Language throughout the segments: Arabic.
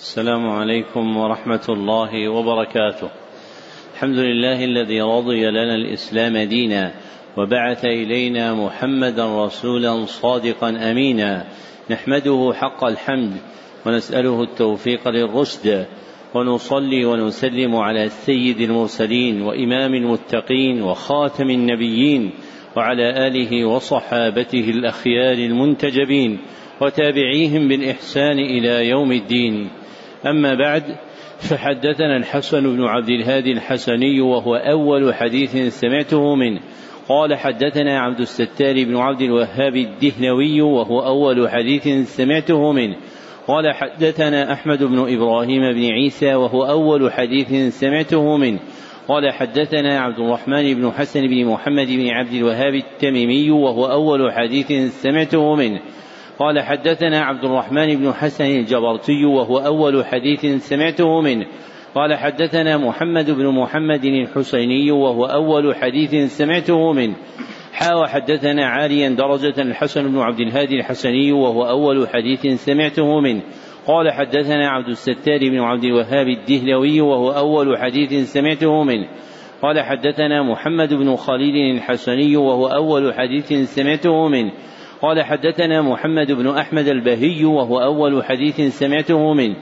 السلام عليكم ورحمة الله وبركاته. الحمد لله الذي رضي لنا الإسلام دينا وبعث إلينا محمدا رسولا صادقا أمينا نحمده حق الحمد ونسأله التوفيق للرشد ونصلي ونسلم على سيد المرسلين وإمام المتقين وخاتم النبيين وعلى آله وصحابته الأخيار المنتجبين وتابعيهم بالإحسان إلى يوم الدين أما بعد فحدثنا الحسن بن عبد الهادي الحسني وهو أول حديث سمعته منه. قال حدثنا عبد الستار بن عبد الوهاب الدهنوي وهو أول حديث سمعته منه. قال حدثنا أحمد بن إبراهيم بن عيسى وهو أول حديث سمعته منه. قال حدثنا عبد الرحمن بن حسن بن محمد بن عبد الوهاب التميمي وهو أول حديث سمعته منه. قال حدثنا عبد الرحمن بن حسن الجبرتي وهو أول حديث سمعته منه. قال حدثنا محمد بن محمد الحسيني وهو أول حديث سمعته منه. حا وحدثنا عاليا درجة الحسن بن عبد الهادي الحسني وهو أول حديث سمعته منه. قال حدثنا عبد الستار بن عبد الوهاب الدهلوي وهو أول حديث سمعته منه. قال حدثنا محمد بن خليل الحسني وهو أول حديث سمعته منه. قال حدثنا محمد بن أحمد البهي وهو أول حديث سمعته منه.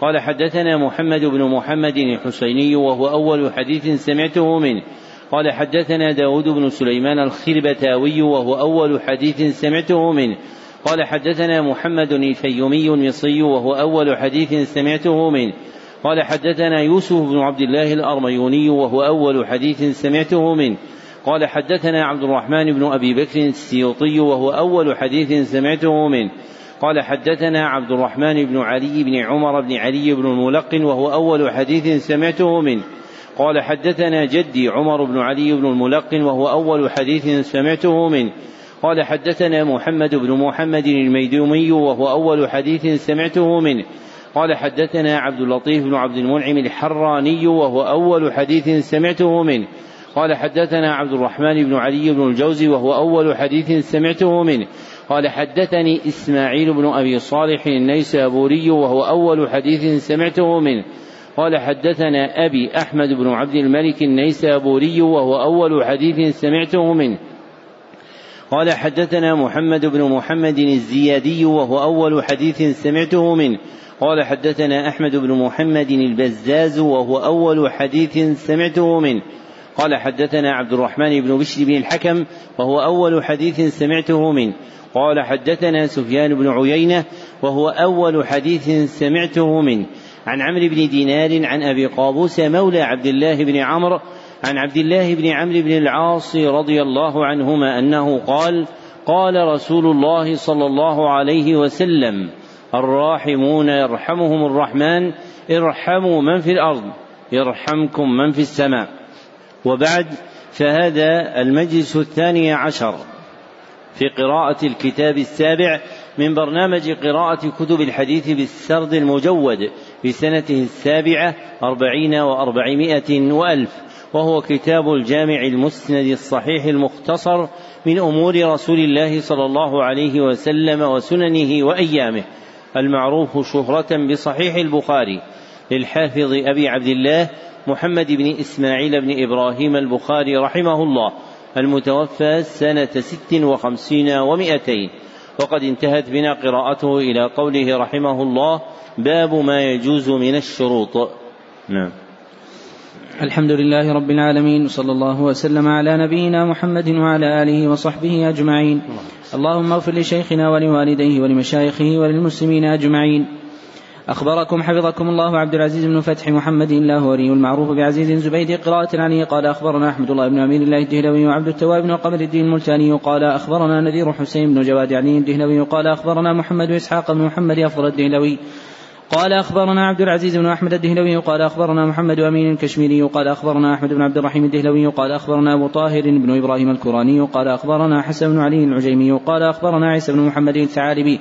قال حدثنا محمد بن محمد الحسيني وهو أول حديث سمعته منه. قال حدثنا داود بن سليمان الخربتاوي وهو أول حديث سمعته منه. قال حدثنا محمد الفيومي المصري وهو أول حديث سمعته منه. قال حدثنا يوسف بن عبد الله الأرميوني وهو أول حديث سمعته منه. قال حدثنا عبد الرحمن بن أبي بكر السيوطي وهو أول حديث سمعته منه. قال حدثنا عبد الرحمن بن علي بن عمر بن علي بن الملقن وهو أول حديث سمعته منه. قال حدثنا جدي عمر بن علي بن الملقن وهو أول حديث سمعته منه. قال حدثنا محمد بن محمد الميدومي وهو أول حديث سمعته منه. قال حدثنا عبد اللطيف بن عبد المنعم الحراني وهو أول حديث سمعته منه. قال حدثنا عبد الرحمن بن علي بن الجوزي وهو أول حديث سمعته منه. قال حدثني إسماعيل بن أبي صالح النيسابوري وهو أول حديث سمعته منه. قال حدثنا أبي أحمد بن عبد الملك النيسابوري وهو أول حديث سمعته منه. قال حدثنا محمد بن محمد الزيادي وهو أول حديث سمعته منه. قال حدثنا أحمد بن محمد البزاز وهو أول حديث سمعته منه. قال حدثنا عبد الرحمن بن بشر بن الحكم وهو أول حديث سمعته منه. قال حدثنا سفيان بن عيينة وهو أول حديث سمعته منه. عن عمرو بن دينار عن أبي قابوس مولى عبد الله بن عمرو عن عبد الله بن عمرو بن العاص رضي الله عنهما أنه قال قال رسول الله صلى الله عليه وسلم الراحمون يرحمهم الرحمن ارحموا من في الأرض يرحمكم من في السماء. وبعد فهذا المجلس الثاني عشر في قراءة الكتاب السابع من برنامج قراءة كتب الحديث بالسرد المجود في سنته السابعة أربعين وأربعمائة وألف وهو كتاب الجامع المسند الصحيح المختصر من أمور رسول الله صلى الله عليه وسلم وسننه وأيامه المعروف شهرة بصحيح البخاري للحافظ أبي عبد الله محمد بن إسماعيل بن إبراهيم البخاري رحمه الله المتوفى سنة ست وخمسين ومائتين وقد انتهت بنا قراءته إلى قوله رحمه الله باب ما يجوز من الشروط نعم. الحمد لله رب العالمين وصلى الله وسلم على نبينا محمد وعلى آله وصحبه أجمعين. اللهم اغفر لشيخنا ولوالديه ولمشايخه وللمسلمين أجمعين. أخبركم حفظكم الله عبد العزيز بن فتح محمد الله ولي المعروف بعزيز زبيد قراءة عليه قال أخبرنا أحمد الله بن أمير الله الدهلوي وعبد التواب بن قمر الدين الملتاني قال أخبرنا نذير حسين بن جواد علي الدهلوي قال أخبرنا محمد إسحاق بن محمد أفضل الدهلوي قال أخبرنا عبد العزيز بن أحمد الدهلوي قال أخبرنا محمد أمين الكشميري قال أخبرنا أحمد بن عبد الرحيم الدهلوي قال أخبرنا أبو طاهر بن إبراهيم الكوراني قال أخبرنا حسن بن علي العجيمي قال أخبرنا عيسى بن محمد الثعالبي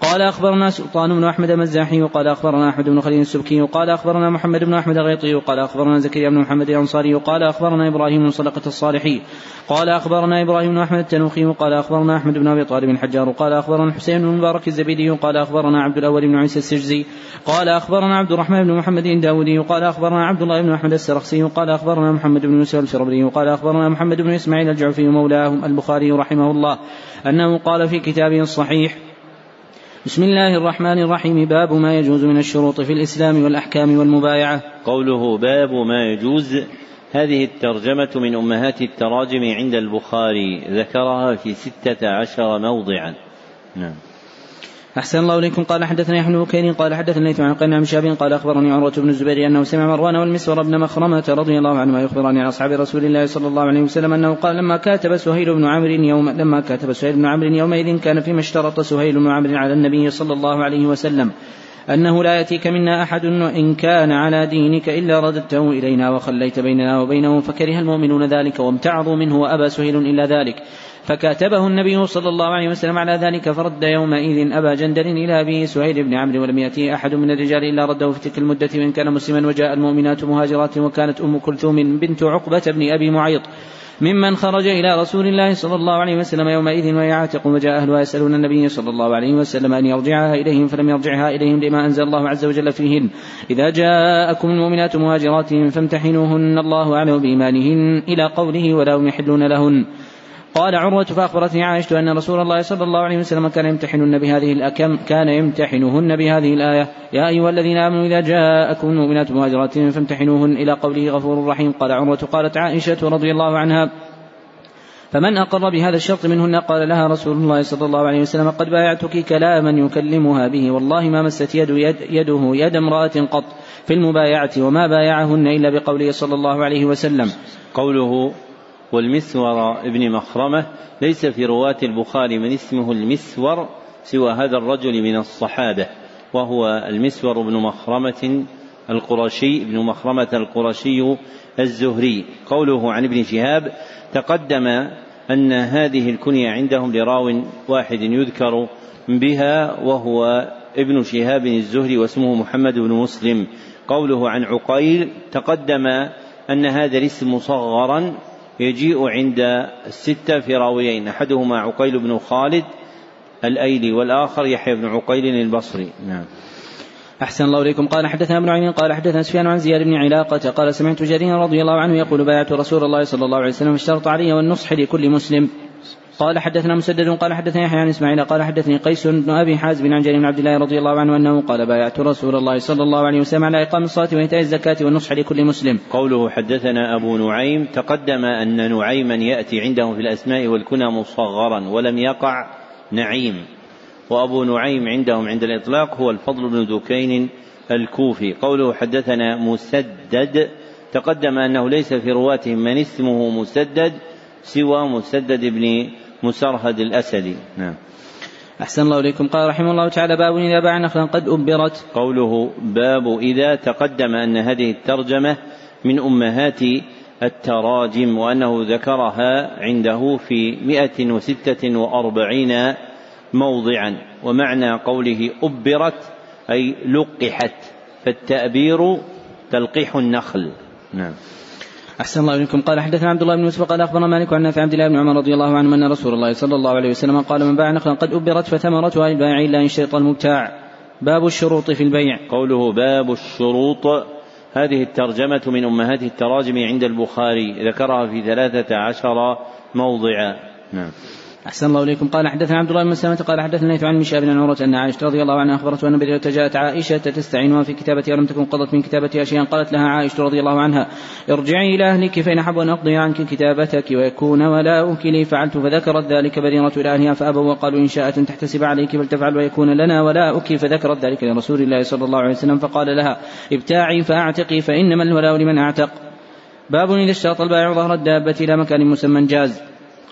قال أخبرنا سلطان بن أحمد المزاحي وقال أخبرنا أحمد بن خليل السبكي وقال أخبرنا محمد بن أحمد الغيطي وقال أخبرنا زكريا بن محمد الأنصاري وقال أخبرنا إبراهيم بن صدقة الصالحي قال أخبرنا إبراهيم بن أحمد التنوخي وقال أخبرنا أحمد بن أبي طالب الحجار وقال أخبرنا الحسين بن مبارك الزبيدي وقال أخبرنا عبد الأول بن عيسى السجزي قال أخبرنا عبد الرحمن بن محمد الداودي وقال أخبرنا عبد الله بن أحمد السرخسي وقال أخبرنا محمد بن يوسف الشربري وقال أخبرنا محمد بن إسماعيل الجعفي مولاهم البخاري رحمه الله أنه قال في كتابه الصحيح بسم الله الرحمن الرحيم. باب ما يجوز من الشروط في الإسلام والأحكام والمبايعة. قوله باب ما يجوز هذه الترجمة من أمهات التراجم عند البخاري ذكرها في ستة عشر موضعا. نعم. أحسن الله إليكم. قال حدثنا يحيى بن بكير قال حدثنا ليث عن قيم عن شاب قال أخبرني عروة بن الزبير أنه سمع مروان والمسور بن مخرمة رضي الله عنهما يخبران عن أصحاب رسول الله صلى الله عليه وسلم أنه قال لما كاتب سهيل بن عمرو يوم لما كاتب سهيل بن عمرو يومئذ كان فيما اشترط سهيل بن عمرو على النبي صلى الله عليه وسلم أنه لا يأتيك منا أحد إن كان على دينك إلا رددته إلينا وخليت بيننا وبينه فكره المؤمنون ذلك وامتعضوا منه وأبى سهيل إلا ذلك. فكاتبه النبي صلى الله عليه وسلم على ذلك فرد يومئذ أبا جندل إلى أبي سهيل بن عمرو ولم يأتي أحد من الرجال إلا رده في تلك المدة وإن كان مسلما وجاء المؤمنات مهاجرات وكانت أم كلثوم بنت عقبة بن أبي معيط ممن خرج إلى رسول الله صلى الله عليه وسلم يومئذ ويعتق وجاء أهلها يسألون النبي صلى الله عليه وسلم أن يرجعها إليهم فلم يرجعها إليهم لما أنزل الله عز وجل فيهن إذا جاءكم المؤمنات مهاجرات فامتحنوهن الله أعلم بإيمانهن إلى قوله ولا يحلون لهن قال عروة فأخبرتني عائشة أن رسول الله صلى الله عليه وسلم كان يمتحنن بهذه الأكم كان يمتحنهن بهذه الآية. يا أيها الذين آمنوا إذا جاءكم المؤمنات مهاجرات فامتحنوهن إلى قوله غفور رحيم. قال عروة قالت عائشة رضي الله عنها فمن أقر بهذا الشرط منهن؟ قال لها رسول الله صلى الله عليه وسلم قد بايعتك كلاما يكلمها به والله ما مست يد يد يده يد امرأة قط في المبايعة وما بايعهن إلا بقوله صلى الله عليه وسلم. قوله والمسور ابن مخرمة ليس في رواة البخاري من اسمه المسور سوى هذا الرجل من الصحابة وهو المسور بن مخرمة القرشي ابن مخرمة القرشي الزهري. قوله عن ابن شهاب تقدم أن هذه الكنية عندهم لراو واحد يذكر بها وهو ابن شهاب الزهري واسمه محمد بن مسلم قوله عن عقيل تقدم أن هذا الاسم مصغرا يجيء عند الستة في راويين أحدهما عقيل بن خالد الأيلي والآخر يحيى بن عقيل البصري. نعم. أحسن الله إليكم. قال حدثنا ابن عين قال حدثنا سفيان عن زياد بن علاقة قال سمعت جريرا رضي الله عنه يقول بايعت رسول الله صلى الله عليه وسلم اشترط علي والنصح لكل مسلم. قال حدثنا مسدد قال حدثني يحيى عن إسماعيل قال حدثني قيس بن أبي حازم عن جرير بن عبد الله رضي الله عنه أنه قال بايعت رسول الله صلى الله عليه وسلم على إقام الصلاة وإيتاء الزكاة والنصح لكل مسلم. قوله حدثنا أبو نعيم تقدم أن نعيما يأتي عندهم في الأسماء والكنى مصغرا ولم يقع نعيم وأبو نعيم عندهم عند الإطلاق هو الفضل بن دكين الكوفي قوله حدثنا مسدد تقدم أنه ليس في رواتهم من اسمه مسدد سوى مسدد بن مسرهد الأسدي نعم. أحسن الله إليكم. قال رحمه الله تعالى باب إذا باع نخلا قد أبرت. قوله باب إذا تقدم أن هذه الترجمة من أمهات التراجم وأنه ذكرها عنده في مئة وستة وأربعين موضعا. ومعنى قوله أبرت أي لقحت. فالتأبير تلقيح النخل. نعم. أحسن الله إليكم قال حدثنا عبد الله بن يوسف قال أخبرنا مالك عن نافع عبد الله بن عمر رضي الله عنه أن رسول الله صلى الله عليه وسلم قال من باع نخلا قد أبرت فثمرتها للبائع إلا إن شرط المبتاع باب الشروط في البيع. قوله باب الشروط هذه الترجمة من أمهات التراجم عند البخاري ذكرها في ثلاثة عشر موضعا. نعم. أحسن الله إليكم. قال حدثنا عبد الله بن مسلمة قال حدثنا عن مشاب بن عروة أن عائشة رضي الله عنها أخبرته أن بريرة جاءت عائشة تستعينها في كتابتها ولم تكن قضت من كتابتها شيئا قالت لها عائشة رضي الله عنها ارجعي إلى أهلك فإن أحب أن أقضي عنك كتابتك ويكون ولاؤك لي فعلت فذكرت ذلك بريرة إلى أهلها فأبوا وقالوا إن شاءت أن تحتسب عليك فلتفعل ويكون لنا ولاؤك فذكرت ذلك لرسول الله صلى الله عليه وسلم فقال لها ابتاعي فأعتقي فإنما الولاء لمن أعتق. باب إذا اشترط البائع ظهر الدابة إلى مكان مسمى جاز.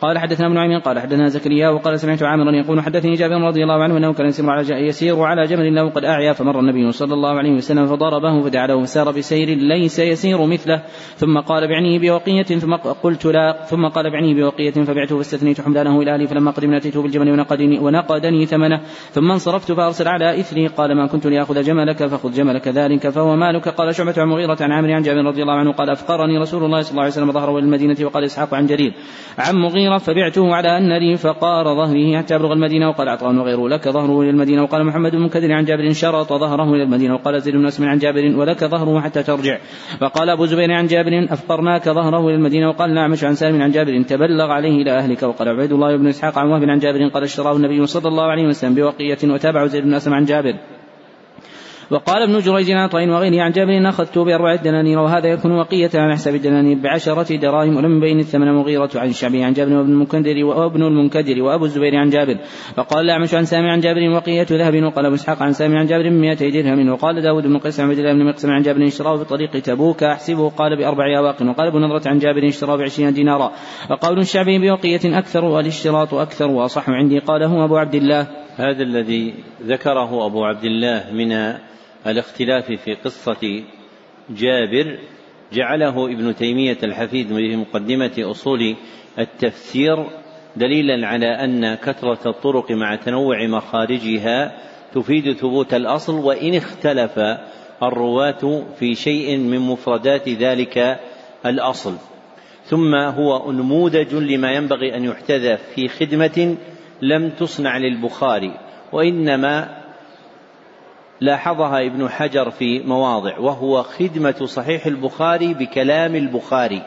قال حدثنا ابن عمين قال حدثنا زكريا وقال سمعت عامرا يقول حدثني جابر رضي الله عنه أنه كان يسير على يسير على جبل له قد أعيا فمر النبي صلى الله عليه وسلم فضربه فدعا له فسار بسير ليس يسير مثله. ثم قال بعني بوقية ثم قلت لا ثم قال بعني بوقية فبعته فاستثنيت حملانه إلى أهلي فلما قدمنا اتيته بالجمل ونقدني ونقدني ثمنه. ثم انصرفت فأرسل على إثري قال ما كنت لاخذ جملك فخذ جملك ذلك فهو مالك قال شعبة عن مغيرة عن عامر عن جابر رضي الله عنه قال أفقرني رسول الله صلى الله عليه وسلم ظهره إلى المدينة وقال إسحاق عن جرير عن مغيرة فبعته على أن لي فقار ظهره حتى أبلغ المدينة وقال عطاء وغيره لك ظهره إلى المدينة وقال محمد بن منكدر عن جابر شرط ظهره إلى المدينة وقال زيد بن أسلم عن جابر ولك ظهره حتى ترجع وقال أبو زبير عن جابر أفقرناك ظهره إلى المدينة وقال نعمش عن سالم عن جابر تبلغ عليه إلى أهلك وقال عبيد الله بن إسحاق عن وهب عن جابر قال اشتراه النبي صلى الله عليه وسلم بوقية وتابعه زيد بن أسلم عن جابر وقال ابن جريج عن طين وغيره عن جابر أخذت بأربعة دنانير وهذا يكون وقية على حساب الدنانير بعشرة دراهم ولم يبين الثمن مغيرة عن الشعبي عن جابر وابن المنكدر وابن المنكدر وأبو الزبير عن جابر. وقال الأعمش عن سامي عن جابر وقية ذهب وقال ابو إسحاق عن سامي عن جابر 200 درهم. وقال داود بن قيس عن عبد الله بن مقسم عن جابر اشتراه في طريق تبوك أحسبه. قال بأربع أواق. وقال ابو نضرة عن جابر اشتراه بعشرين دينارا. وقول الشعبي بوقية أكثر والاشتراط أكثر وأصح عندي. قاله أبو عبد الله. هذا الذي ذكره أبو عبد الله من الاختلاف في قصة جابر جعله ابن تيمية الحفيد في مقدمة أصول التفسير دليلا على أن كثرة الطرق مع تنوع مخارجها تفيد ثبوت الأصل وإن اختلف الرواة في شيء من مفردات ذلك الأصل. ثم هو نموذج لما ينبغي أن يحتذى في خدمة لم تصنع للبخاري وإنما لاحظها ابن حجر في مواضع وهو خدمة صحيح البخاري بكلام البخاري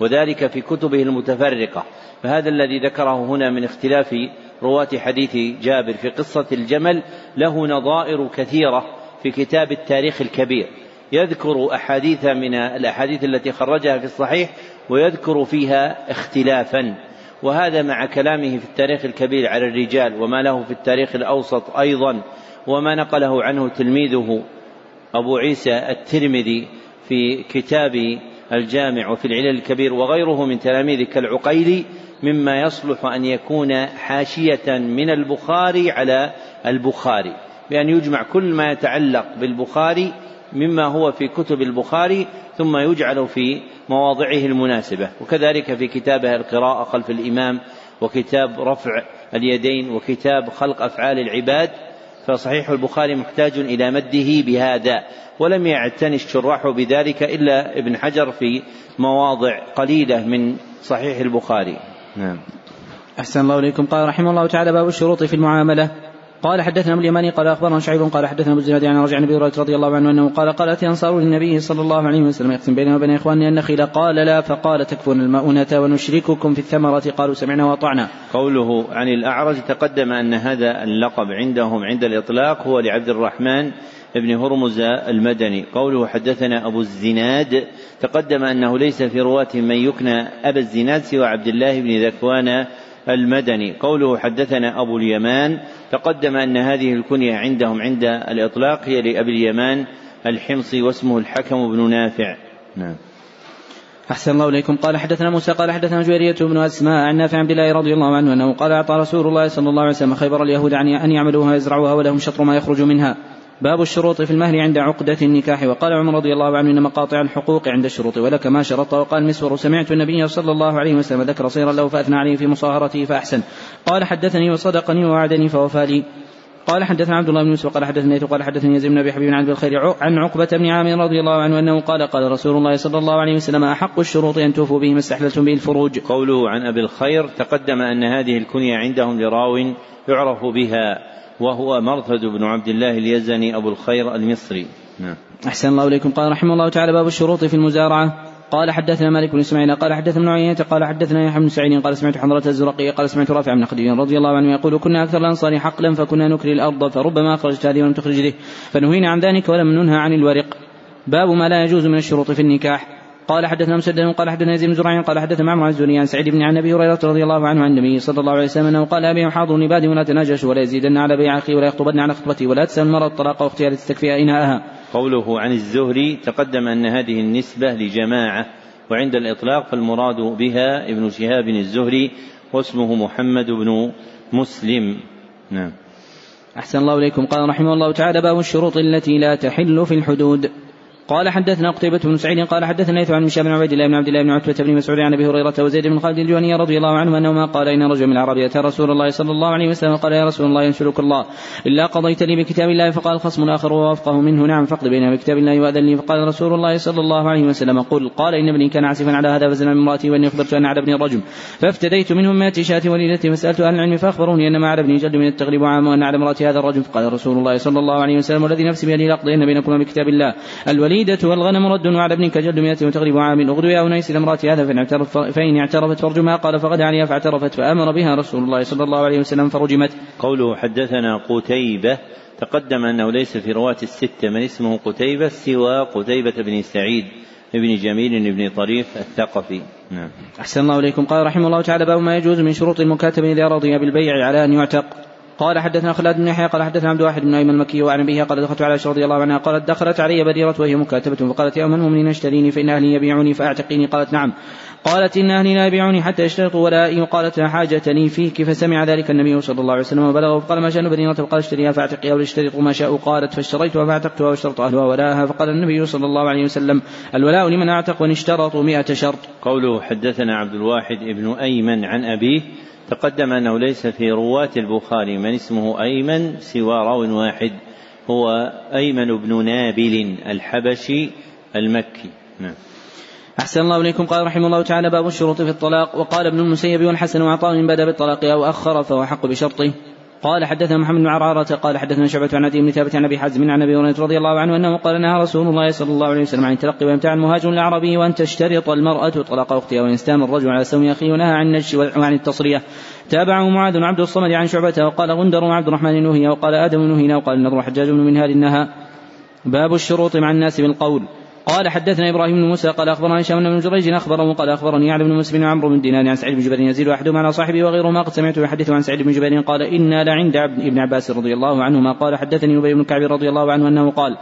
وذلك في كتبه المتفرقة. فهذا الذي ذكره هنا من اختلاف رواة حديث جابر في قصة الجمل له نظائر كثيرة في كتاب التاريخ الكبير. يذكر أحاديث من الأحاديث التي خرجها في الصحيح ويذكر فيها اختلافا. وهذا مع كلامه في التاريخ الكبير على الرجال وما له في التاريخ الأوسط أيضا. وما نقله عنه تلميذه أبو عيسى الترمذي في كتاب الجامع وفي العلل الكبير وغيره من تلاميذ كالعقيلي مما يصلح أن يكون حاشية من البخاري على البخاري بأن يجمع كل ما يتعلق بالبخاري مما هو في كتب البخاري ثم يجعل في مواضعه المناسبة وكذلك في كتابه القراءة خلف الإمام وكتاب رفع اليدين وكتاب خلق أفعال العباد فصحيح البخاري محتاج إلى مده بهذا ولم يعتني الشراح بذلك إلا ابن حجر في مواضع قليلة من صحيح البخاري. نعم. أحسن الله إليكم. قال رحمه الله تعالى باب الشروط في المعاملة. قال حدثنا أبو اليماني قال أخبرنا شعيب قال حدثنا أبو الزناد عن رجع النبي رضي الله عنه أنه قال قالت أنصار للنبي صلى الله عليه وسلم يقسم بيننا وبين اخواننا النخيل قال لا فقال تكفون المؤونة ونشرككم في الثمرة قالوا سمعنا وأطعنا. قوله عن الأعرج تقدم أن هذا اللقب عندهم عند الإطلاق هو لعبد الرحمن بن هرمز المدني. قوله حدثنا أبو الزناد تقدم أنه ليس في رواة من يكنى أبا الزناد سوى عبد الله بن ذكوان المدني. قوله حدثنا أبو اليمان تقدم أن هذه الكنية عندهم عند الإطلاق هي لأبي اليمان الحمصي واسمه الحكم بن نافع. نعم. أحسن الله إليكم. قال حدثنا موسى قال حدثنا جويرية بن أسماء عن نافع عبد الله رضي الله عنه أنه قال أعطى رسول الله صلى الله عليه وسلم خيبر اليهود أن يعملوها ويزرعوها ولهم شطر ما يخرج منها. باب الشروط في المهر عند عقدة النكاح. وقال عمر رضي الله عنه إن مقاطع الحقوق عند الشروط ولك ما شرط وقال مسور سمعت النبي صلى الله عليه وسلم ذكر صيرا له فأثنى عليه في مصاهرته فأحسن. قال حدثني وصدقني ووعدني فوفى لي قال حدثنا عبد الله بن يوسف قال حدثني قال حدثني يزيد بن أبي حبيب عن الخير عن عقبة بن عامر رضي الله عنه أنه قال قال رسول الله صلى الله عليه وسلم أحق الشروط أن توفوا به ما استحللتم به الفروج. قوله عن أبي الخير تقدم أن هذه الكنية عندهم لراو يعرف بها وهو مرثد بن عبد الله اليزني أبو الخير المصري. نعم. أحسن الله إليكم. قال رحمه الله تعالى باب الشروط في المزارعة. قال حدثنا مالك بن إسماعيل. قال حدثنا عيينة. قال حدثنا يحيى بن سعيد. قال سمعت حضرة الزرقي. قال سمعت رافع بن خديج رضي الله عنه يقول كنا أكثر الأنصار حقلا فكنا نكري الأرض فربما أخرجت هذه ولم تخرج له فنهينا عن ذلك ولم ننهى عن الورق. باب ما لا يجوز من الشروط في النكاح. قال حدثنا مسدد قال حدثنا يزيد بن زرع قال حدثنا معمر الزهري عن سعيد بن عن أبي هريرة رضي الله عنه عن النبي صلى الله عليه وسلم أنه قال أبي حاضر عبادي ولا تناجش ولا يزيدن على بيع أخي ولا يخطبن على خطبتي ولا تسأل المرأة الطلاق واختيار تستكفي اناءها. قوله عن الزهري تقدم أن هذه النسبة لجماعة وعند الإطلاق فالمراد بها ابن شهاب الزهري واسمه محمد بن مسلم. نعم. أحسن الله إليكم. قال رحمه الله تعالى باب الشروط التي لا تحل في الحدود. قال حدثنا قتيبة بن سعيد قال حدثنا ليث عن مشاب بن عبيد الله بن عبد الله بن عتبة بن مسعود عن أبي هريرة وزيد بن خالد الجواني رضي الله عنه أنهما قال إن رجل من العرب أتى رسول الله صلى الله عليه وسلم قال يا رسول الله ينشرك الله. إلا قضيت لي بكتاب الله فقال خصم اخر ووافقه منه. نعم فاقض بيننا بكتاب الله واذن لي فقال رسول الله صلى الله عليه وسلم قل. قال إن ابني كان عاسفا على هذا فزنا من امرأتي وإني أخبرت أن على ابني رجم فافتديت منهم مائة شاة وليدتي فسالت أهل العلم فأخبروني أن ما على ابني جد من التغليب عام وأن على امرأتي هذا الرجم فقال رسول الله صلى الله عليه وسلم والذي نفسي بيده لاقضين بينكما بكتاب الله. الوليدة والغنم رد وعلى ابنك جلد مئة وتغرب عام. أغدو يا أنيس لامرأة هذا فإن اعترفت, فإن اعترفت فرجمها قال فغدا عليها فاعترفت فأمر بها رسول الله صلى الله عليه وسلم فرجمت. قوله حدثنا قتيبة تقدم أنه ليس في رواة الستة من اسمه قتيبة سوى قتيبة بن سعيد ابن جميل بن طريف الثقفي. نعم. أحسن الله إليكم. قال رحمه الله تعالى باب ما يجوز من شروط المكاتب إذا رضي بالبيع على أن يعتق. قال حدثنا خلاد بن يحيى قال حدثنا عبد الواحد بن أيمن المكي وعن ابيها قال دخلت على عائشة رضي الله عنها قالت دخلت علي بديرة وهي مكاتبة فقالت يا أم المؤمنين اشتريني فإن أهلي يبيعوني فأعتقيني قالت نعم. قالت إن أهلي لا يبيعوني حتى يشترطوا ولائي قالت لا حاجة لي فيك فسمع ذلك النبي صلى الله عليه وسلم وبلغه فقال ما شأن بدينة فقال اشتريها فأعتقيها ولاشترطوا ما شاءوا قالت فاشتريتها فأعتقتها واشترط أهلها ولاها فقال النبي صلى الله عليه وسلم الولاء لمن أعتق وإن اشترطوا مئة شرط. قوله حدثنا عبد الواحد ابن أيمن عن أبيه تقدم أنه ليس في رواة البخاري من اسمه أيمن سوى راو واحد هو أيمن بن نابل الحبشي المكي. نعم. أحسن الله إليكم. قال رحمه الله تعالى باب الشروط في الطلاق. وقال ابن المسيب والحسن وعطاء من بدا بالطلاق أو أخر فهو حق بشرطه. قال حدثنا محمد بن عرارة قال حدثنا شعبة عن عدي بن ثابت عن أبي حزم عن أبي هريرة رضي الله عنه أنه قال نهى رسول الله صلى الله عليه وسلم عن التلقي ويمتع المهاجر العربي وأن تشترط المرأة طلاق أختها وأن استام الرجل على سوم أخيه ونهى عن النجش وعن التصرية تابعه معاذ بن عبد الصمد عن شعبة وقال غندر وعبد الرحمن نهي وقال آدم نهينا وقال النضر حجاج بن منهال النهى باب الشروط مع الناس بالقول. قال حدثنا إبراهيم بن موسى قال أخبرنا هشام بن جريج أخبره قال أخبرني يعلى بن مسلم وعمرو بن دينار عن سعيد بن جبير يزيد واحدهم على صاحبه وغيرهما قد سمعته يحدث عن سعيد بن جبير قال إنا لعند ابن عباس رضي الله عنهما قال حدثني أبي بن كعب رضي الله عنه أنه قال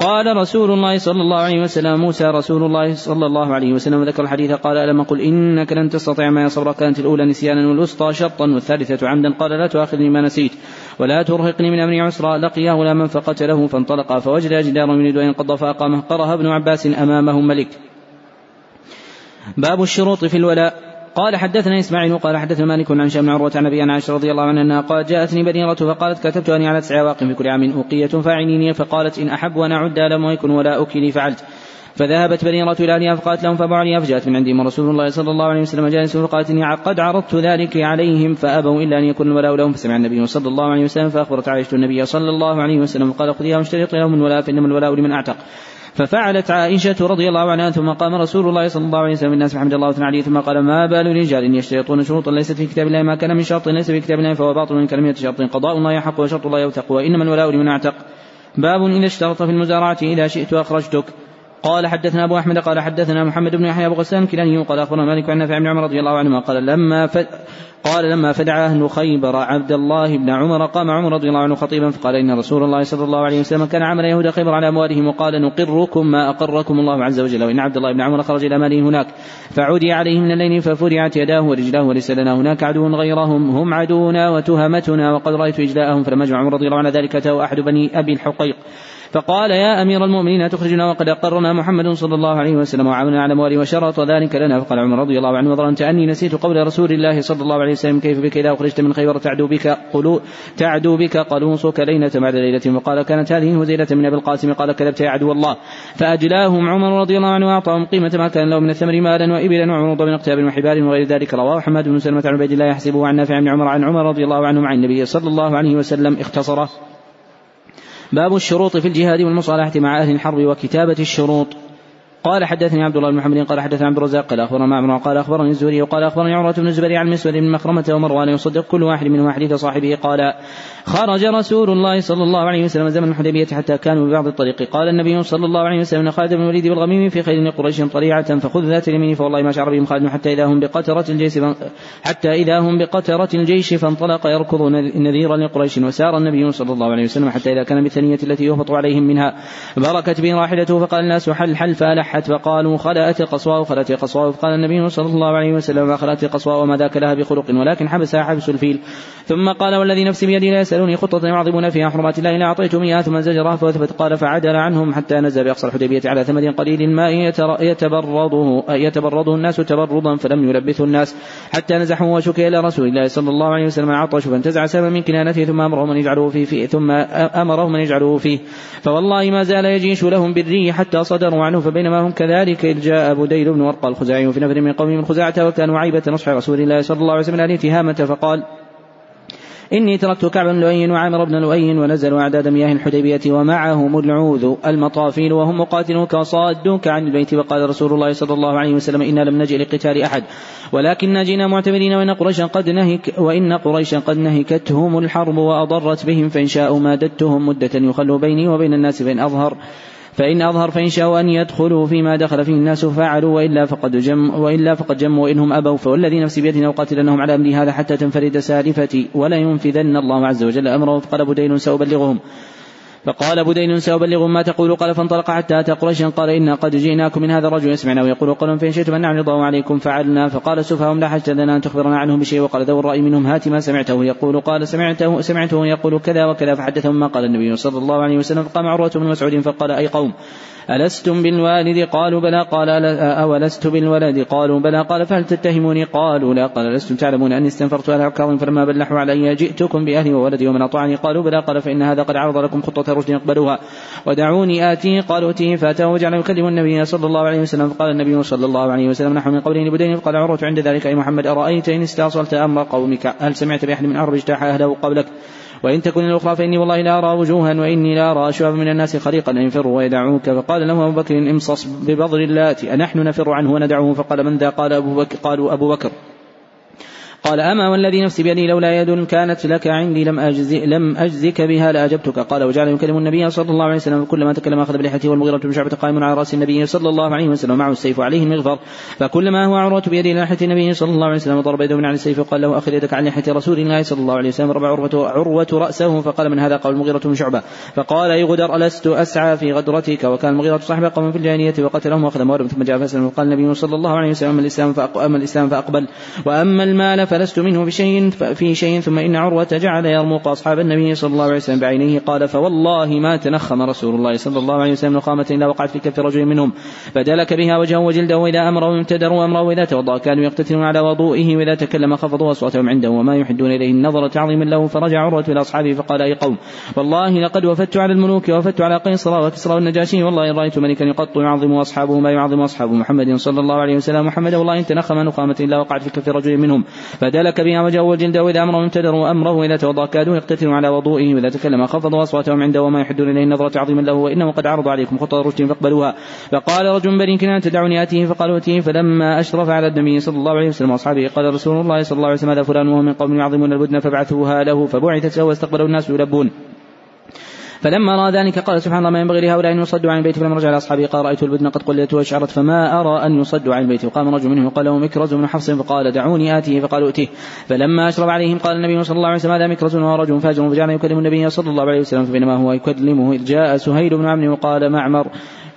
قال رسول الله صلى الله عليه وسلم موسى رسول الله صلى الله عليه وسلم ذكر الحديث قال ألم قل إنك لن تستطيع ما صبرا كانت الأولى نسيانا والوسطى شرطا والثالثة عمدا قال لا تؤاخذني ما نسيت ولا ترهقني من أمري عسرا لقياه غلاما فقتله فانطلقا فوجد جدارا يريد أن ينقض فأقامه قرأ ابن عباس أمامه ملك. باب الشروط في الولاء. قال حدثنا إسماعيل قال حدثنا مالك عن هشام بن عروة عن أبي عائشة رضي الله عنها قالت جاءتني بديرة فقالت كتبت اني على تسع واق في كل عام أوقية فاعينيني فقالت إن أحب أن أعد لم يكن ولا أكلي فعلت. فذهبت بريرة إلى أهلها فقالت لهم عليها فجاءت من عندهم. رسول الله صلى الله عليه وسلم جالس فقالت إني قد عرضت ذلك عليهم فأبوا إلا أن يكون الولاء لهم. فسمع النبي صلى الله عليه وسلم فأخبرت عائشة النبي صلى الله عليه وسلم قال خذيها واشترطي لهم الولاء فإنما الولاء لمن أعتق. ففعلت عائشة رضي الله عنها ثم قام رسول الله صلى الله عليه وسلم الناس بحمد الله تعالى عليه ثم قال ما بال رجال يشترطون شروطا ليست في كتاب الله ما كان من شرط ليس في كتاب الله فهو باطل من كلمة شرط. قضاء الله يحق وشرط الله يوثق وإنما الولاء لمن أعتق. باب إذا اشترط في المزارعة إذا شئت أخرجتك. قال حدثنا أبو أحمد قال حدثنا محمد بن يحيى أبو غسان كلاني قال أخبرنا مالك عن نافع بن عمر رضي الله عنهما قال لما قال لما فدع أهل خيبر عبد الله بن عمر قام عمر رضي الله عنه خطيبا فقال إن رسول الله صلى الله عليه وسلم كان عمل يهود خيبر على أموالهم وقال نقركم ما أقركم الله عز وجل وإن عبد الله بن عمر خرج إلى ماله هناك فعودي عليه من الليل ففرعت يداه ورجلاه وليس لنا هناك عدو غيرهم هم عدونا وتهمتنا وقد رأيت إجلاءهم فلما جمع عمر رضي الله عنه ذلك أتاه أحد بني أبي الحقيق. فقال يا أمير المؤمنين أتخرجنا وقد أقرنا محمد صلى الله عليه وسلم وعاوننا على أمواله وشرط ذلك لنا. فقال عمر رضي الله عنه وظننت أني نسيت قول رسول الله صلى الله عليه وسلم كيف بك؟ إذا أخرجت من خيبر تعدو بك قلو تعدو بك قلوصك ليلة بعد ليلة. وقال كانت هذه هزيلة من أبي القاسم. قال كذبت يا عدو الله. فأجلاهم عمر رضي الله عنه وأعطاهم قيمة ما كان له من الثمر مالا وإبلا وعروض من أقتاب وحبال وغير ذلك. رواه حماد بن سلمة عن عبيد الله يحسبه عن نافع بن عمر عن عمر رضي الله عنه مع النبي صلى الله عليه وسلم اختصره. باب الشروط في الجهاد والمصالحة مع أهل الحرب وكتابة الشروط. قال حدثني عبد الله بن محمد قال حدثنا عبد الرزاق قال أخبرنا معمر قال أخبرني الزهري وقال أخبرني عروه بن الزبير عن مسود بن مخرمة ومروان يصدق كل واحد منهم حديث صاحبه قال خرج رسول الله صلى الله عليه وسلم زمن الحديبية حتى كانوا ببعض الطريق. قال النبي صلى الله عليه وسلم خالد بن الوليد والغميم في خير قريش طليعة فخذ ذات اليمين فوالله ما شعر بهم خالد حتى إذا هم بقتره الجيش حتى إذا هم بقتره الجيش فانطلق يركض نذيرا لقريش وسار النبي صلى الله عليه وسلم حتى إذا كان بالثنية التي يهبط عليهم منها. بركت به راحلته فقال الناس حل حل فألح فلحت فقالوا خلأت قصواء خلأت قصواء. فقال النبي صلى الله عليه وسلم ما خلأت قصواء وما ذاك لها بخلق ولكن حبسها حبس الفيل. ثم قال والذي نفسي بيدي لا يسألوني خطة يعظمون فيها حرمات الله إلا أعطيتهم إياها ثم زجرها فوثبت. قال فعدل عنهم حتى نزل بأقصى الحديبية على ثمد قليل الماء يتبرده يتبرده الناس تبردا فلم يلبثه الناس. حتى نزحوا وشكي إلى رسول الله صلى الله عليه وسلم عطش فانتزع سبا من كنانته ثم أمرهم أن يجعلوه فيه, فيه ثم أمرهم أن يجعلوه فيه. فوالله ما زال يجيش لهم بالري حتى صدروا عنه فبينما هم كذلك. إذ جاء بديل بن ورقة الخزاعي في نفر من قوم من خزاعة وكانوا عيبة نصح رسول الله صلى الله عليه وسلم أهل تهامة فقال إني تركت كعب بن لؤي وعامر بن لؤي ونزلوا أعداد مياه الحديبية ومعهم العوذ المطافيل وهم مقاتلوك وصادوك عن البيت. وقال رسول الله صلى الله عليه وسلم إنا لم نجئ لقتال أحد ولكن جئنا معتمرين وإن قريشا قد نهك وإن قريشا قد نهكتهم الحرب وأضرت بهم فإن شاءوا مادتهم مدة يخلوا بيني وبين الناس فإن أظهر. فإن أظهر فإن شاءوا أن يدخلوا فيما دخل فيه الناس فعلوا وإلا فقد جم وإلا فقد جموا وإنهم أبوا. فوالذي نفسي بيدنا أقاتلنهم على أمري هذا حتى تنفرد سالفتي. ولا ينفذن الله عز وجل أمره. فقال بدين سأبلغهم. فقال بدين سأبلغ ما تقول قال فانطلق حتى أتى قريشا قال إنا قد جئناكم من هذا الرجل يسمعنا ويقول قولا فإن شئتم أن نعرض عليكم فعلنا فقال سفهاهم لا حاجة لنا أن تخبرنا عنه بشيء وقال ذو الرأي منهم هات ما سمعته يقول قال سمعته سمعته يقول كذا وكذا فحدثهم ما قال النبي صلى الله عليه وسلم فقام عروة بن مسعود فقال أي قوم ألستم بالوالد؟ قالوا بلى. قال أولست بالولد؟ قالوا بلى. قال فهل تتهموني قالوا لا. قال لستم تعلمون أني استنفرت على عكاظ فلما بلحوا علي جئتكم بأهلي وولدي ومن أطاعني؟ قالوا بلى. قال فإن هذا قد عرض لكم خطة رشد اقبلوها ودعوني آتيه قالوا أتيه فأتاه وجعل يكلم النبي صلى الله عليه وسلم. فقال النبي صلى الله عليه وسلم نحن من قوله لبدين فقال عروة عند ذلك أي محمد أرأيت إن استأصلت أمر قومك؟ هل سمعت بأحد من عرب اجتاح أهله قبلك؟ وإن تكن الأخرى فإني والله لا أرى وجوها وإني لا أرى أشباب من الناس خليقا ينفروا ويدعوك فقال له أبو بكر امصص ببضر اللات أنحن نفر عنه وندعوه فقال من ذا قال أبو بكر قالوا أبو بكر قال أما والذي نفسي بيدي لولا يد كانت لك عندي لم أجزي لم أجزك بها لأجبتك قال وجعل يكلم النبي صلى الله عليه وسلم كلما تكلم أخذ بلحيته والمغيرة بن شعبة قائم على رأس النبي صلى الله عليه وسلم معه السيف وعليه المغفر. فكلما هو عروة بيده لحية النبي صلى الله عليه وسلم ضرب يده من على السيف وقال له أخذ يدك عن لحية رسول الله صلى الله عليه وسلم. ربع عروة, عروة رأسه. فقال من هذا؟ قال المغيرة بن شعبة. فقال أي غدر ألست أسعى في غدرتك؟ وكان المغيرة صاحب قوم في الجاهلية وقتلهم وأخذ موارد. ثم جاء فسلم وقال النبي صلى الله عليه وسلم أما الإسلام فأقبل. وأما المال فلست منه بشيء في شيء ثم إن عروة جعل يرمق أصحاب النبي صلى الله عليه وسلم بعينيه. قال فوالله ما تنخم رسول الله صلى الله عليه وسلم نخامة إلا وقعت في كف رجل منهم. فدلك بها وجهه وجلده وإذا أمروا ابتدروا أمره وإذا توضأ كانوا يقتتلون على وضوئه وإذا تكلم خفضوا أصواتهم عنده. وما يحدون إليه النظر تعظيما له. فرجع عروة إلى أصحابه فقال أي قوم؟ والله لقد وفدت على الملوك ووفدت على قيصر وكسرى والنجاشي. والله إن رأيت ملكا يقط يعظم أصحابه ما يعظم أصحاب محمد صلى الله عليه وسلم. محمد والله إن تنخم نخامة إلا وقعت في كف رجل منهم. فدلك بها وجهه وجلده وإذا أمرهم ابتدروا أمره إذا توضأ كادوا يقتتلون على وضوئه وإذا تكلم خفضوا أصواتهم عنده وما يحدون إليه النظرة عظيما له وإنه قد عرض عليكم خطى رشد فاقبلوها. فقال رجل بني كنان تدعوني آتيه فقالوا أتيه فلما أشرف على النبي صلى الله عليه وسلم وأصحابه قال رسول الله صلى الله عليه وسلم هذا فلان وهو من قوم يعظمون البدن فبعثوها له. فبعثت له واستقبله الناس يلبون. فلما رأى ذلك قال سبحان الله ما ينبغي لهؤلاء أن يصدوا عن البيت فلما رجع إلى اصحابه قال رأيت البدن قد قلت وأشعرت فما أرى أن يصدوا عن البيت وقام رجل منهم وقال له مكرز بن حفص فقال دعوني آتيه فقالوا اتيه فلما أشرب عليهم قال النبي صلى الله عليه وسلم هذا مكرز وهو رجل فاجر فجعل يكلم النبي صلى الله عليه وسلم فبينما هو يكلمه إذ جاء سهيل بن عمرو وقال معمر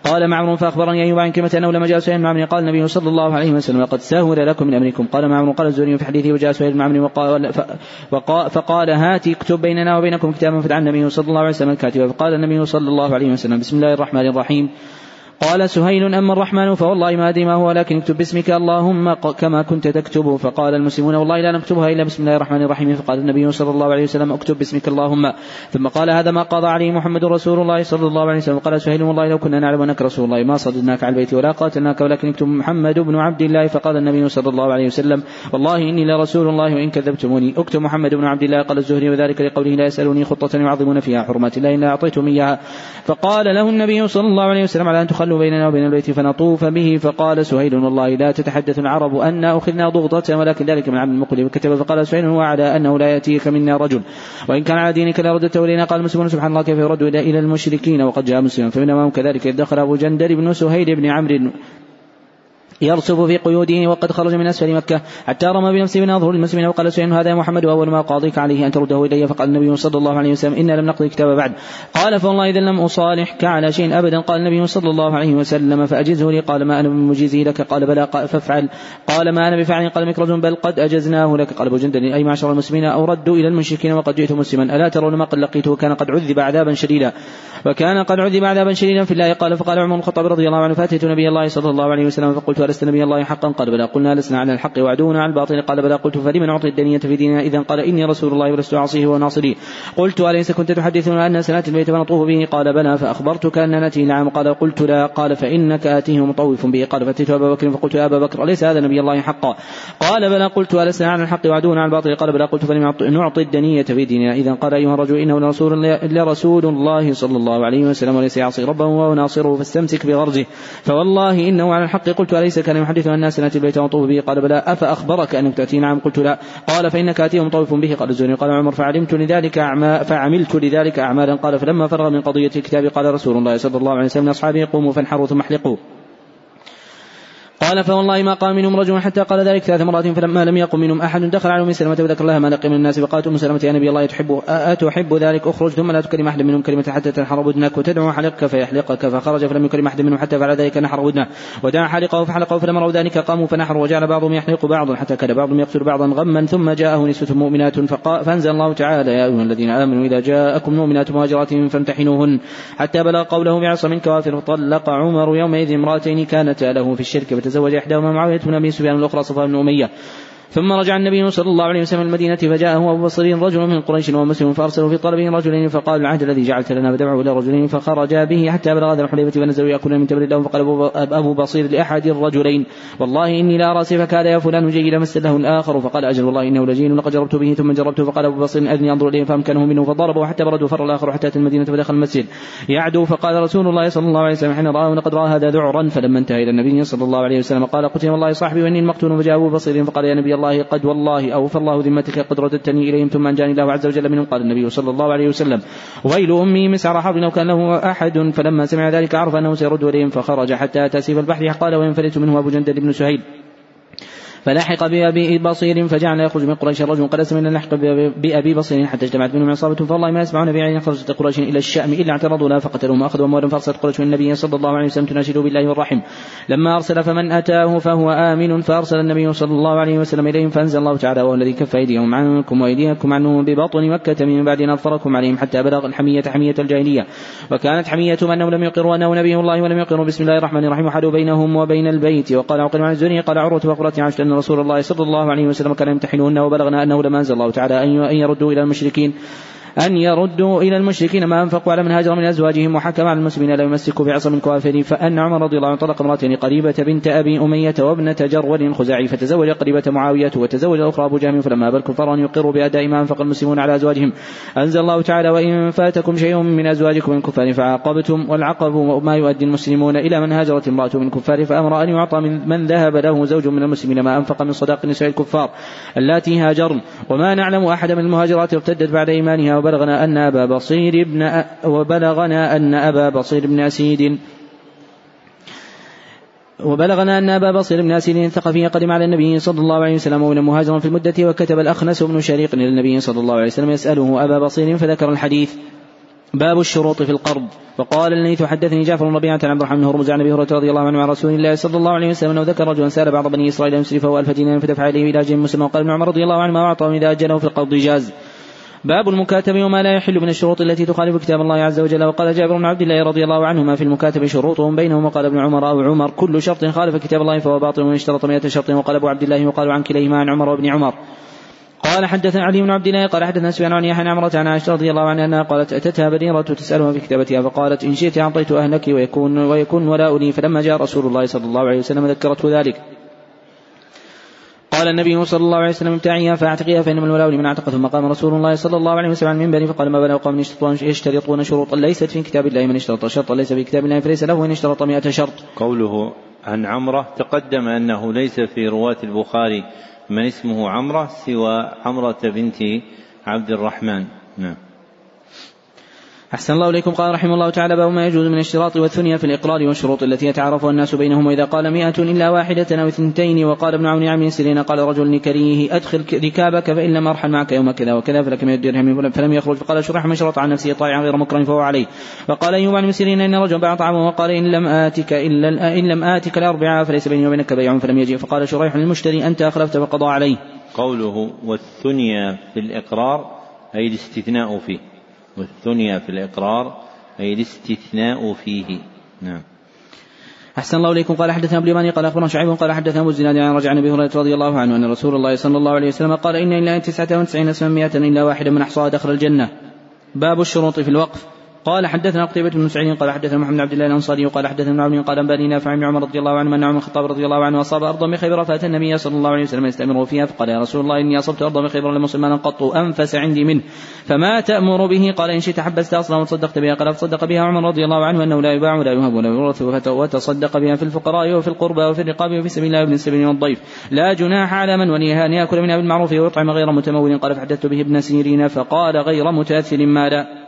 قال معمر فأخبرني أيوب عن كلمة أنه لما جاء سهيل بن عمرو قال النبي صلى الله عليه وسلم لقد سهل لكم من أمركم. قال معمر قال الزهري في حديثه وجاء سهيل بن عمرو وقال فقال هات اكتب بيننا وبينكم كتابا فدعا النبي صلى الله عليه وسلم الكاتب. فقال النبي صلى الله عليه وسلم بسم الله الرحمن الرحيم. قال سهيل أما الرحمن فوالله ما أدري ما هو لكن اكتب باسمك اللهم كما كنت تكتب. فقال المسلمون والله لا نكتبها إلا بسم الله الرحمن الرحيم. فقال النبي صلى الله عليه وسلم اكتب باسمك اللهم. ثم قال هذا ما قضى عليه محمد رسول الله صلى الله عليه وسلم. قال سهيل والله لو كنا نعلم أنك رسول الله ما صددناك على البيت ولا قاتلناك ولكن اكتب محمد بن عبد الله. فقال النبي صلى الله عليه وسلم والله إني لرسول الله وإن كذبتموني. اكتب محمد بن عبد الله. قال الزهري وذلك لقوله لا يسألوني خطة يعظمون فيها حرمات الله إلا أعطيتم إياها. فقال له النبي صلى الله عليه وسلم على أن تخلوا بيننا وبين البيت فنطوف به. فقال سهيل والله لا تتحدث العرب أن أخذنا ضغطة ولكن ذلك من عبد المقلب. كتب فقال سهيل وعلى أنه لا يأتيك منا رجل. وإن كان على دينك لردته إلينا قال المسلمون سبحان الله كيف يرد إلى المشركين؟ وقد جاء مسلما فمنهم كذلك. إذ دخل أبو جندل بن سهيل بن عمرو يرسف في قيوده وقد خرج من أسفل مكة. حتى رمى بنفسه من أظهر المسلمين وقال سفيان هذا محمد وأول ما قاضيك عليه أن ترده إلي فقال النبي صلى الله عليه وسلم إنا لم نقضي الكتاب بعد. قال فوالله إذا لم أصالحك على شيء أبدا. قال النبي صلى الله عليه وسلم فأجزه لي. قال ما أنا بمجيزه لك؟ قال بلى فافعل. قال ما أنا بفعل قال مكرز بل قد أجزناه لك. قال ابو جندل أي معشر المسلمين أو ردوا إلى المشركين وقد جئت مسلما. ألا ترون ما قد لقيته؟ كان قد عذب عذابا شديدا. وكان قد عذب عذابا شديدا في الله. قال فقال عمر الخطاب رضي الله عنه فأتيت نبي الله صلى الله عليه وسلم فقلت الست نبي الله حقا؟ قال بلى قلنا لسنا على الحق وعدونا على الباطل. قال بلى قلت فلمن اعطي الدنية في ديننا إذا؟ قال إني رسول الله ولست أعصيه وناصري. قلت أليس كنت تحدثنا أن سناتي البيت فنطوف به؟ قال بلى فأخبرتك أن نأتي. نعم. قال قلت لا. قال فإنك آتيه مطوف به. قال فأتيت أبا بكر؟ فقلت يا أبا بكر أليس هذا نبي الله حقا؟ قال بلى قلت ألسنا على الحق وعدونا على الباطل. قال بلى قلت فلم نعطي الدنية في ديننا إذا؟ قال أيها الرجل إنه لرسول, لرسول الله صلى الله عليه وسلم وليس يعصي ربه وهو ناصره فاستمسك بغرزه. فوالله إنه على الحق. قلت أليس كان يحدث الناس نأتي البيت ونطوف به قال بلى أفأخبرك أنك تأتي؟ نعم قلت لا. قال فإنك آتيه مطوف به قال الزهري. قال عمر فعلمت لذلك فعملت لذلك أعمالا. قال فلما فرغ من قضية الكتاب قال رسول الله صلى الله عليه وسلم لأصحابه قوموا فانحروا ثم احلقوا. قال فوالله ما قام منهم رجل حتى قال ذلك ثلاث مرات فلما لم يقم منهم أحد دخل على أم سلمة وذكر لها ما لقي من الناس فقالت أم سلمة يا نبي الله تحب أتحب ذلك أخرج ثم لا تكلم أحد منهم كلمة حتى تنحر ودنك وتدعو حلقك فيحلقك فخرج فلم يكلم أحد منهم حتى فعل ذلك نحر ودنه. ودعا حلقه فحلقه فلما راوا ذلك قاموا فنحروا وجعل بعضهم يحلق بعضا حتى كان بعضهم يقتل بعضا غما ثم جاءه نسوة مؤمنات فأنزل الله تعالى يا أيها الذين آمنوا إذا جاءكم مؤمنات مهاجرات فامتحنوهن حتى بلغ قوله بعصم كوافر فطلق عمر يومئذ امرأتين كانتا له في الشرك فتزوج إحداهما معاوية بن أبي سفيان الأخرى صفوان بن أمية. ثم رجع النبي صلى الله عليه وسلم المدينة فجاءه أبو بصير رجل من قريش ومسلم فأرسلوا في طلبه رجلين فقال العهد الذي جعلت لنا فدعوا إلى رجلين فخرجا به حتى بلغ ذا الحليفة فنزلوا يأكلون من تمر لهم فقال أبو بصير لأحد الرجلين والله إني لأرى سيفك هذا يا فلان جيدا فاستله الآخر فقال أجل والله إنه لجيد لقد جربت به ثم جربت فقال أبو بصير أرني أنظر إليه فأمكنه منه فضربه حتى برد وفر الآخر حتى أتى المدينة فدخل المسجد. يعدو فقال رسول الله صلى الله عليه وسلم حين رآه لقد رأى هذا ذعرا فلما انتهى إلى النبي صلى الله عليه وسلم قال قتل والله صاحبي وإني لمقتول فجاء أبو بصير فقال يا نبي الله قد والله الله أوفى الله ذمتك قد رددتني إليهم ثم أنجاني الله عز وجل. منهم قال النبي صلى الله عليه وسلم ويل أمي مسعر حرب لو كان له أحد. فلما سمع ذلك عرف أنه سيرد إليهم فخرج حتى أتى سيف البحر. قال وينفلت منه أبو جندل بن سهيل. فلحق بأبي بصير فجعل يخرج من قريش الرجل قد من لحق بأبي بصير حتى اجتمعت منهم عصابة فالله ما يسمعون بعين خرجت قريش إلى الشأم إلا اعترضوا لا فقتلوهم وأخذوا أموالا فأرسلت قريش من النبي صلى الله عليه وسلم تناشد بالله والرحم. لما أرسل فمن أتاه فهو آمن فأرسل النبي صلى الله عليه وسلم إليهم فأنزل الله تعالى وهو الذي كف أيديهم عنكم وأيديكم عنهم ببطن مكة من بعد أن أظفركم عليهم حتى بلغ الحمية حمية الجاهلية. وكانت حميتهم أنهم لم يقروا أنه نبي الله ولم يقروا بسم الله الرحمن الرحيم. وحدوا بينهم وبين البيت. وقال عقل عن الزني قال عروة وقرة أن رسول الله صلى الله عليه وسلم كان يمتحنهن وبلغنا أنه لما أنزل الله تعالى أن يردوا إلى المشركين. أن يردوا إلى المشركين ما أنفقوا على من هاجر من أزواجهم وحكم على المسلمين لا يمسكوا بعصم كوافر. فأن عمر رضي الله عنه طلق امرأتين قريبة بنت أبي أمية وابنة جرول الخزاعي فتزوج قريبة معاوية وتزوج الأخرى أبو جهم. فلما أبى الكفار أن يقروا بأداء ما أنفق المسلمون على أزواجهم. أنزل الله تعالى وإن فاتكم شيء من أزواجكم من كفار فعاقبتم والعقب ما يؤدي المسلمون إلى من هاجرت امرأة من كفار. فأمر أن يعطى من, من ذهب له زوج من المسلمين ما أنفق من صداق نساء الكفار اللاتي هاجرن. وما نعلم أحد من المهاجرات ارتدت بعد إيمانها وبلغنا أن أبا بصير بن وبلغنا أن أبا بصير بن أسيد. وبلغنا أن أبا بصير بن أسيد الثقفي قدم على النبي صلى الله عليه وسلم ومن مهاجرا في المدة وكتب الأخنس بن شريق إلى النبي صلى الله عليه وسلم يسأله أبا بصير فذكر الحديث. باب الشروط في القرض. وقال الليث حدثني جعفر بن ربيعة عن عبد الرحمن بن هرمز عن أبي هريرة رضي الله عنه عن رسول الله صلى الله عليه وسلم أنه ذكر رجلا سأل بعض بني إسرائيل يسرفه ألف دينار فدفع اليه إلى أجل مسلم وقال ابن عمر رضي الله عنه ما اعطاه إذا أجله في القرض جاز باب المكاتب وما لا يحل من الشروط التي تخالف كتاب الله عز وجل. وقال جابر بن عبد الله رضي الله عنهما في المكاتب شروطهم. بينهم وقال ابن عمر أو عمر. كل شرط خالف كتاب الله فهو باطل ومن اشترط مئة شرط. وقال أبو عبد الله وقال عن كليهما عن عمر وابن عمر. قال حدثنا علي بن عبد الله قال حدثنا سفيان عن يحيى عمرة عن عائشة رضي الله عنها أنها قالت أتتها بريرة تسألها في كتابتها فقالت إن شئت أعطيت أهلك ويكون ويكون ولاء لي فلما جاء رسول الله صلى الله عليه وسلم ذكرته ذلك. قال النبي صلى الله عليه وسلم ابتعيها فاعتقيها فإنما الولاء لمن اعتق ثم قام رسول الله صلى الله عليه وسلم على المنبر فقال ما بلغ قوم يشترطون شروطا ليست في كتاب الله من اشترط شرطا ليس في كتاب الله فليس له ان اشترط مئة شرط. قوله عن عمرة تقدم أنه ليس في رواة البخاري من اسمه عمرة سوى عمرة بنت عبد الرحمن. نعم. أحسن الله إليكم. قال رحمه الله تعالى باب ما يجوز من الاشتراط والثنيا في الإقرار والشروط التي يتعارفها الناس بينهم وإذا قال مئة إلا واحدة أو اثنتين وقال ابن عون عن سيرين قال رجل لكريه أدخل ركابك فإن لم أرحل معك يوم كذا وكذا فلك من الدرهم فلم يخرج. فقال شرح من شرط عن نفسه طائعا غير مكرم فهو عليه. وقال أيوب عن سيرين إن رجل باع طعامه وقال إن لم آتك إلا إن لم آتك الأربعاء فليس بيني وبينك بيع فلم يجئ فقال شريح للمشتري أنت أخلفت فقضى عليه. قوله والثنيا في الإقرار أي الاستثناء فيه. والثنيا في الإقرار أي الاستثناء فيه. نعم. أحسن الله إليكم. قال حدثنا أبو اليماني قال أخبرنا شعيب قال حدثنا أبو الزناد عن رجع النبي هريرة رضي الله عنه أن رسول الله صلى الله عليه وسلم قال إن إلا تسعة وتسعين اسما مئة إلا واحدا من أحصاها دخل الجنة. باب الشروط في الوقف. قال حدثنا قتيبة بن سعيد قال حدثنا محمد بن عبد الله الأنصاري قال حدثنا ابن قال أنبأني نافع بن عمر رضي الله عنه أن عمر الخطاب رضي الله عنه أصاب أرضا بخيبر فأتى النبي صلى الله عليه وسلم يستأمره فيها فقال يا رسول الله إني أصبت أرضا بخيبر لم أصب قط أنفس عندي منه. فما تأمر به؟ قال إن شئت حبست أصلا وتصدقت بها قال فصدق بها عمر رضي الله عنه أنه لا يباع ولا يهب ولا يورث وتصدق بها في الفقراء وفي القربى وفي الرقاب وفي سبيل الله وابن السبيل والضيف. لا جناح على من وليها أن يأكل منها بالمعروف ويطعم غير متمول قال فحدثت به ابن سيرين فقال غير متأثر مالا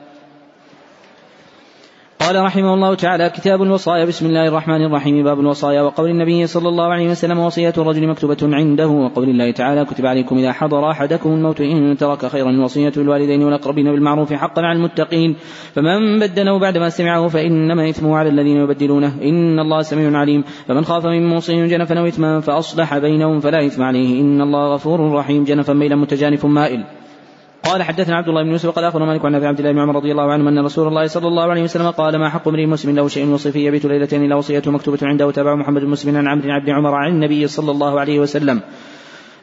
قال رحمه الله تعالى كتاب الوصايا بسم الله الرحمن الرحيم. باب الوصايا وقول النبي صلى الله عليه وسلم وصية الرجل مكتوبة عنده وقول الله تعالى كتب عليكم إذا حضر أحدكم الموت إن ترك خيرا الوصية للوالدين والأقربين بالمعروف حقا على المتقين فمن بدله بعدما سمعه فإنما إثمه على الذين يبدلونه. إن الله سميع عليم. فمن خاف من موص جنفا أو إثما فأصلح بينهم فلا إثم عليه. إن الله غفور رحيم. جنفا ميلا متجانف مائل. قال حدثنا عبد الله بن يوسف قال أخبرنا مالك عن أبي عبد الله بن عمر رضي الله عنه أن رسول الله صلى الله عليه وسلم قال ما حق امرئ مسلم له شيء وصي فيه يبيت ليلتين الا وصيته مكتوبة عنده وتابعه محمد مسلم عن عمرو بن عمر عن النبي صلى الله عليه وسلم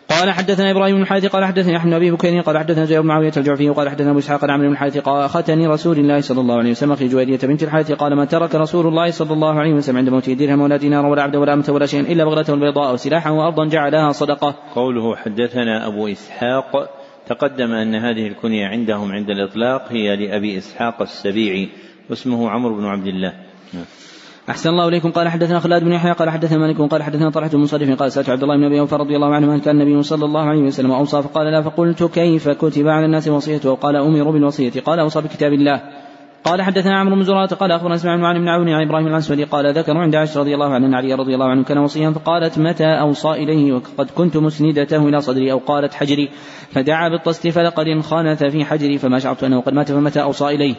قال حدثنا إبراهيم بن الحارث قال حدثني أحمد بن أبي بكير قال حدثنا زيد بن معاوية الجعفي قال حدثنا أبو إسحاق عن عمرو بن الحارث قال اخذني رسول الله صلى الله عليه وسلم في جويرية بنت الحارث قال ما ترك رسول الله صلى الله عليه وسلم عند موته درهم ولا دينار ولا عبد ولا أمة ولا شيئا إلا بغلته البيضاء وسلاحا وأرضا جعلها صدقة. قوله حدثنا أبو إسحاق تقدم أن هذه الكنية عندهم عند الإطلاق هي لأبي إسحاق السبيعي واسمه عمرو بن عبد الله. أحسن الله إليكم. قال حدثنا خلاد بن يحيى قال حدثنا مالك قال حدثنا طلحة بن مصرف قال سألت عبد الله بن أبي أوفى رضي الله عنه كان النبي صلى الله عليه وسلم أوصى فقال لا. فقلت كيف كتب على الناس وصيته قال أمروا بالوصية. قال أوصى بكتاب الله. قال حدثنا عمرو بن زرارة قال أخبرنا إسماعيل عن ابن عون عن إبراهيم الاسودي قال ذكروا عند عائشة رضي الله عنها أن علي رضي الله عنه كان وصيا فقالت متى أوصى إليه وقد كنت مسندته إلى صدري أو قالت حجري فدعا بالطست فلقد انخنث في حجري فما شعرت أنه قد مات فمتى أوصى إليه.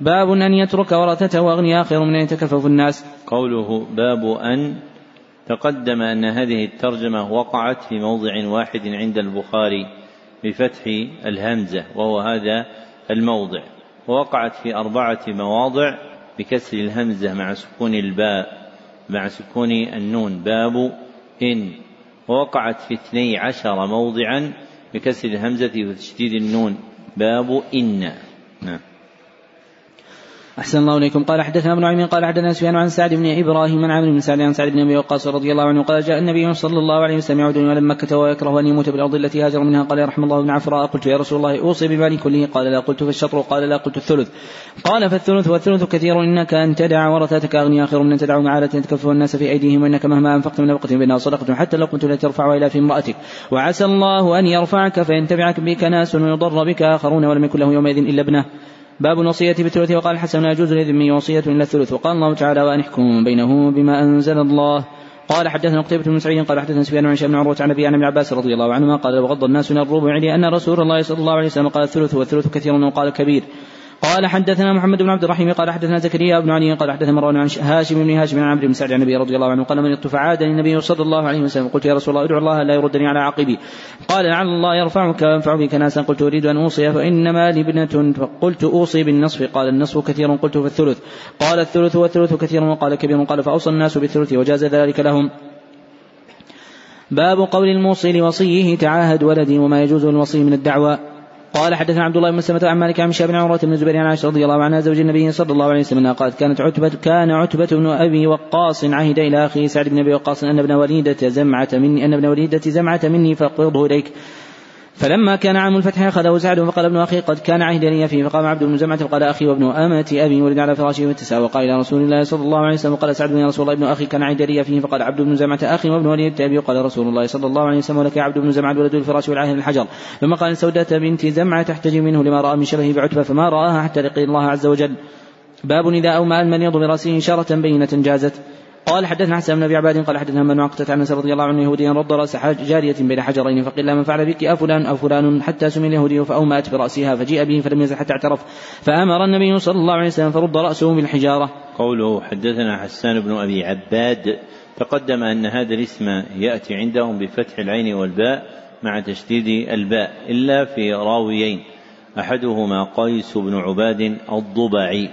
باب أن يترك ورثته واغنياء خير من أن يتكفف الناس. قوله باب أن تقدم أن هذه الترجمة وقعت في موضع واحد عند البخاري بفتح الهمزة وهو هذا الموضع. ووقعت في أربعة مواضع بكسر الهمزة مع سكون الباء مع سكون النون. باب إن. ووقعت في اثني عشر موضعا بكسر الهمزة وتشديد النون. باب إن. أحسن الله إليكم. قال حدثنا ابن عمين قال حدثنا سفيان عن سعد بن إبراهيم عن عمرو بن سعد عن سعد بن أبي وقاص رضي الله عنه قال جاء النبي صلى الله عليه وسلم يعود إلى مكة ويكره أن يموت بالأرض التي هاجر منها. قال يا رحم الله بن عفراء. قلت يا رسول الله أوصي بالمال كله. قال لا. قلت فالشطر قال لا. قلت الثلث. قال فالثلث والثلث كثير إنك أن تدع ورثتك أغنياء خير من أن تدعهم عالة تكفف الناس في أيديهم وإنك مهما أنفقت من نفقة بينها صدقة حتى لو كنت لترفعها إلى في امرأتك. وعسى الله أن يرفعك فينتفعك بك ناس ويضر بك آخرون ولم يكن له يومئذ إلا ابنه. باب الوصية بالثلث وقال الحسن لا يجوز لذمي وصية إلا الثلث. وقال الله تعالى وأن احكم بينه بما أنزل الله. قال حدثنا قتيبة بن سعيد قال حدثنا سفيان عن بن عروة عن أبي عن ابن عباس رضي الله عنهما قال وغض الناس من الربع لأن رسول الله صلى الله عليه وسلم قال الثلث والثلث كثير وقال كبير. قال حدثنا محمد بن عبد الرحيم قال حدثنا زكريا بن علي قال حدثنا مروان عن هاشم بن هاشم عن عمرو بن سعد عن النبي رضي الله عنه قال من عاد النبي صلى الله عليه وسلم قلت يا رسول الله ادعو الله لا يردني على عقبي. قال لعل الله يرفعك وينفع بك ناسا قلت أريد أن أوصي فإنما لي ابنه فقلت أوصي بالنصف قال النصف كثير قلت في الثلث قال الثلث والثلث كثير وقال كبير قال فأوصى الناس بالثلث وجاز ذلك لهم. باب قول الموصي لوصيه تعاهد ولدي وما يجوز للوصي من الدعوى قال حدثنا عبد الله بن سلمة عن مالك عن شاب بن عمرة بن الزبير عن عائشة رضي الله عنها زوج النبي صلى الله عليه وسلم قالت كانت عتبة كان عتبة بن أبي وقاص عهد إلى أخيه سعد بن أبي وقاص أن ابن وليدة زمعة مني أن ابن وليدة زمعة مني فاقبضه إليك. فلما كان عام الفتح أخذه سعد فقال ابن أخي قد كان عهدا لي فيه فقام عبد بن زمعة فقال أخي وابن أمة أبي ولد على فراشه واتساء وقال إلى رسول الله صلى الله عليه وسلم وقال سعد يا رسول الله ابن أخي كان عهدا لي فيه فقال عبد بن زمعة أخي وابن ولد أبي وقال رسول الله صلى الله عليه وسلم ولك عبد بن زمعة ولد الفراش والعاهل الحجر. ثم قال سودة بنت زمعة تحتجي منه لما رأى من شبهه بعتبة فما رآها حتى لقي الله عز وجل. باب إذا أومأ المريض برأسه إشارة بينة جازت. قال حدثنا حسن بن أبي عباد قال حدثنا من عقدة عن رضي الله عنه يهوديا رد رأس جارية بين حجرين فقيل من فعل بك؟ افلان أو فلان حتى سمي اليهودي فأومأت برأسها فجيء به فلم يزل حتى اعترف. فأمر النبي صلى الله عليه وسلم فرد رأسه بالحجارة. قوله حدثنا حسان بن أبي عباد تقدم أن هذا الاسم يأتي عندهم بفتح العين والباء مع تشديد الباء إلا في راويين. أحدهما قيس بن عباد الضبعي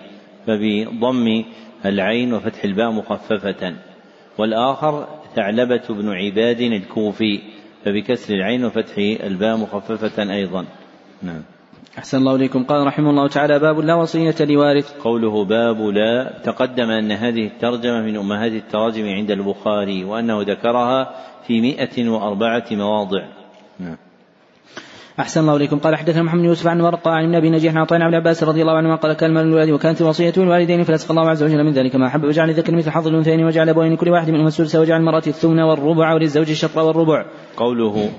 فبضم العين وفتح الباء مخففة والآخر ثعلبة بن عباد الكوفي فبكسر العين وفتح الباء مخففة أيضا. نعم. أحسن الله إليكم. قال رحمه الله تعالى باب لا وصية لوارث. قوله باب لا تقدم أن هذه الترجمة من أمهات التراجم عند البخاري وأنه ذكرها في مئة وأربعة مواضع. نعم. أحسن الله إليكم. قال حدثنا محمد يوسف عن ورقة عن النبي نجيح عن عطاء عن عباس رضي الله عنهما قال كان مال الولد وكانت الوصية للوالدين فلسق الله عز وجل من ذلك ما أحب. وجعل الذكر مثل حظ الأنثيين وجعل أبوين كل واحد منهما السدس وجعل المرأة الثمن والربع وللزوج الشطر والربع. قوله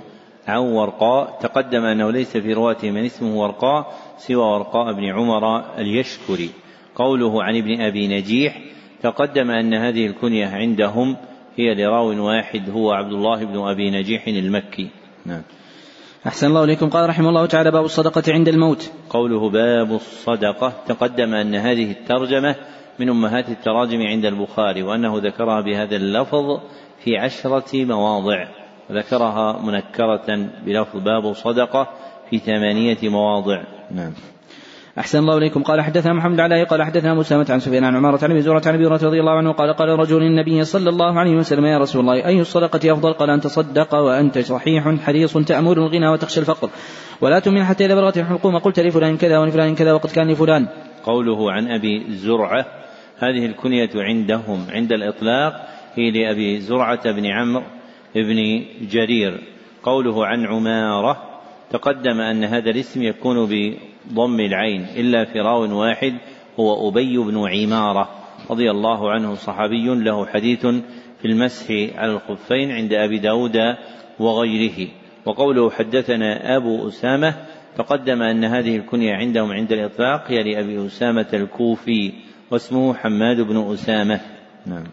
عن ورقاء تقدم أنه ليس في رواته من اسمه ورقاء سوى ورقاء بن عمر اليشكري. قوله عن ابن أبي نجيح تقدم أن هذه الكنية عندهم هي لراو واحد هو عبد الله بن أبي نجيح المكي. نعم. أحسن الله إليكم. قال رحمه الله تعالى باب الصدقة عند الموت. قوله باب الصدقة تقدم أن هذه الترجمة من أمهات التراجم عند البخاري وأنه ذكرها بهذا اللفظ في عشرة مواضع. ذكرها منكرة بلفظ باب صدقة في ثمانية مواضع. نعم. أحسن الله إليكم. قال حدثنا محمد العلاء قال حدثنا مسامة عن سفيان عن عمارة عن زورة عن أبي رضي الله عنه قال قال رجل النبي صلى الله عليه وسلم يا رسول الله أي الصدقة أفضل؟ قال أن تصدق وأنت صحيح حريص تأمر الغنى وتخشى الفقر. ولا تمن حتى إذا بلغت الحلقوم قلت لفلان كذا ولفلان كذا وقد كان لفلان. قوله عن أبي زرعة هذه الكنية عندهم عند الإطلاق هي لأبي زرعة بن عمرو بن جرير. قوله عن عمارة تقدم أن هذا الاسم يكون ضم العين إلا في راو واحد هو أبي بن عمارة رضي الله عنه صحابي له حديث في المسح على الخفين عند أبي داود وغيره. وقوله حدثنا أبو أسامة تقدم أن هذه الكنية عندهم عند الإطلاق هي لأبي أسامة الكوفي واسمه حماد بن أسامة. نعم.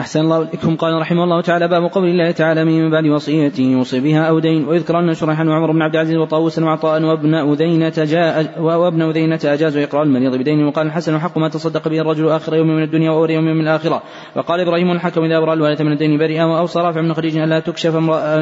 أحسن الله إليكم. قال رحمه الله تعالى باب قول الله تعالى من بعد وصية يوصي بها أو دين. ويذكر أن شريحا وعمر بن عبد العزيز وطاووسا وعطاء وابن أذينة جاء وابن أذينة أجازوا إقرار المريض بدين. وقال الحسن حق ما تصدق به الرجل آخر يوم من الدنيا وأول يوم من الآخرة. وقال إبراهيم الحكم إذا أبرأ الوالدة من الدين بريئا وأوصى رافع بن خديج ألا تكشف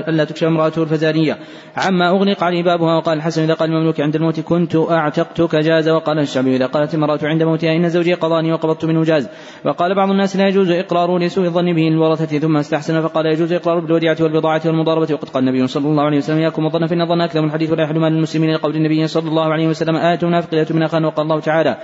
ألا تكشف امرأته الفزارية. عما أغلق عليه بابها. وقال الحسن إذا قال المملوك عند الموت كنت أعتقتك جاز. وقال الشعبي إذا قالت امرأة عند موتها إن زوجي قضاني وقبضت منه جاز. وقال بعض الناس لا يجوز إقراره لسوء الظن به الورثة ثم استحسن فقال يجوز إقرار بالوديعة والبضاعة والمضاربة وقد قال النبي صلى الله عليه وسلم ياكم الظن فإن الظن أكثر من الحديث ولا يحل مال المسلمين لقول النبي صلى الله عليه وسلم آية منافق لا من أخان وقال الله تعالى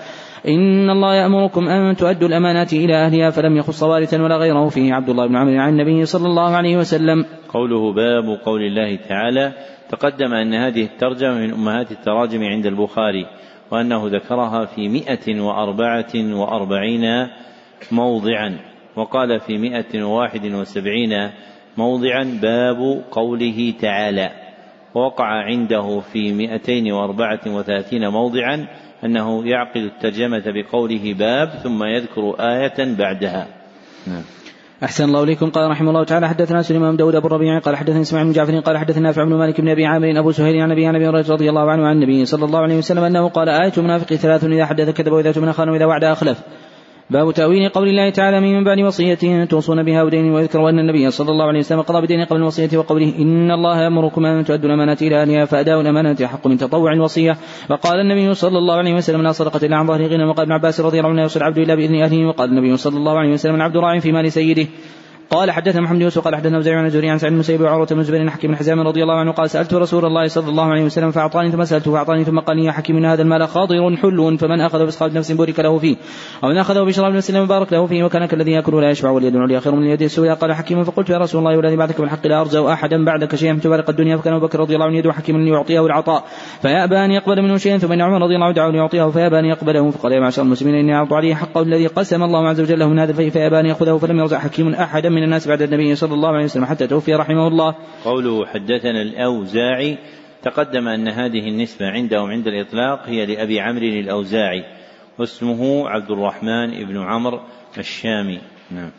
إن الله يأمركم أن تؤدوا الأمانات إلى أهلها فلم يخص وارثا ولا غيره. فيه عبد الله بن عمرو عن النبي صلى الله عليه وسلم. قوله باب قول الله تعالى تقدم أن هذه الترجمة من أمهات التراجم عند البخاري وأنه ذكرها في مئة وأربعة وأربعين موضعا. وقال في مائة وواحد وسبعين موضعا باب قوله تعالى. ووقع عنده في مائتين وأربعة وثلاثين موضعا أنه يعقد الترجمة بقوله باب ثم يذكر آية بعدها. نعم. أحسن الله إليكم. قال رحمه الله تعالى حدثنا سليمان بن داود أبو الربيع قال حدثنا إسماعيل بن جعفر قال حدثنا نافع بن مالك بن أبي عامر أبو سهيل عن أبي عن أبي هريرة رضي الله عنه عن النبي صلى الله عليه وسلم أنه قال آية المنافق ثلاث إذا حدث كذب وإذا تمن خان وإذا وعد أخلف. باب تأويل قول الله تعالى من بعد وصية توصون بها ودين ويذكر أن النبي صلى الله عليه وسلم قضى بدين قبل الوصية وقوله إن الله يأمركم أن تؤدوا الأمانات إلى أهلها فأداء الأمانات حق من تطوع الوصية. وقال النبي صلى الله عليه وسلم لا صدقة إلا عن ظهر غنى. وقال ابن عباس رضي الله عنه يوصل العبد إلا بإذن أهله. وقال النبي صلى الله عليه وسلم العبد راع في مال سيده. قال حدثنا محمد يوسف قال حدثنا وزيع عن الزهري عن سعيد المسيب وعروة بن زبير حكيم بن حزام رضي الله عنه قال سألت رسول الله صلى الله عليه وسلم فأعطاني ثم سألته فأعطاني ثم قال يا حكيم إن هذا المال خاضر حلو فمن أخذه بسخاء نفس بورك له فيه ومن أخذه بشراب نفس لم يبارك له فيه وكان كالذي يأكل ولا يشبع واليد العليا خير من اليد السوداء قال حكيم فقلت يا رسول الله والذي بعدك بالحق لا أرجو أحدا بعدك شيئا تبارك الدنيا فكان أبو بكر رضي الله عنه يدعو حكيما ليعطيه العطاء. فيأبى أن يقبل منه شيئا ثم إن عمر رضي الله عنه دعاه ليعطيه فيأبى أن يقبله. فقال يا معشر المسلمين إني أعطوا عليه حقه الذي قسم الله عز وجل من هذا فيأبى أن يأخذه فلم يرزع حكيم أحدا من الناس بعد النبي صلى الله عليه وسلم حتى توفي رحمه الله. قوله حدثنا الأوزاعي تقدم أن هذه النسبة عندهم عند الإطلاق هي لأبي عمرو الأوزاعي واسمه عبد الرحمن بن عمرو الشامي. نعم.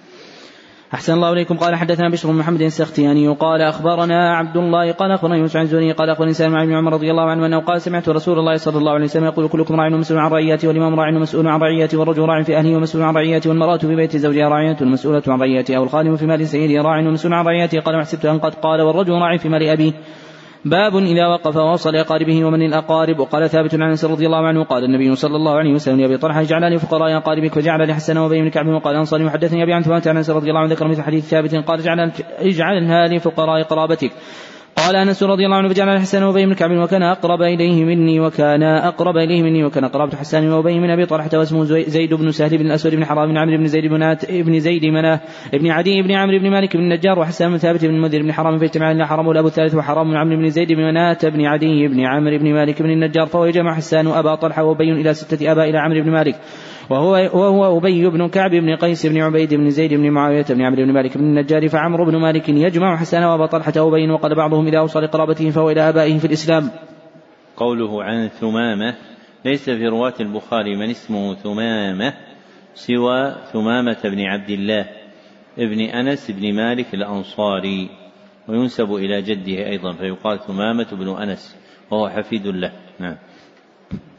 أحسن الله إليكم. قال حدثنا بشر بن محمد السختياني قال أخبرنا عبد الله قال أخبرنا يوسف عن زوني قال أخبرني سالم بن عمر رضي الله عنه أنه قال سمعت رسول الله صلى الله عليه وسلم يقول كلكم راع ومسؤول عن رعيته والإمام راع ومسؤول عن رعيته والرجل راع في أهله ومسؤول عن رعيته والمرأة في بيت زوجها راعية ومسؤولة عن رعيته أو الخادم في مال سيده راع ومسؤول عن رعيته قال وحسبت أن قد قال والرجل راع في مال أبيه. باب إذا وقف ووصل أقاربه ومن الأقارب. وقال ثابت عن أنس رضي الله عنه قال النبي صلى الله عليه وسلم لأبي طلحة اجعل لفقراء أقاربك فجعل لحسن وبين بن كعب وقال أنصاري وحدثني أبي عن ثابت عن أنس رضي الله عنه ذكر مثل حديث ثابت قال اجعل اجعلها لفقراء قرابتك. قال أنس رضي الله عنه فجعل الحسن وأبي بن كعب وكان أقرب إليه مني وكان أقرب إليه مني وكان قرابه حسان وأبي من أبي طلحة واسمه زيد بن سهل بن الأسود بن حرام بن عمرو بن زيد بن ابن زيد مناه ابن عدي بن عمرو بن مالك بن النجار وحسان بن ثابت بن المنذر بن حرام فاجتمع لنا حرام الابو الثالث وحرام بن عمرو بن زيد بن مناه بن عدي بن عمرو بن مالك بن النجار فهو جمع حسان وأبا طلحة وأبي إلى ستة أباء إلى عمرو بن مالك. وهو وهو أبي بن كعب بن قيس بن عبيد بن زيد بن معاوية بن عمرو بن مالك بن النجار فعمرو بن مالك يجمع حسن وأبا طلحة أبي وقال بعضهم إذا أوصى لقرابته فهو إلى آبائه في الإسلام. قوله عن ثمامة ليس في رواة البخاري من اسمه ثمامة سوى ثمامة بن عبد الله ابن أنس بن مالك الأنصاري وينسب إلى جده أيضا فيقال ثمامة بن أنس وهو حفيد له. نعم.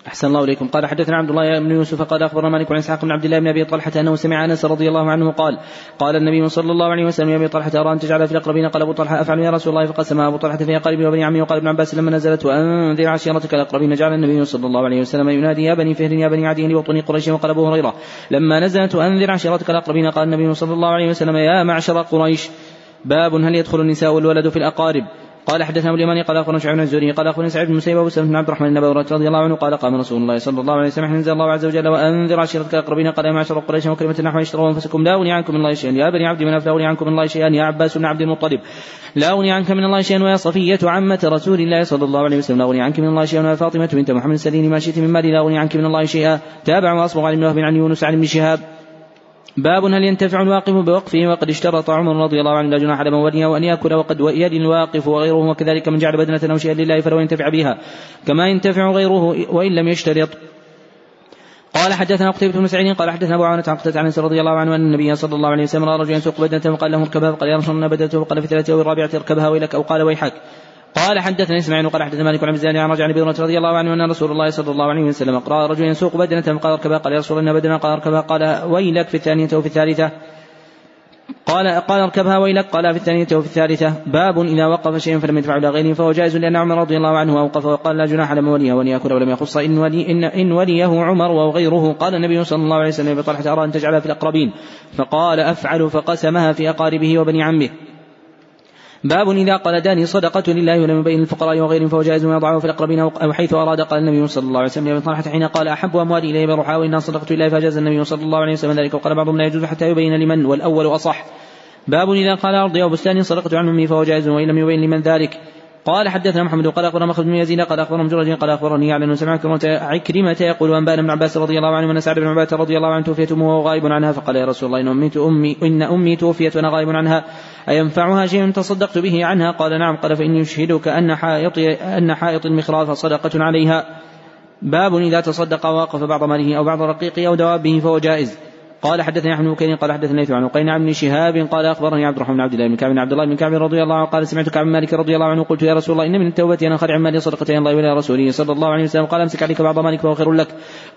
أحسن الله إليكم. قال حدثنا عبد الله بن يوسف قال أخبرنا مالك عن إسحاق بن عبد الله بن أبي طلحة أنه سمع أنس رضي الله عنه قال قال النبي صلى الله عليه وسلم يا أبي طلحة أرى أن تجعل في الأقربين؟ قال أبو طلحة أفعل يا رسول الله؟ فقسم أبو طلحة في أقاربه وبني عمي وقال ابن عباس لما نزلت وأنذر عشيرتك الأقربين. جعل النبي صلى الله عليه وسلم ينادي يا بني فهر يا بني عدي لوطني قريش وقال أبو هريرة لما نزلت وأنذر عشيرتك الأقربين؟ قال النبي صلى الله عليه وسلم يا معشر قريش باب هل يدخل النساء والولد في الأقارب؟ قال حدثنا أبو اليماني قال أخبرنا شعيب بن الزهري قال اخبرني سعيد بن المسيب أبو سلمة بن عبد الرحمن النبوي رضي الله عنه قال قام رسول الله صلى الله عليه وسلم أنزل الله عز وجل وأنذر عشيرتك الأقربين قال يا معشر قريش وكلمه نحو اشتروا أنفسكم؟ لا أغني عنكم من الله شيئا. يا بني عبد مناف لا أغني عنكم من الله شيئا. يا عباس بن عبد المطلب لا أغني عنك من الله شيئا. ويا صفية عمة رسول الله صلى الله عليه وسلم لا أغني عنك من الله شيئا. ويا فاطمة بنت محمد سليني ما شئت من مالي لا أغني عنك من الله شيئا. تابع وأصبغ عن ابن وهب عن يونس عن ابن شهاب. باب هل ينتفع الواقف بوقفه وقد اشترط عمر رضي الله عنه لا جناح على من ولي وان يأكل وقد يلي الواقف وغيره وكذلك من جعل بدنة أو شيئا لله فلو ينتفع بها. كما ينتفع غيره وإن لم يشترط. قال حدثنا قتيبة بن سعيد قال حدثنا أبو عوانة عن قتادة عن رضي الله عنه أن النبي صلى الله عليه وسلم رأى رجلا يسوق بدنته وقال له اركبها فقال يا رسول الله بدنته وقال في الثالثة أو الرابعة اركبها ويلك أو قال ويحك. قال حدثني اسماعيل قال حدثنا مالك عن الزاني عن رجع عن رضي الله عنه أن رسول الله صلى الله عليه وسلم قرأ رجل يسوق بدنة فقال اركبها قال يا رسول الله بدنة قال اركبها قال ويلك في الثانية أو في الثالثة. قال قال اركبها ويلك قال في الثانية وفي الثالثة. باب إذا وقف شيئا فلم يدفع إلى غيره فهو جائز لأن عمر رضي الله عنه أوقف وقال لا جناح على وليه وأن يأكل ولم يخص إن, ولي إن, إن وليه عمر وغيره قال النبي صلى الله عليه وسلم بطلحة أرى أن تجعلها في الأقربين. فقال أفعل فقسمها في أقاربه وبني عمه. باب إذا قال داني صدقة لله ولم يبين الفقراء وغيرهم فهو جائز ويضعه في الأقربين أو حيث أراد قال النبي صلى الله عليه وسلم لأبي طلحة حين قال أحب أموالي إلي بروحها وإنها صدقة لله فجاز النبي صلى الله عليه وسلم ذلك وقال بعضهم لا يجوز حتى يبين لمن والأول أصح. باب إذا قال أرضي أو بستاني صدقة عن أمي فهو جائز وإن لم يبين لمن ذلك. قال حدثنا محمد قال أخبرنا مخرج بن يزيد قال أخبرنا مجرد قال أخبرني يعلم سمع عكرمة يقول انبانا ابن عباس رضي الله عنه ان سعد بن عبادة رضي الله عنه توفيت أمه وهو غائب عنها فقال يا رسول الله إن أمي امي إن أمي توفيت وأنا غائب عنها أينفعها شيء تصدقت به عنها؟ قال نعم قال فإني أشهدك أن حائط أن حائط المخراف صدقة عليها. باب إذا تصدق ووقف بعض ماله أو بعض رقيقه أو دوابه فهو جائز. قال حدثني احمد بن قال حدثني عن قينع بن شهاب قال أخبرني عبد الرحمن بن عبد الله بن كعب بن عبد الله بن كعب رضي الله عنه قال سمعت كعب مالك رضي الله عنه قلت يا رسول الله إن من التوبة ان اخرج مالي صدقتين الله وإلى رسوله صلى الله عليه وسلم قال أمسك عليك بعض مالك فهو خير لك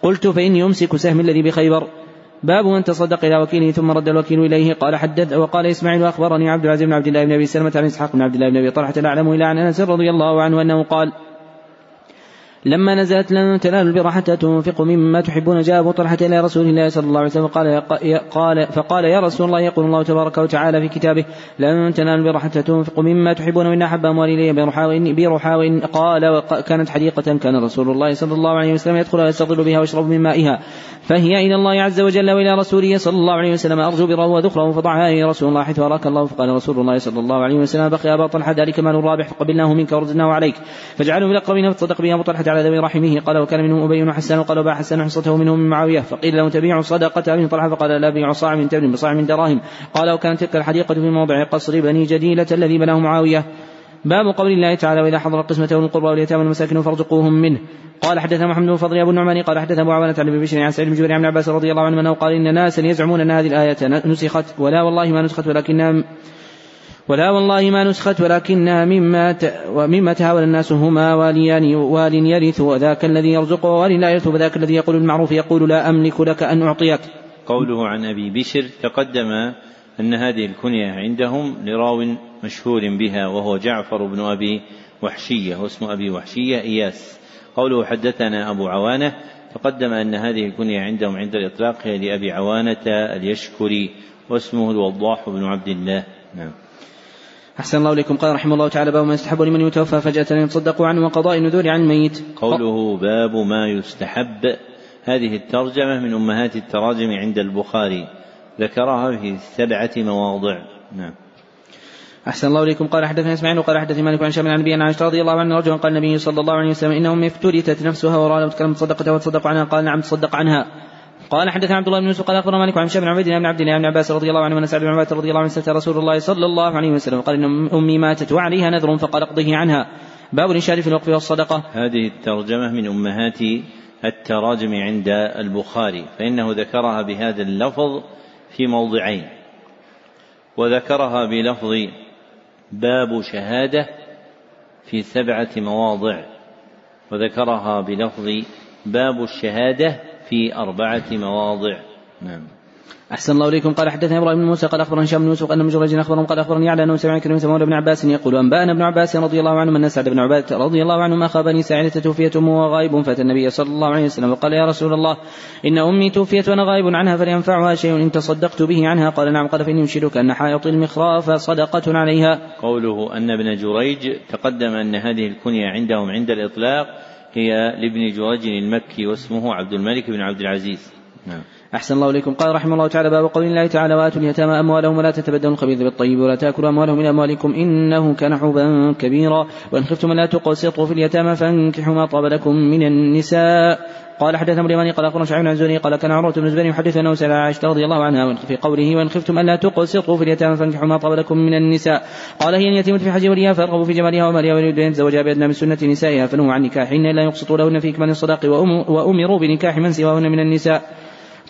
قلت فإني أمسك سهم الذي بخيبر باب من تصدق إلى وكيله ثم رد الوكيل إليه قال حدث وقال إسماعيل وأخبرني عبد العزيز بن عبد الله بن أبي سلمة عن إسحاق بن عبد الله بن أبي طلحة الأعلم إلى عن أنس رضي الله عنه أنه قال لما نزلت لن تنالوا البر حتى تنفقوا مما تحبون. جاء أبو طلحة إلى رسول الله صلى الله عليه وسلم قال قال فقال يا رسول الله يقول الله تبارك وتعالى في كتابه لن تنالوا البر حتى تنفقوا مما تحبون. وإن أحب أموالي إلي برحاء برحاء قال كانت حديقة كان رسول الله صلى الله عليه وسلم يدخلها ويستظل بها ويشرب من مائها. فهي إلى الله عز وجل وإلى رسوله صلى الله عليه وسلم. أرجو بره وذخره فضعها إلى رسول الله. حيث أراك الله فقال رسول الله صلى الله عليه وسلم بقي أبا طلحة ذلك مال رابح فقبلناه منك وردناه عليك. فاجعله من الأقربين فتصدق به أبو طلحة على ذوي رحمه قال وكان منهم أبي حسان وقال وباع حسان حصته منهم من معاوية فقيل له تبيع صدقة أبي طلحة فقال لا بيع صاع من تمر بصاع من دراهم قال وكانت تلك الحديقة في موضع قصر بني جديلة الذي بناه معاوية باب قول الله تعالى وإذا حضر القسمة والقربى واليتامى والمساكين فارزقوهم منه قال حدثنا محمد بن فضل أبو النعمان قال حدثنا أبو عوانة عن أبي بشر عن سعيد بن جبير عن عباس رضي الله عنه أنه قال إن ناسا يزعمون أن هذه الآية نسخت ولا والله ما نسخت ولكنها ولا والله ما نسخت ولكنها مما ومما تهاون الناس هما واليان وال يرث وذاك الذي يرزق ووال لا يرث وذاك الذي يقول المعروف يقول لا أملك لك أن أعطيك. قوله عن أبي بشر تقدم أن هذه الكنية عندهم لراو مشهور بها وهو جعفر بن أبي وحشية واسم أبي وحشية إياس. قوله حدثنا أبو عوانة تقدم أن هذه الكنية عندهم عند الإطلاق هي لأبي عوانة اليشكري واسمه الوضاح بن عبد الله. نعم. أحسن الله إليكم. قال رحمه الله تعالى باب ما يستحب لمن يتوفى فجأة أن يتصدقوا عنه وقضاء النذور عن الميت قوله باب ما يستحب. هذه الترجمة من أمهات التراجم عند البخاري. ذكرها في سبعة مواضع. نعم. أحسن الله إليكم. قال حدثنا إسماعيل وقال حدثني مالك عن شامل عن أبي عائشة رضي الله عنه رجلا قال النبي صلى الله عليه وسلم إنهم افترتت نفسها ورأى لو تكلمت صدقته وتصدق عنها. قال نعم تصدق عنها. قال حدثنا عبد الله بن يوسف قال أخبرنا مالك عن شاب بن عبيد بن عبد الله بن عباس رضي الله عنه ان سعد بن عباس رضي الله عنه سأل رسول الله صلى الله عليه وسلم قال إن أمي ماتت وعليها نذر فقال اقضه عنها. باب الانشاد في الوقف والصدقة. هذه الترجمة من أمهات التراجم عند البخاري فإنه ذكرها بهذا اللفظ في موضعين. وذكرها بلفظ باب شهادة في سبعة مواضع. وذكرها بلفظ باب الشهادة في أربعة مواضع. نعم. أحسن الله إليكم. قال حدثنا إبراهيم بن موسى قال أخبرنا هشام بن يوسف أن مجرد أخبرهم قال أخبرني على أنه سمع كلمة مولى بن عباس يقول أنبأنا ابن عباس رضي الله عنه أن سعد بن عبادة رضي الله عنه ما خابني ساعدة توفيت أمه وغائب فأتى النبي صلى الله عليه وسلم وقال يا رسول الله إن أمي توفيت وأنا غائب عنها فلينفعها شيء إن تصدقت به عنها. قال نعم. قال فإني أشهدك أن حائط المخراف صدقة عليها. قوله أن ابن جريج تقدم أن هذه الكنية عندهم عند الإطلاق هي لابن جريج المكي واسمه عبد الملك بن عبد العزيز. نعم. أحسن الله إليكم. قال رحمه الله تعالى باب قول الله تعالى وآتوا اليتامى أموالهم ولا تتبدلوا الخبيث بالطيب ولا تأكلوا أموالهم من أموالكم إنه كان حوبا كبيرا. وإن خفتم لا تقسطوا في اليتامى فانكحوا ما طاب لكم من النساء. قال حدثنا اليماني قال أخبرنا شعيب زهري قال كان عروة بن الزبير يحدث أنه سال عائشة رضي الله عنها في قوله وإن خفتم ألا تقسطوا في اليتامى فانكحوا ما طاب لكم من النساء قال هي اليتيمة في حج وليها فارغبوا في جمالها ومالها ويريد ان يتزوجها بأدنى من سنة نسائها فنهوا عن نكاحهن الا يقسطوا لهن في إكمال الصداق وأمروا بنكاح من سواهن من النساء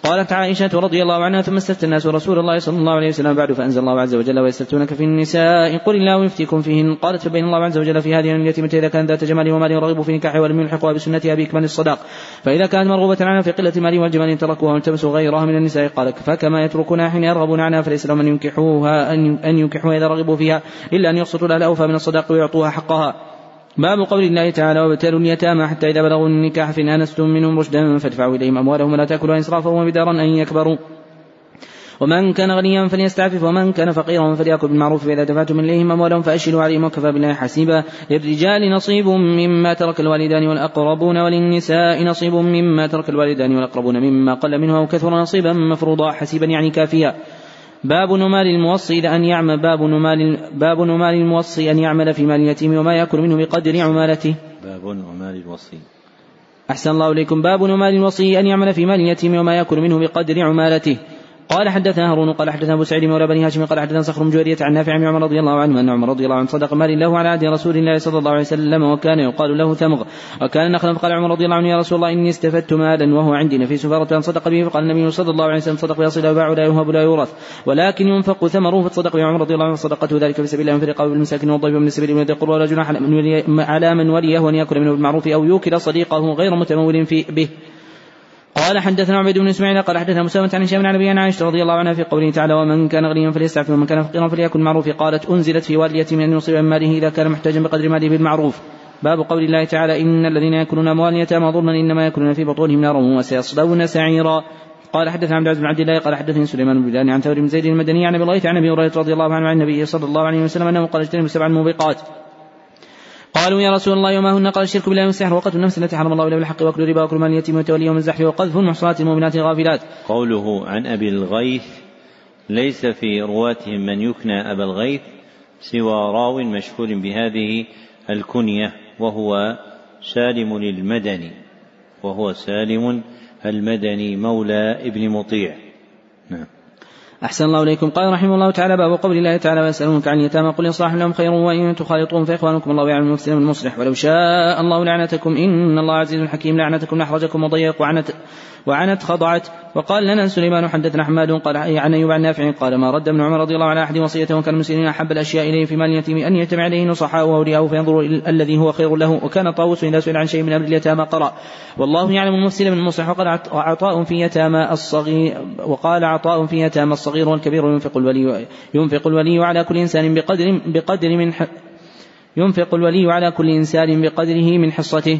قالت عائشة رضي الله عنها ثم استفتى الناس رسول الله صلى الله عليه وسلم بعد فأنزل الله عز وجل ويستفتونك في النساء قل الله يفتيكم فيهن. قالت فبين الله عز وجل في هذه اليتيمة إذا كان ذات جمال ومال رغب في نكاحها ولم يلحقها بسنتها بإكمال الصداق. فإذا كانت مرغوبة عنها في قلة مال والجمال تركوها والتمسوا غيرها من النساء. قال فكما يتركونها حين يرغبون عنها فليس لهم أن ينكحوها أن ينكحوها إذا رغبوا فيها إلا أن يقسطوا لها الأوفى من الصداق ويعطوها حقها. باب قول الله تعالى وابتلوا اليتامى حتى إذا بلغوا النكاح فإن آنستم منهم رشدا فادفعوا إليهم أموالهم ولا تأكلوا إسرافا وبدارا أن يكبروا. ومن كان غنيا فليستعفف ومن كان فقيرا فليأكل بالمعروف فإذا دفعتم إليهم أموالهم فأشهدوا عليهم وكفى بالله حسيبا. للرجال نصيب مما ترك الوالدان والأقربون وللنساء نصيب مما ترك الوالدان والأقربون مما قل منه أو كثر نصيبا مفروضا حسيبا يعني كافيا. باب نمال الموصي أن يعمل باب نمال باب نمال الموصي أن يعمل في مال اليتيم وما يأكل منه بقدر عمالته. باب نمال الوصي. أحسن الله إليكم باب نمال الوصي أن يعمل في مال اليتيم وما يأكل منه بقدر عمالته. قال حدثنا هارون قال حدثنا أبو سعيد مولى بني هاشم قال حدثنا صخر بن جويرية عن نافع عن عمر رضي الله عنه ان عمر رضي الله عنه صدق مال له على عهد رسول الله صلى الله عليه وسلم وكان يقال له ثمغ. وكان نخلا فقال عمر رضي الله عنه يا رسول الله إني استفدت مالا وهو عندي. نفيس فارة صدق به فقال النبي صلى الله عليه وسلم صدق بأصل وباع لا يهب لا يورث. ولكن ينفق ثمره فتصدق به عمر رضي الله عنه صدقته ذلك في سبيل الله في رقاب المساكين والضيف من السبيل من القرى ولا جناح على من وليه وان يأكل منه بالمعروف أو يوكل صديقه غير متمول في به. قال حدثنا عبيد بن اسماعيل قال حدثنا مسامة عن هشام عن أبي عائشة رضي الله عنها في قوله تعالى ومن كان غنيا فليستعفف ومن كان فقيرا فليكن معروف قالت أنزلت في والي اليتيم أن يصيب من ماله إذا كان محتاجا بقدر ماله بالمعروف. باب قول الله تعالى إن الذين يأكلون أموال اليتامى ظلما إنما يأكلون في بطونهم نارا وسيصلون سعيرا. قال حدثنا عبد العزيز بن عبد الله قال حدثني سليمان بن بلال عن ثور بن زيد المدني عن أبي الغيث عن ابي هريرة رضي الله عنه عن النبي صلى الله عليه وسلم أنه قال اجتنبوا سبع الموبقات قالوا يا رسول الله وما هن؟ قال الشرك بالله والسحر وقتل النفس التي حرم الله الا بالحق وأكل الربا وأكل مال اليتيم وتولي من زحفه وقذف المحصنات المؤمنات الغافلات. قوله عن أبي الغيث ليس في رواتهم من يكنى أبا الغيث سوى راو مشهور بهذه الكنية وهو سالم المدني وهو سالم المدني مولى ابن مطيع. نعم. أحسن الله إليكم. قال رحمه الله تعالى باب قول الله تعالى ويسألونك عن اليتامى قل إصلاح لهم خير وإن تخالطوهم فإخوانكم الله يعلم المفسد المصلح. ولو شاء الله لعنتكم. إن الله عزيز حكيم. لعنتكم لأحرجكم وضيق وعنت خضعت وقال لنا سليمان حدثنا حماد قال عن أيوب عن نافع قال ما رد ابن عمر رضي الله عنه أحد وصيته وكان المسلمين أحب الأشياء اليه في مال اليتيم أن يجتمع اليه نصحاء وأولياءه فينظر الذي هو خير له وكان طاووس إذا سئل عن شيء من أمر اليتامى قرأ والله يعلم المفسد من المصلح وقال عطاء في يتامى الصغير وقال عطاء في يتامى الصغير والكبير ينفق الولي ينفق الولي على كل إنسان بقدر بقدر من ينفق الولي على كل إنسان بقدره من حصته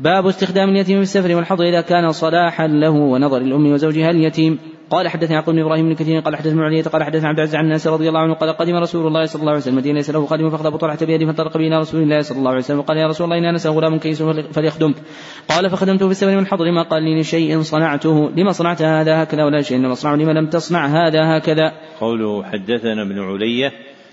باب استخدام اليتيم في السفر والحضر إذا كان صلاحا له ونظر الأم وزوجها اليتيم. قال حدثني يعقوب بن إبراهيم بن كثير قال حدثنا علية قال حدثنا عبد العزيز عن الناس رضي الله عنه قال قدم رسول الله صلى الله عليه وسلم المدينة ليس له خادم فاخذ طلحه بيده فانطلق به إلى رسول الله صلى الله عليه وسلم وقال يا رسول الله إن أنس غلام كيس فليخدمك قال فخدمته في السفر والحضر ما قال لي لشيء صنعته؟ لما صنعت هذا هكذا ولا شيء إنما اصنعه لما لم تصنع هذا هكذا؟ قوله حدثنا ابن علية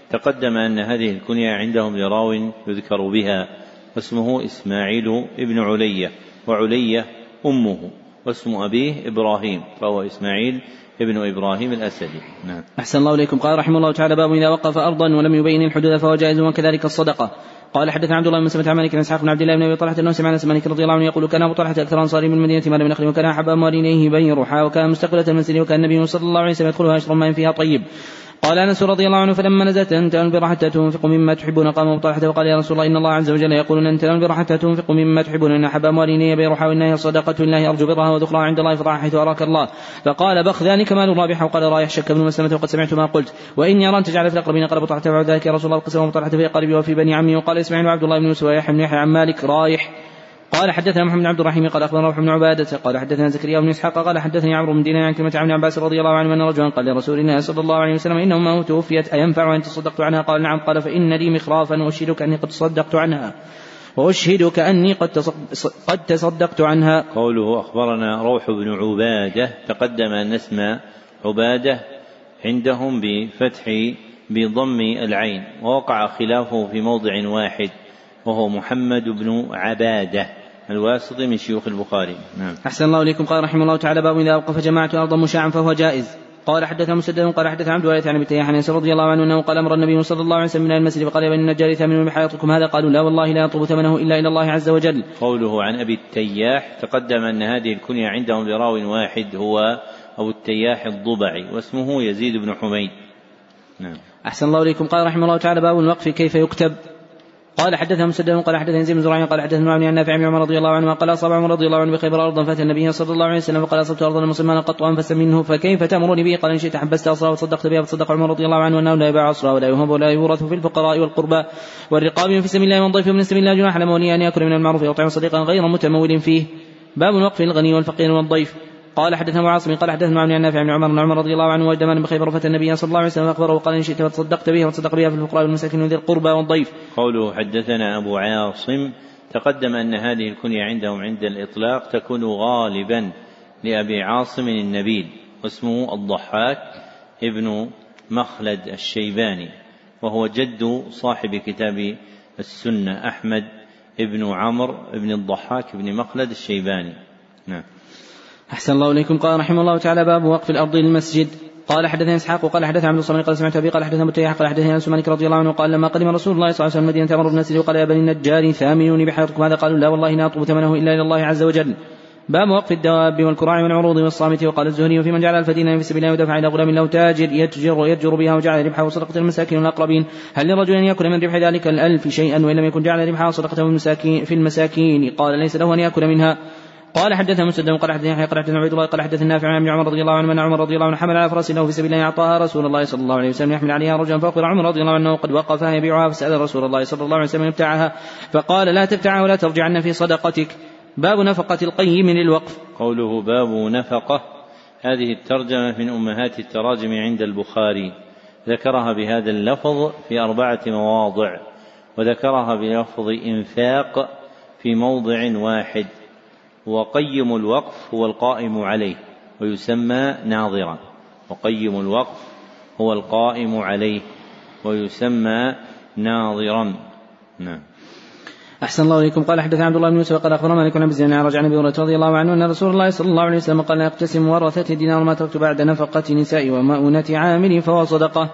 تقدم أن هذه الكنية عندهم لراو يذكر بها. واسمه إسماعيل ابن علية وعلية أمه واسم أبيه إبراهيم فهو إسماعيل ابن إبراهيم الأسدي. نعم. أحسن الله إليكم. قال رحمه الله تعالى باب إذا وقف أرضا ولم يبين الحدود فهو جائز وكذلك الصدقة. قال حدثنا عبد الله بن مسلمة عن بن إسحاق بن عبد الله بن أبي طلحة أنه سمع أنس مالك رضي الله عنه يقول كان أبو طلحة أكثر أنصاري من المدينة مال بن وكان أحب أموال إليه بني روحا وكان مستقبلة المنزل وكان النبي صلى الله عليه وسلم يدخلها اشرا ماء فيها طيب. قال انس رضي الله عنه فلما نزلت ان البر حتى تنفقوا مما تحبون. قام ابو طلحه وقال يا رسول الله إن الله عز وجل يقول إن البر حتى تنفقوا مما تحبون. إن أحب أموالي إلي بيرها وانها هي صدقة الله أرجو برها وذكرها عند الله فضعها حيث أراك الله. فقال بخ ذلك مال رابح وقال رايح شك ابن مسلمة وقد سمعت ما قلت. وإني أرى أن تجعل في الأقربين قال ابو طلحه فعل ذلك يا رسول الله. قسم ابو طلحه في قربي وفي بني عمي. وقال إسماعيل وعبد الله بن يوسف ويحيى بن يحيى عن مالك. رايح. قال حدثنا محمد بن عبد الرحيم قال أخبرنا روح بن عبادة قال حدثنا زكريا بن إسحاق قال حدثني عمرو بن دينار عن كلمة عن عباس رضي الله عنه أن رجلا قال لرسول الله صلى الله عليه وسلم ان امه توفيت أينفع أن تصدقت عنها؟ قال نعم. قال فإن لي مخرافا وأشهدك أني قد تصدقت عنها. وأشهدك أني قد قد تصدقت عنها. قوله أخبرنا روح بن عبادة تقدم أن اسم عبادة عندهم بفتح بضم العين ووقع خلافه في موضع واحد وهو محمد بن عبادة. الواسطي من شيوخ البخاري. نعم. أحسن الله إليكم. قال رحمه الله تعالى باب إذا أوقف جماعة أرضا مشاعا فهو جائز. قال حدثنا مسدد قال حدث عبد الوارث عن أبي تياح عن رضي الله عنه أنه قال أمر النبي صلى الله عليه وسلم من المسجد فقال يا بني النجار ثمن بحياتكم هذا؟ قالوا لا والله لا يطلب ثمنه إلا إلى الله عز وجل. قوله عن أبي التياح تقدم أن هذه الكنية عندهم براو واحد هو أبو التياح الضبعي واسمه يزيد بن حميد. نعم. أحسن الله إليكم. قال رحمه الله تعالى باب الوقف كيف يكتب؟ قال حدثنا مسدد قال حدثنا زيد بن زرعين قال حدثنا عن نافع بن عمر رضي الله عنه قال أصاب عمر رضي الله عنه بخيبر ارضا فأتى النبي صلى الله عليه وسلم وقال أصبت أرضا مسلما قط انفس منه فكيف تامرني به؟ قال إن شئت حبست اصرا وتصدقت بها فصدق عمر رضي الله عنه أنه لا يباع اصرا ولا يهب ولا يورث في الفقراء والقربى والرقاب في سبيل الله من ضيف من سبيل الله جناح لمولي ان ياكل من المعروف ويطعم صديقا غير متمول فيه باب الوقف للغني والفقير والضيف قال حدثنا عاصم قال حدثنا عن نافع بن عمر بن عمر رضي الله عنه وجد بخيبر فتى النبي صلى الله عليه وسلم اخبره وقال إن شئت فتصدقت به وتصدق بها في الفقراء والمساكين وذي القربى والضيف. قوله حدثنا أبو عاصم تقدم أن هذه الكنية عندهم عند الإطلاق تكون غالبا لأبي عاصم النبيل واسمه الضحاك ابن مخلد الشيباني وهو جد صاحب كتاب السنة أحمد ابن عمرو بن الضحاك بن مخلد الشيباني. نعم. أحسن الله إليكم. قال رحمه الله تعالى باب وقف الأرض للمسجد. قال حدثنا إسحاق وقال حدثنا عبد الصمد قال سمعت أبي قال حدثنا متيح قال حدثنا أنس مالك رضي الله عنه قال لما قدم رسول الله صلى الله عليه وسلم المدينة أمر الناس وقال يا بني النجار ثامنوني بحياتكم هذا قالوا لا والله لا اطلب ثمنه إلا إلى الله عز وجل. باب وقف الدواب والكراع والعروض والصامت. وقال الزهري وفي من جعل الفدين في سبيل الله ودفع إلى غلام له تاجر يتجر يتجر بها وجعل ربحه صدقه المساكين والاقربين هل لرجل أن يأكل من ربح ذلك الألف شيئا وإن لم يكن جعل ربحه صدقه في المساكين؟ قال ليس له أن يأكل منها. قال حدثنا مسدد قال حدثنا يحيى قال حدثنا عبيد الله قال حدثنا نافع عن عمر رضي الله عنه ان عمر رضي الله عنه حمل على فرس له في سبيل الله أعطاها رسول الله صلى الله عليه وسلم يحمل عليها رجلا فاخبر عمر رضي الله عنه قد وقف يبيعها فسأل رسول الله صلى الله عليه وسلم يبتعها فقال لا تبتعها ولا ترجعن في صدقتك. باب نفقة القيم للوقف. قوله باب نفقة هذه الترجمة من أمهات التراجم عند البخاري. ذكرها بهذا اللفظ في أربعة مواضع وذكرها بلفظ إنفاق في موضع واحد. وقيم الوقف هو القائم عليه ويسمى ناظرا. وقيم الوقف هو القائم عليه ويسمى ناظرا. نعم. أحسن الله إليكم. قال حدث عبد الله بن يوسف قال أخبرنا مالك بن عن أبي هريرة رضي الله عنه أن رسول الله صلى الله عليه وسلم قال لا يقتسم ورثة دينار ما تركت بعد نفقة نساء ومؤونة عامل فهو صدقة.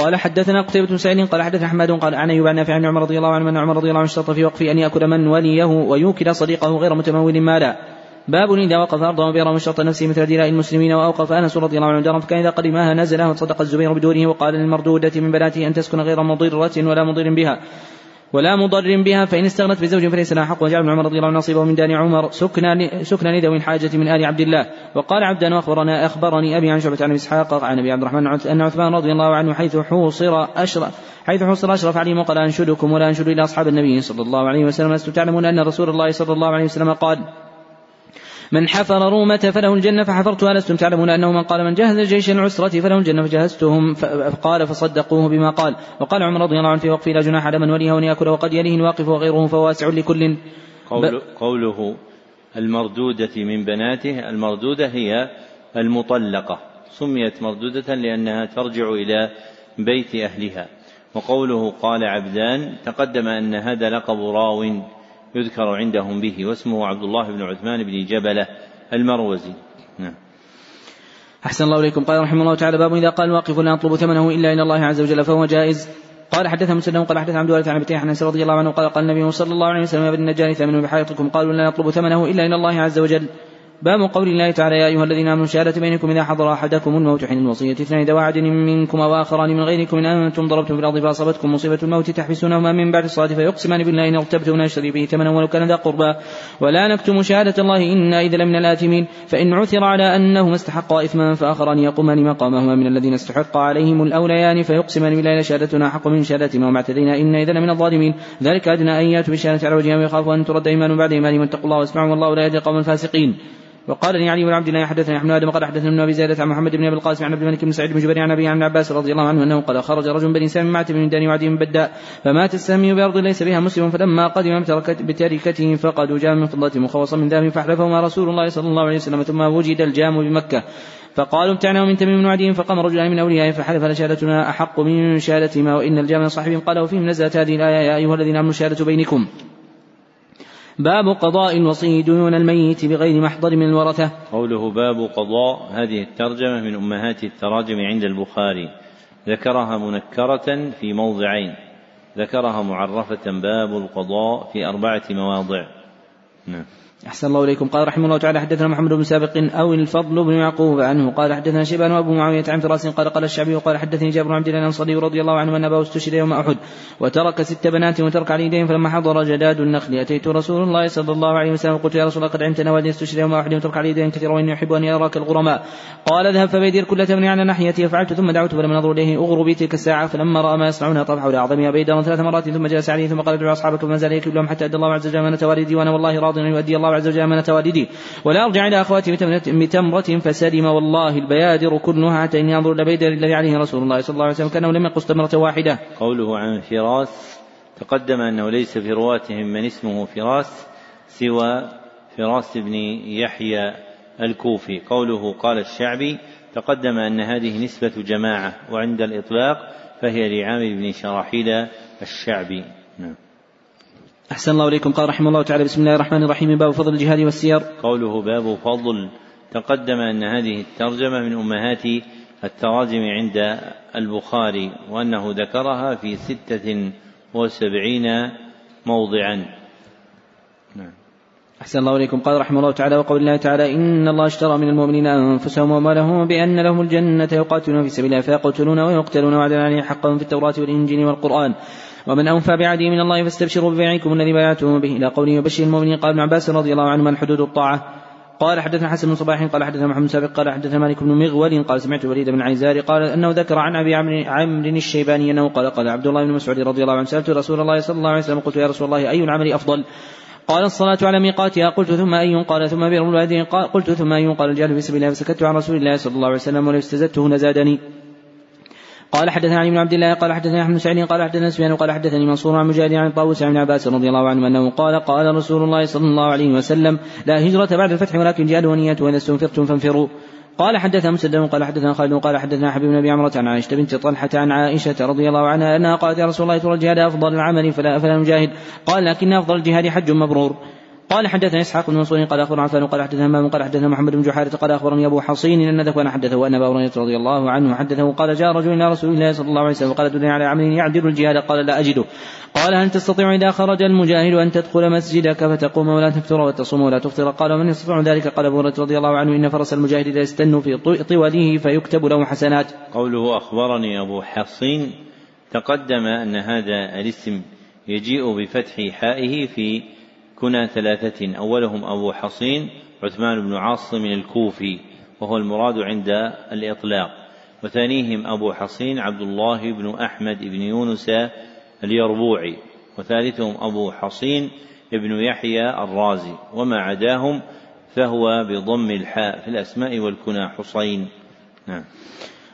قال حدثنا قتيبة بن سعيد قال حدثنا حماد قال عن ايوب عن نافع عن عمر رضي الله عنه ان عمر رضي الله عنه اشترط في وقفه أن يأكل من وليه ويوكل صديقه غير متمول مالا. باب إذا وقف أرضا وبيرا من شرط نفسه مثل دلاء المسلمين وأوقف أنس رضي الله عنه دارا فكان إذا قدمها نزلها وصدق الزبير بدونه وقال للمردودة من بناته أن تسكن غير مضرة ولا مضر بها. ولا مضر بها فإن استغنت بزوج فليس لها حق. وجعل ابن عمر رضي الله عنه نصيبه من دار عمر سكنا سكنا لذوي الحاجة من آل عبد الله. وقال عبدا وأخبرنا أخبرني أبي عن شعبة عن إسحاق عن أبي عبد الرحمن أن عثمان رضي الله عنه حيث حوصر أشرف حيث حوصر أشرف عليهم وقال أنشدكم ولا أنشد إلى أصحاب النبي صلى الله عليه وسلم. لست تعلمون أن رسول الله صلى الله عليه وسلم قال من حفر رومة فله الجنة فحفرتها لستم تعلمون أنه من قال من جهز جيش العسرة فله الجنة فجهزتهم قال فصدقوه بما قال. وقال عمر رضي الله عنه في وقف لا جناح على من وليه وأن يأكل وقد يليه الواقف وغيره فواسع لكل. قول قوله المردودة من بناته المردودة هي المطلقة. سميت مردودة لأنها ترجع إلى بيت أهلها. وقوله قال عبدان تقدم أن هذا لقب راو. يذكر عندهم به واسمه عبد الله بن عثمان بن جبلة المروزي. نعم. أحسن الله إليكم. قال رحمه الله تعالى باب إذا قال الواقف لا أطلب ثمنه إلا إلى الله عز وجل فهو جائز. قال حدثنا مسلم قال حدث عبد الوارث عن ابي حنان رضي الله عنه قال قال النبي صلى الله عليه وسلم يا أبن النجار ثمنوا بحياتكم قالوا لا نطلب ثمنه إلا إلى الله عز وجل. باب قول الله تعالى يا أيها الذين آمنوا شهادة بينكم إذا حضر أحدكم الموت حين الوصية اثنان ذوى عدل منكم وآخران من غيركم إن أنتم ضربتم في الأرض فأصابتكم مصيبة الموت تحبسونهما من بعد الصلاة فيقسمان بالله إن ارتبتم نشتري به ثمنا ولو كان ذا قربى. ولا نكتم شهادة الله إنا إذا لمن الآثمين. فإن عثر على أنهما استحقا إثما فآخران يقومان مقامهما من الذين استحق عليهم الأوليان فيقسمان بالله شهادتنا حق من شهادتهما وما اعتدينا إنا إذا لمن الظالمين. ذلك أدنى أن يأتوا بشهادة على وجهها ويخافوا أن ترد إيمان بعد إيمانهم واتقوا الله واسمعوا والله لا يهدي القوم الفاسقين. وقال لي علي بن عبد الله حدثنا يحيى بن آدم قال حدثنا ابن أبي زائدة عن محمد بن أبي القاسم عن عبد الملك بن سعيد بن جبير عن أبيه عن ابن عباس رضي الله عنه أنه قال خرج رجل من بني سهم مع تميم الداري وعدي بن بداء فمات السهمي بأرض ليس بها مسلم فلما قدم بتركته فقدوا جاما من فضة مخوصا من ذهب فاحلفهما رسول الله صلى الله عليه وسلم ثم وجد الجام بمكة. فقالوا ابتعنا من تميم وعدي فقام رجلان من أوليائه فحلفا لشهادتنا أحق من شهادتهما وإن الجام لصاحبهم قال وفيهم نزلت هذه الآية يا أيها الذين آمنوا شهادة بينكم. باب قضاء الوصي ديون الميت بغير محضر من الورثة. قوله باب قضاء هذه الترجمة من أمهات التراجم عند البخاري. ذكرها منكرة في موضعين. ذكرها معرفة باب القضاء في أربعة مواضع. نعم. أحسن الله إليكم. قال رحمه الله تعالى حدثنا محمد بن سابق أو الفضل بن يعقوب عنه. قال حدثنا شيبان وأبو معاوية عن فراس قال قال الشعبي وقال حدثني جابر بن عبد الله الأنصاري رضي الله عنه أن أباه استشهد يوم أحد وترك ست بنات وترك على يدين فلما حضر جداد النخل. أتيت رسول الله صلى الله عليه وسلم؟ وقلت يا رسول الله قد علمت أن استشهد يوم أحد وترك على يدين كثيرا وإني أحب أن يراك الغرماء. قال اذهب فبيدر كل تمن على ناحيتي. فعلت ثم دعوت فلم نظر إليه. أغرب تلك الساعة فلما رأى ما يصنعون طرح حول أعظمها ثلاث مرات ثم جلس عليه ثم قال ادعوا أصحابك فما زال حتى أدى الله عز وجل أمانة والدي وأنا والله راض أن يؤدي الله عز وجل أمانة والدي والدي ولا أرجع إلى أخواتي بتمرة فسلم والله البيادر كلها حتى إني أنظر إلى بيدر الذي عليه رسول الله صلى الله عليه وسلم كأنه لم يقص تمرة واحدة. قوله عن فراس تقدم أنه ليس في رواتهم من اسمه فراس سوى فراس بن يحيى الكوفي. قوله قال الشعبي تقدم أن هذه نسبة جماعة وعند الإطلاق فهي لعامر بن شراحيل الشعبي. نعم. أحسن الله إليكم. قال رحمه الله تعالى بسم الله الرحمن الرحيم. باب فضل الجهاد والسير. قوله باب فضل. تقدم أن هذه الترجمة من أمهات التراجم عند البخاري وأنه ذكرها في ستة وسبعين موضعا. نعم. أحسن الله إليكم. قال رحمه الله تعالى وقول الله تعالى إن الله اشترى من المؤمنين أنفسهم وأموالهم بأن لهم الجنة يقاتلون في سبيل الله فيقتلون ويقتلون وعدا عليه حقا في التوراة والإنجيل والقرآن. ومن أوفى بعهده من الله فاستبشروا ببيعكم الذي بايعتم به. إلى قوله وبشر المؤمنين قال ابن عباس رضي الله عنهما الحدود الطاعة. قال حدثنا حسن بن صباح قال حدثنا محمد سابق قال حدثنا مالك بن مغول قال سمعت وليد بن عيزار قال أنه ذكر عن أبي عمرو الشيباني أنه قال قال عبد الله بن مسعود رضي الله عنه سألت رسول الله صلى الله عليه وسلم قلت يا رسول الله أي العمل أفضل؟ قال الصلاة على ميقاتها. قلت ثم أي؟ قال ثم بر الوالدين قلت ثم أي؟ قال الجهل في سبيل الله. فسكت عن رسول الله صلى الله عليه وسلم ولو استزدته لزادني. قال حدثنا علي بن عبد الله قال حدثنا أحمد سعيد قال حدثنا سفيان قال حدثني منصور عن مجاهد عن طاووس عن عباس رضي الله عنه أنه قال قال رسول الله صلى الله عليه وسلم لا هجرة بعد الفتح ولكن جهاد ونية واذا استنفرتم فانفروا. قال حدثنا مسدد قال حدثنا خالد قال حدثنا حبيب بن أبي عمرة عن عائشة بنت طلحة عن عائشة رضي الله عنها أنها قالت يا رسول الله ترى الجهاد أفضل العمل فلا فلا نجاهد. قال لكن أفضل الجهاد حج مبرور. قال حدثنا إسحاق بن منصور قال أخبرنا عفان قال حدثنا همام قال حدثنا محمد بن جحارة قال أخبرني أبو حصين إن ذكوان حدثه ان أبا هريرة رضي الله عنه حدثه قال جاء رجل إلى رسول الله صلى الله عليه وسلم وقال دلني على عمل يعدل الجهاد قال لا أجده. قال هل تستطيع إذا خرج المجاهد أن تدخل مسجدك فتقوم ولا تفطر وتصوم ولا تفطر؟ قال ومن يستطيع ذلك؟ قال أبو هريرة رضي الله عنه إن فرس المجاهد إذا يستن في طوله فيكتب له حسنات. قوله أخبرني أبو حصين تقدم أن هذا الاسم يجيء بفتح حائه في كنا ثلاثة أولهم أبو حصين عثمان بن عاصم الكوفي وهو المراد عند الإطلاق. وثانيهم أبو حصين عبد الله بن أحمد بن يونس اليربوعي. وثالثهم أبو حصين ابن يحيى الرازي. وما عداهم فهو بضم الحاء في الأسماء والكنى حصين. نعم.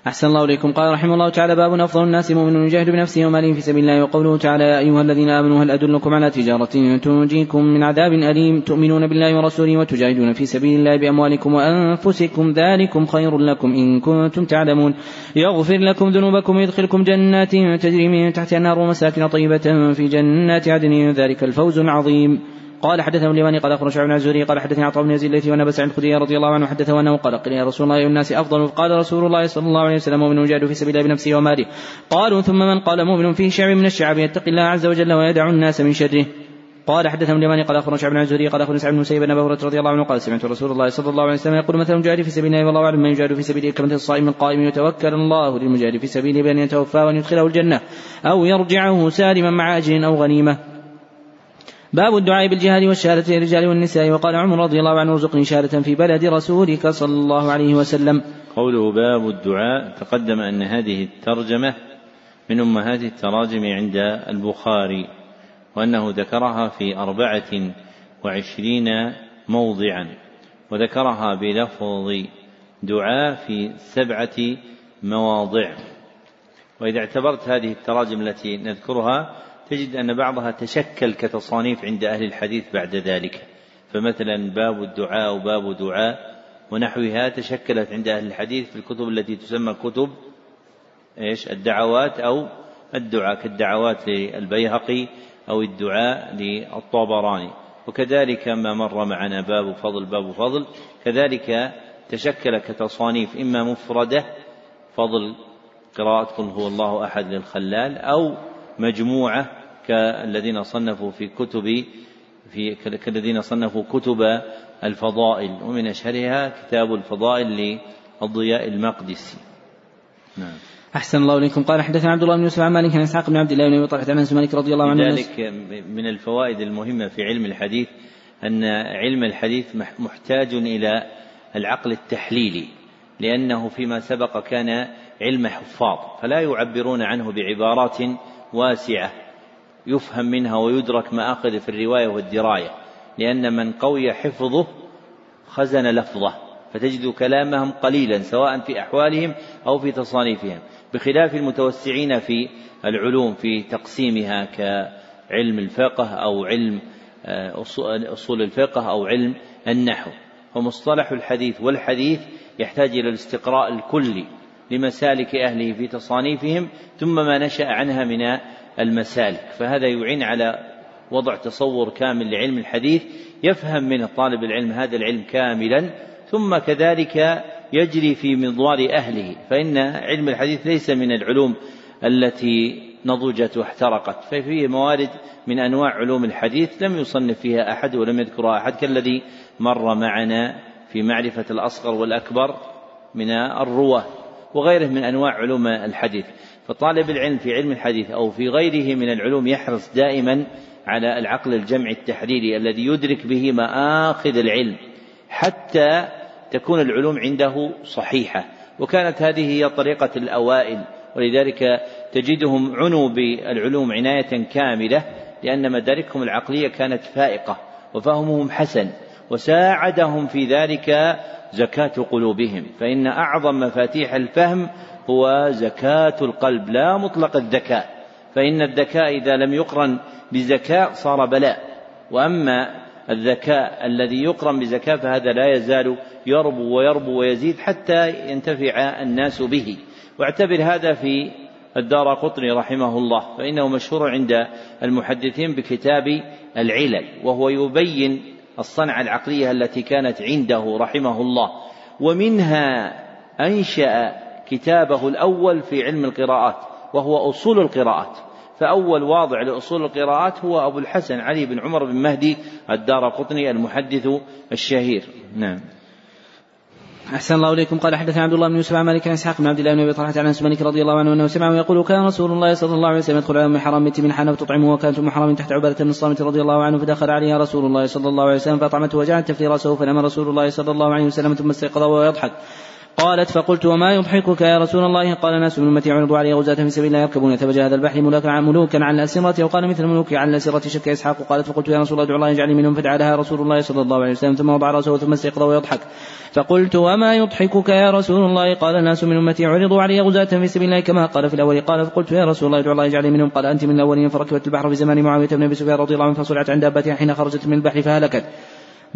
أحسن الله إليكم. قال رحمه الله تعالى باب أفضل الناس مؤمن يجاهد بنفسه وماله في سبيل الله. وقوله تعالى يا أيها الذين آمنوا هل أدلكم على تجارة تنجيكم من عذاب أليم؟ تؤمنون بالله ورسوله وتجاهدون في سبيل الله بأموالكم وأنفسكم. ذلكم خير لكم إن كنتم تعلمون. يغفر لكم ذنوبكم ويدخلكم جنات تجري من تحتها النار ومساكن طيبة في جنات عدن. ذلك الفوز العظيم. قال حدثه اليماني قال اخبر شعب بن الزهري قال حدثني عطاء بن يزيد الذي ونبس عن الخدري رضي الله عنه حدثه أنه قال قيل يا رسول الله اي الناس أفضل. قال رسول الله صلى الله عليه وسلم مؤمن يجاهد في سبيل الله بنفسه وماله. قالوا ثم من قال مؤمن فيه شعب من الشعب يتقي الله عز وجل ويدع الناس من شره. قال حدثنا اليماني قال أخبرنا شعب بن الزهري قال أخبرنا سعد بن مسيب بن ابي هريرة رضي الله عنه قال سمعت رسول الله صلى الله عليه وسلم يقول مثل المجاهد في سبيل الله والله أعلم من يجاهد في سبيله كمثل الصائم القائم يتوكل الله للمجاهد في سبيله بأن يتوفاه وان يدخله الجنة أو يرجعه سالما مع أجر أو غنيمة. باب الدعاء بالجهاد والشهادة للرجال والنساء. وقال عمر رضي الله عنه ارزقني شهادة في بلد رسولك صلى الله عليه وسلم. قوله باب الدعاء تقدم أن هذه الترجمة من أمهات التراجم عند البخاري وأنه ذكرها في أربعة وعشرين موضعا وذكرها بلفظ دعاء في سبعة مواضع. وإذا اعتبرت هذه التراجم التي نذكرها تجد أن بعضها تشكل كتصانيف عند أهل الحديث بعد ذلك. فمثلا باب الدعاء وباب دعاء ونحوها تشكلت عند أهل الحديث في الكتب التي تسمى كتب إيش؟ الدعوات أو الدعاء كالدعوات للبيهقي أو الدعاء للطبراني. وكذلك ما مر معنا باب فضل باب فضل. كذلك تشكل كتصانيف إما مفردة فضل قراءة قل هو الله أحد للخلال أو مجموعة كالذين صنفوا في كتب في كالذين صنفوا كتب الفضائل ومن أشهرها كتاب الفضائل للضياء المقدسي نعم. أحسن الله إليكم. قال حدثنا عبد الله بن يوسف عن مالك عن إسحاق بن عبد الله بن أبي طلحة عن مالك رضي الله عنه ذلك من الفوائد المهمة في علم الحديث أن علم الحديث محتاج إلى العقل التحليلي لأنه فيما سبق كان علم حفاظ فلا يعبرون عنه بعبارات واسعة يفهم منها ويدرك ما أخذ في الرواية والدراية لأن من قوي حفظه خزن لفظه فتجد كلامهم قليلا سواء في أحوالهم أو في تصانيفهم بخلاف المتوسعين في العلوم في تقسيمها كعلم الفقه أو علم آه، أصول الفقه أو علم النحو. فمصطلح الحديث والحديث يحتاج إلى الاستقراء الكلي لمسالك أهله في تصانيفهم ثم ما نشأ عنها من المسالك. فهذا يعين على وضع تصور كامل لعلم الحديث يفهم منه طالب العلم هذا العلم كاملا ثم كذلك يجري في مضوار أهله. فإن علم الحديث ليس من العلوم التي نضجت واحترقت ففيه موارد من أنواع علوم الحديث لم يصنف فيها أحد ولم يذكرها أحد كالذي مر معنا في معرفة الأصغر والأكبر من الرواة. وغيره من أنواع علوم الحديث. فطالب العلم في علم الحديث أو في غيره من العلوم يحرص دائما على العقل الجمعي التحريري الذي يدرك به مآخذ العلم حتى تكون العلوم عنده صحيحة. وكانت هذه هي طريقة الأوائل ولذلك تجدهم عنوا بالعلوم عناية كاملة لأن مداركهم العقلية كانت فائقة وفهمهم حسن. وساعدهم في ذلك زكاة قلوبهم. فإن أعظم مفاتيح الفهم هو زكاة القلب لا مطلق الذكاء. فإن الذكاء إذا لم يقرن بزكاء صار بلاء. وأما الذكاء الذي يقرن بزكاة فهذا لا يزال يربو ويربو ويزيد حتى ينتفع الناس به. واعتبر هذا في الدار قطني رحمه الله فإنه مشهور عند المحدثين بكتاب العلل وهو يبين الصنعة العقلية التي كانت عنده رحمه الله. ومنها أنشأ كتابه الأول في علم القراءات وهو أصول القراءات. فأول واضع لأصول القراءات هو أبو الحسن علي بن عمر بن مهدي الدار قطني المحدث الشهير. نعم. أحسن الله إليكم. قال حدثنا عبد الله بن يوسف عن مالك عن إسحاق بن عبد الله بن أبي طلحة عن أنس مالك رضي الله عنه أنه سمعه يقول كان رسول الله صلى الله عليه وسلم يدخل على أم حرام بنت من حنة وتطعمه وكانت أم حرام تحت عبادة بن الصامت رضي الله عنه فدخل عليها رسول الله صلى الله عليه وسلم فأطعمته وجعلت تفلي رأسه فنام رسول الله صلى الله عليه وسلم ثم استيقظ وهو يضحك. قالت فقلت وما يضحكك يا رسول الله؟ قال ناس من أمتي عرضوا علي غزاة في سبيل الله يركبون ثبج هذا البحر ملوكا ملوكا على الأسرة وقال مثل ملوك على الأسرة شك إسحاق. قالت فقلت يا رسول الله ادعو الله يجعلني منهم فدعا رسول الله صلى الله عليه وسلم ثم وضع رأسه ثم استيقظ ويضحك. فقلت وما يضحكك يا رسول الله؟ قال الناس من أمتي عرضوا علي غزاة في سبيل الله كما قال في الأول. قال فقلت يا رسول الله ادعو الله يجعلني منهم. قال أنت من الأولين فركبت البحر في زمان معاوية بن أبي سفيان رضي الله عنه فصلعت عن دابتها حين خرجت من البحر فهلكت.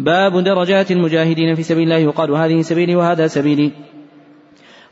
باب درجات المجاهدين في سبيل الله يقال هذه سبيلي وهذا سبيلي.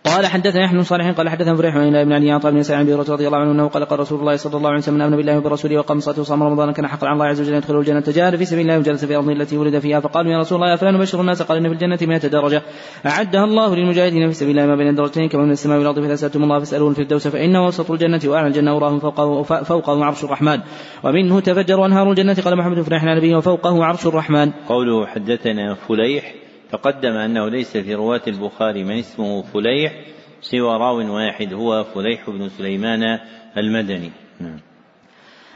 قال حدثنا بن صالح قال حدثنا فريح بن بن علي عطاء بن سعيد بن رضي الله عنه أنه قال قال رسول الله صلى الله عليه وسلم من آمن بالله وبرسوله وقام صلاته وصام رمضان كان حقا على الله عز وجل يدخل الجنة. جاهد في سبيل الله وجلس في ارضه التي ولد فيها. فقالوا يا رسول الله افلا نبشر الناس قال إن في الجنة 100 درجة. أعدها الله للمجاهدين في سبيل الله ما بين الدرجتين كما من السماء والأرض فإذا سألتم الله فاسألوه الفردوس فإنه وسط الجنة وأعلى الجنة وراهم فوقه فوقه عرش الرحمن. ومنه تفجر انهار الجنة قال محمد فريح نبيه وفوقه عرش الرحمن. قوله حدثنا فليح تقدم أنه ليس في رواة البخاري من اسمه فليح سوى راو واحد هو فليح بن سليمان المدني. نعم.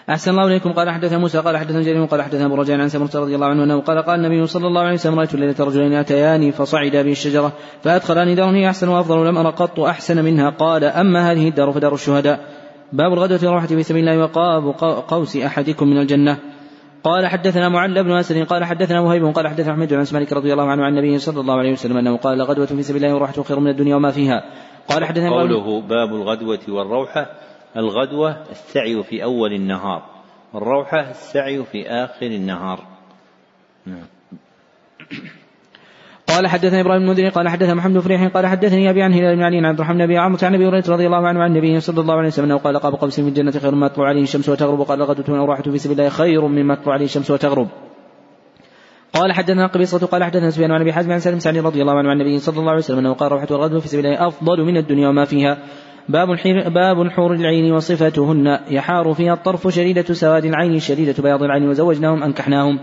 أحسن الله إليكم. قال حدثنا موسى قال حدثنا جرير قال حدثنا أبو رجاء عن سمرة رضي الله عنه أنه قال قال النبي صلى الله عليه وسلم رأيت الليلة رجلين أتياني فصعدا به الشجرة فأدخلاني دار هي أحسن وأفضل لم أرى قط أحسن منها. قال أما هذه الدار فدار الشهداء. باب الغدوة والروحة في سبيل الله وقاب قوس أحدكم من الجنة. قال حدثنا معل بن أسد قال حدثنا وهيب قال حدثنا أحمد بن مالك رضي الله عنه عن النبي صلى الله عليه وسلم أنه قال غدوة في سبيل الله وروحه خير من الدنيا وما فيها. قال حدثنا قوله باب الغدوة والروحة الغدوة السعي في أول النهار والروحة السعي في آخر النهار. نعم. قال حدثنا إبراهيم المنذري قال حدثنا محمد بن فريح قال حدثني أبي عن هلال بن علي عن عبد الرحمن بن عمرو عن أبي هريرة رضي الله عنه عن النبي صلى الله عليه وسلم أنه قال قاب قوس في الجنة خير مما تطلع عليه الشمس وتغرب وقال غدوة أو راحة في سبيل الله خير مما تطلع عليه الشمس وتغرب قال حدثنا قبيصة قال حدثنا سفيان عن أبي حازم عن سالم سعد رضي الله عنه عن النبي صلى الله عليه وسلم أنه قال روحة الغدوة في سبيل الله أفضل من الدنيا وما فيها باب باب الحور العين وصفتهن يحار فيها الطرف شديدة سواد العين شديدة بياض العين وزوجناهم أنكحناهم.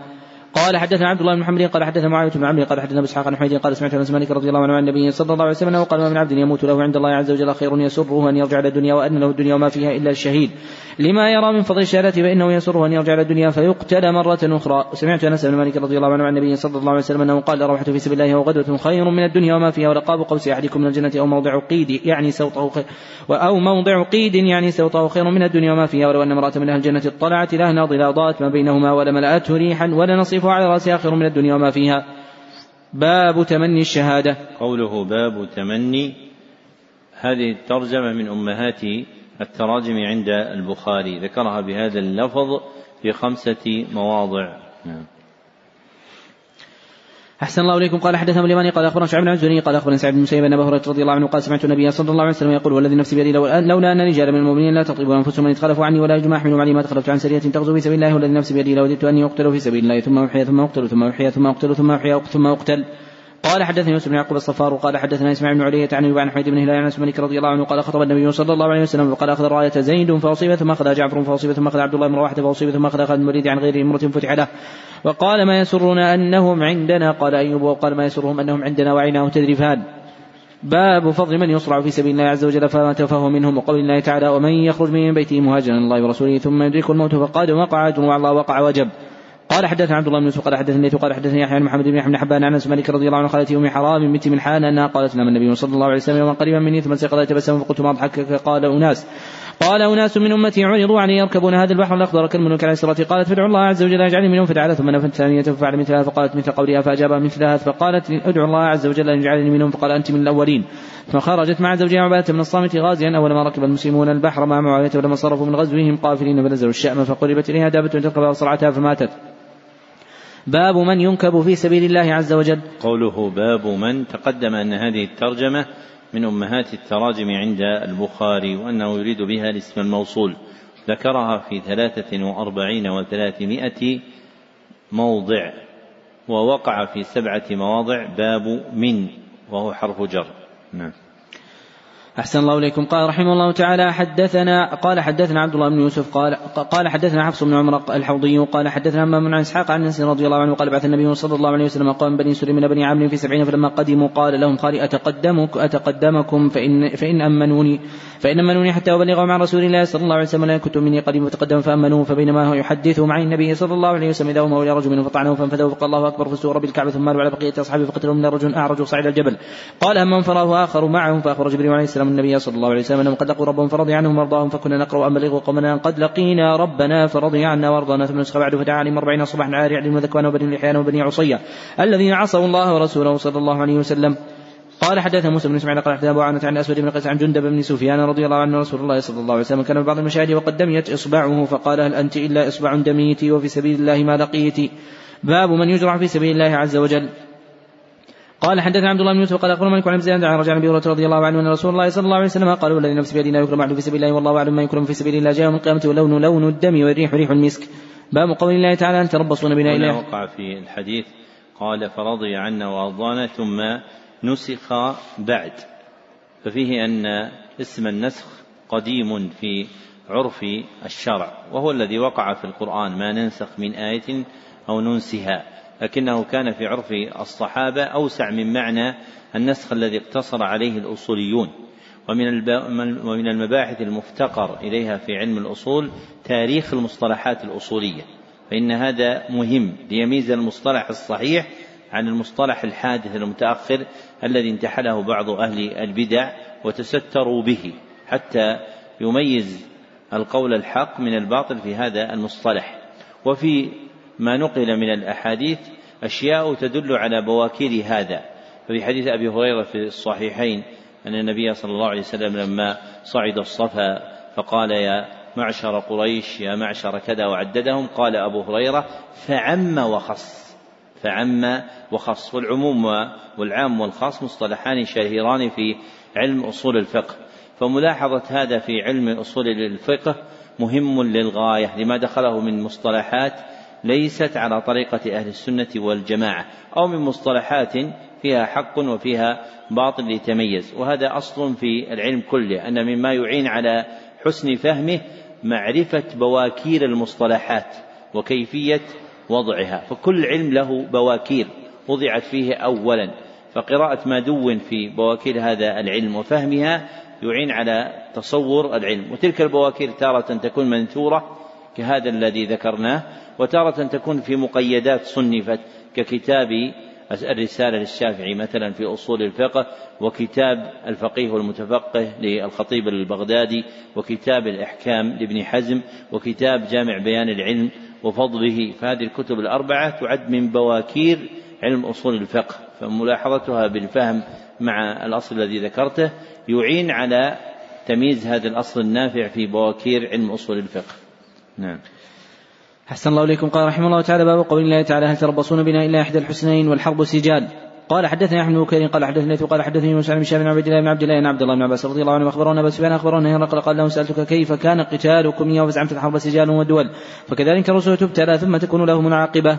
قال حدثنا عبد الله بن محمد قال حدثنا معاوية بن عمرو قال حدثنا ابو اسحاق بن قال سمعت أنس مالك رضي الله عنه عن النبي صلى الله عليه وسلم أنه قال من عبد يموت له عند الله عز وجل خير يسره أن يرجع إلى الدنيا وأن له الدنيا وما فيها إلا الشهيد. لما يرى من فضل الشهاده فإنه يسره أن يرجع إلى الدنيا فيقتل مرة أخرى. وسمعت أنس بن مالك رضي الله عنه عن النبي صلى الله عليه وسلم أنه قال روحة في سبيل الله وغدوة خير من الدنيا وما فيها ولقاب قوس أحدكم من الجنة أو موضع قيد يعني سوطه أو موضع قيد يعني سوطه خير من الدنيا وما فيها ولو أن امرأة من أهل الجنة اطلعت لها ضلالات ما بينهما ولملأته ريحا ولنصيفه على راسها خير من الدنيا وما فيها. باب تمني الشهادة. قوله باب تمني هذه الترجمة من أمهات التراجم عند البخاري. ذكرها بهذا اللفظ في خمسة مواضع. نعم. أحسن الله إليكم. قال حدثنا اليماني قال أخبرنا شعيب بن عزوني قال أخبرنا سعيد بن مسيب أن أبا هريرة رضي الله عنه قال سمعت النبي صلى الله عليه وسلم يقول والذي نفسي بيدي لولا أن رجال من المؤمنين لا تطيب أنفسهم من يتخلفوا عني ولا يجمع أحمل علي ما تخلفت عن سرية تغزو في سبيل الله والذي نفسي بيدي لوددت أني أقتل في سبيل الله ثم أحيا ثم أقتل ثم أحيا ثم أقتل ثم أحيا ثم أقتل قال حدثني يوسف بن يعقوب الصفار وقال حدثنا إسماعيل بن علية عن عن حميد بن هلال عن مالك رضي الله عنه قال خطب النبي صلى الله عليه وسلم وقال أخذ راية زيد فاصيب ثم أخذ جعفر فاصيب ثم أخذ عبد الله بن رواحة فاصيب ثم أخذ خالد المريد عن غير امرة فتح له. وقال ما يسرنا أنهم عندنا؟ قال أيوب وقال ما يسرهم أنهم عندنا وعيناه تذرفان. باب فضل من يصرع في سبيل الله عز وجل فمات فهو منهم وقول الله تعالى ومن يخرج من بيته مهاجرا الله ورسوله ثم يدرك الموت فقد وقع أجر الله وقع وجب. قال حدثنا عبد الله بن يوسف قال حدثني قال حدثني يحيى بن محمد بن بن حبان عن أنس مالك رضي الله عنه خالتي ام حرام بنت ملحان أنها قالت لما النبي صلى الله عليه وسلم يوما قريبا مني ثم استيقظ يتبسم فقلت ما أضحكك؟ قال أناس قال أناس من أمتي عرضوا عن يركبون هذا البحر الأخضر كالملوك عليه الصلاة قالت فادعوا الله عز وجل يجعلني منهم فدعا ثم نفت ثانية ففعل مثلها فقالت مثل قولها فأجابها مثلها فقالت ادعوا الله عز وجل أن يجعلني منهم فقال أنت من الأولين. فخرجت مع زوجها عبادة من الصامت غازيا أول ما ركب المسلمون البحر مع معاوية ولما صرفوا من غزوهم قافلين فنزلوا الشأم فقربت إليها دابة تركب صرعتها فماتت. باب من ينكب في سبيل الله عز وجل. قوله باب من تقدم أن هذه الترجمة من أمهات التراجم عند البخاري وأنه يريد بها الاسم الموصول. ذكرها في ثلاثة وأربعين وثلاثمائة موضع ووقع في سبعة مواضع باب من وهو حرف جر. نعم. أحسن الله إليكم. قال رحمه الله تعالى حدثنا قال حدثنا عبد الله بن يوسف قال قال حدثنا حفص بن عمر الحوضي قال حدثنا أمام عن إسحاق عن أنس رضي الله عنه قال بعث النبي صلى الله عليه وسلم قام بني سليم من بني عامر في سبعين فلما قدموا قال لهم خالي أتقدمك أتقدمكم فإن فإن أمنوني. فإن أمنوني حتى أبلغهم عن رسول الله صلى الله عليه وسلم. لا كنت مني قديم فتقدم فأمنوه فبينما هو يحدثهم عن النبي صلى الله عليه وسلم إذا هم أولى رجل منهم فطعنه فانفذوا فقال الله أكبر فسوء رب الكعبة ثم مالوا على بقية أصحابه فقتلوا من رجل أعرج صعد الجبل. قال هم فراه آخر معهم فأخبر جبريل عليه السلام النبي صلى الله عليه وسلم. أنهم قد لقوا ربهم فرضي عنهم وأرضاهم فكنا نقرأ أن بلغوا قومنا قد لقينا ربنا فرضي عنا وأرضانا. ثم نسخ بعد فدعا عليهم أربعين صباحا على رعل وذكوان وبني لحيان وبني عصية الذين عصوا الله ورسوله صلى الله عليه وسلم. قال حدث موسى بن إسماعيل قال حدث أبو عامر عن أسود بن قيس عن جندب بن سفيان رضي الله عنه رسول الله صلى الله عليه وسلم كان في بعض المشاهد وقد دميت إصبعه فقال هل أنت إلا إصبع دميت وفي سبيل الله ما لقيت؟ باب من يجرع في سبيل الله عز وجل. قال حدثنا عبد الله بن يوسف قال أخبرنا مالك عن زياد عن رجع أبي هريرة رضي الله عنه أن رسول الله صلى الله عليه وسلم قال والذي نفس بيده لا يكرم أحد في سبيل الله والله أعلم ما يكرم في سبيل الله جاء يوم القيامة ولون لون الدم والريح ريح المسك. باب قول الله تعالى أن تربصون بنا إلى وقع في الحديث قال فرضي عنا وأرضانا ثم نسخ بعد. ففيه أن اسم النسخ قديم في عرف الشرع وهو الذي وقع في القرآن ما ننسخ من آية أو ننسها. لكنه كان في عرف الصحابة أوسع من معنى النسخ الذي اقتصر عليه الأصوليون. ومن ومن المباحث المفتقر إليها في علم الأصول تاريخ المصطلحات الأصولية. فإن هذا مهم ليميز المصطلح الصحيح عن المصطلح الحادث المتأخر الذي انتحله بعض أهل البدع وتستروا به حتى يميز القول الحق من الباطل في هذا المصطلح. وفي ما نقل من الأحاديث أشياء تدل على بواكير هذا. ففي حديث أبي هريرة في الصحيحين أن النبي صلى الله عليه وسلم لما صعد الصفا فقال يا معشر قريش يا معشر كذا وعددهم قال أبو هريرة فعم وخص. فعم وخص والعموم والعام والخاص مصطلحان شهيران في علم أصول الفقه. فملاحظة هذا في علم أصول الفقه مهم للغاية لما دخله من مصطلحات ليست على طريقة أهل السنة والجماعة أو من مصطلحات فيها حق وفيها باطل يتميز وهذا أصل في العلم كله أن مما يعين على حسن فهمه معرفة بواكير المصطلحات وكيفية وضعها فكل علم له بواكير وضعت فيه أولا. فقراءة ما دون في بواكير هذا العلم وفهمها يعين على تصور العلم. وتلك البواكير تارة تكون منثورة كهذا الذي ذكرناه وتارة تكون في مقيدات صنفت ككتاب الرسالة للشافعي مثلا في أصول الفقه وكتاب الفقيه والمتفقه للخطيب البغدادي وكتاب الإحكام لابن حزم وكتاب جامع بيان العلم وفضله فهذه الكتب الأربعة تعد من بواكير علم أصول الفقه فملاحظتها بالفهم مع الأصل الذي ذكرته يعين على تمييز هذا الأصل النافع في بواكير علم أصول الفقه. نعم. أحسن الله إليكم. قال رحمه الله تعالى باب قول الله تعالى هل تربصون بنا إلا إحدى الحسنين والحرب سجال قال حدثني احمد بن بكير قال حدثني قال حدثني موسى بن هشام بن عبد الله بن عبد الله بن عبد الله بن عباس رضي الله عنه اخبرنا أبو سفيان أخبرنا هرقل قال له سألتك كيف كان قتالكم يوم فزعمت الحرب سجال ودول؟ فكذلك الرسل تبتلى ثم تكون لهم العاقبة.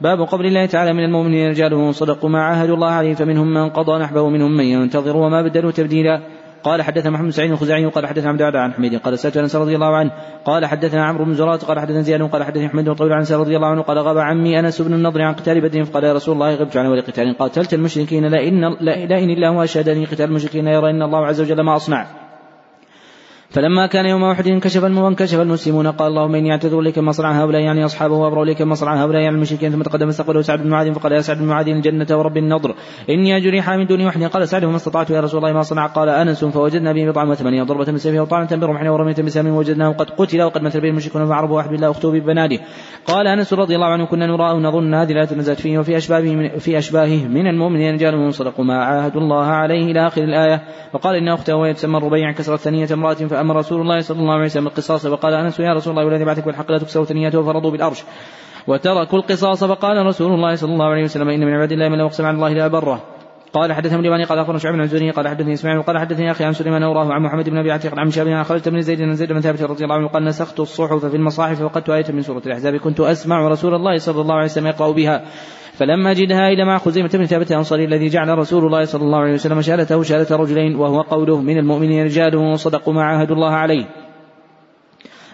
باب قول الله تعالى من المؤمنين رجال صدقوا ما عاهدوا الله عليه فمنهم من قضى نحبه ومنهم من ينتظر وما بدلوا تبديلا. قال حدثنا محمد سعيد الخزاعي قال حدثنا عبد الله عن حميد قال سألت أنس رضي الله عنه قال حدثنا عمرو بن زرارة قال حدثنا زياد قال حدثني حميد طويل عن رضي الله عنه قال غاب عمي أنس بن النضر عن قتال بدر فقال يا رسول الله غبت عن ولقتال قاتلت المشركين لا إن الله أشهدني قتال المشركين يرى إن الله عز وجل ما أصنع. فلما كان يوم أحد انكشف وانكشف المسلمون قال اللهم إني أعتذر لك ما صنع هؤلاء يعني أصحابه وأبرأ لك ما صنع هؤلاء يعني المشركين ثم تقدم استقبله سعد بن معاذ فقال يا سعد بن معاذ الجنة ورب النضر إني أجري من دون وحد قال سعد فما استطعت يا رسول الله ما صنع؟ قال أنس فوجدنا به بضعا وثمانية ضربة من سيفه وطعنة برمح ورمية بسام وجدناه قد قتل وقد مثل به المشركون فعرفوا واحد بالله أخته ببناده. قال أنس رضي الله عنه كنا نراه ونظن هذه لا نزلت فيه وفي أشباهه من في أشباهه من المؤمنين رجال صدقوا ما عاهدوا الله عليه إلى آخر الآية. فقال إن أخته وهي تسمى الربيع كسرت ثنية امرأة فأمر رسول الله صلى الله عليه وسلم القصاص فقال أنس يا رسول الله والذي بعثك بالحق لا تكسر ثنيته فرضوا بالأرش. وتركوا القصاص فقال رسول الله صلى الله عليه وسلم إن من عباد الله من لو أقسم على الله لا بره قال حدثنا اليماني قال أخبرنا شعيب بن الزهري قال حدثني إسماعيل قال حدثني أخي عن سليمان أوراه عن محمد بن أبي عتيق عن شاب عن خالد بن زيد بن زيد بن ثابت رضي الله عنه قال نسخت الصحف في المصاحف وقدت آية من سورة الأحزاب كنت أسمع رسول الله صلى الله عليه وسلم يقرأ بها. فلما جدها إلى مع خزيمة بن ثابت الأنصاري الذي جعل رسول الله صلى الله عليه وسلم شهادته شهادة رجلين وهو قوله من المؤمنين رجال صدقوا ما عاهدوا الله عليه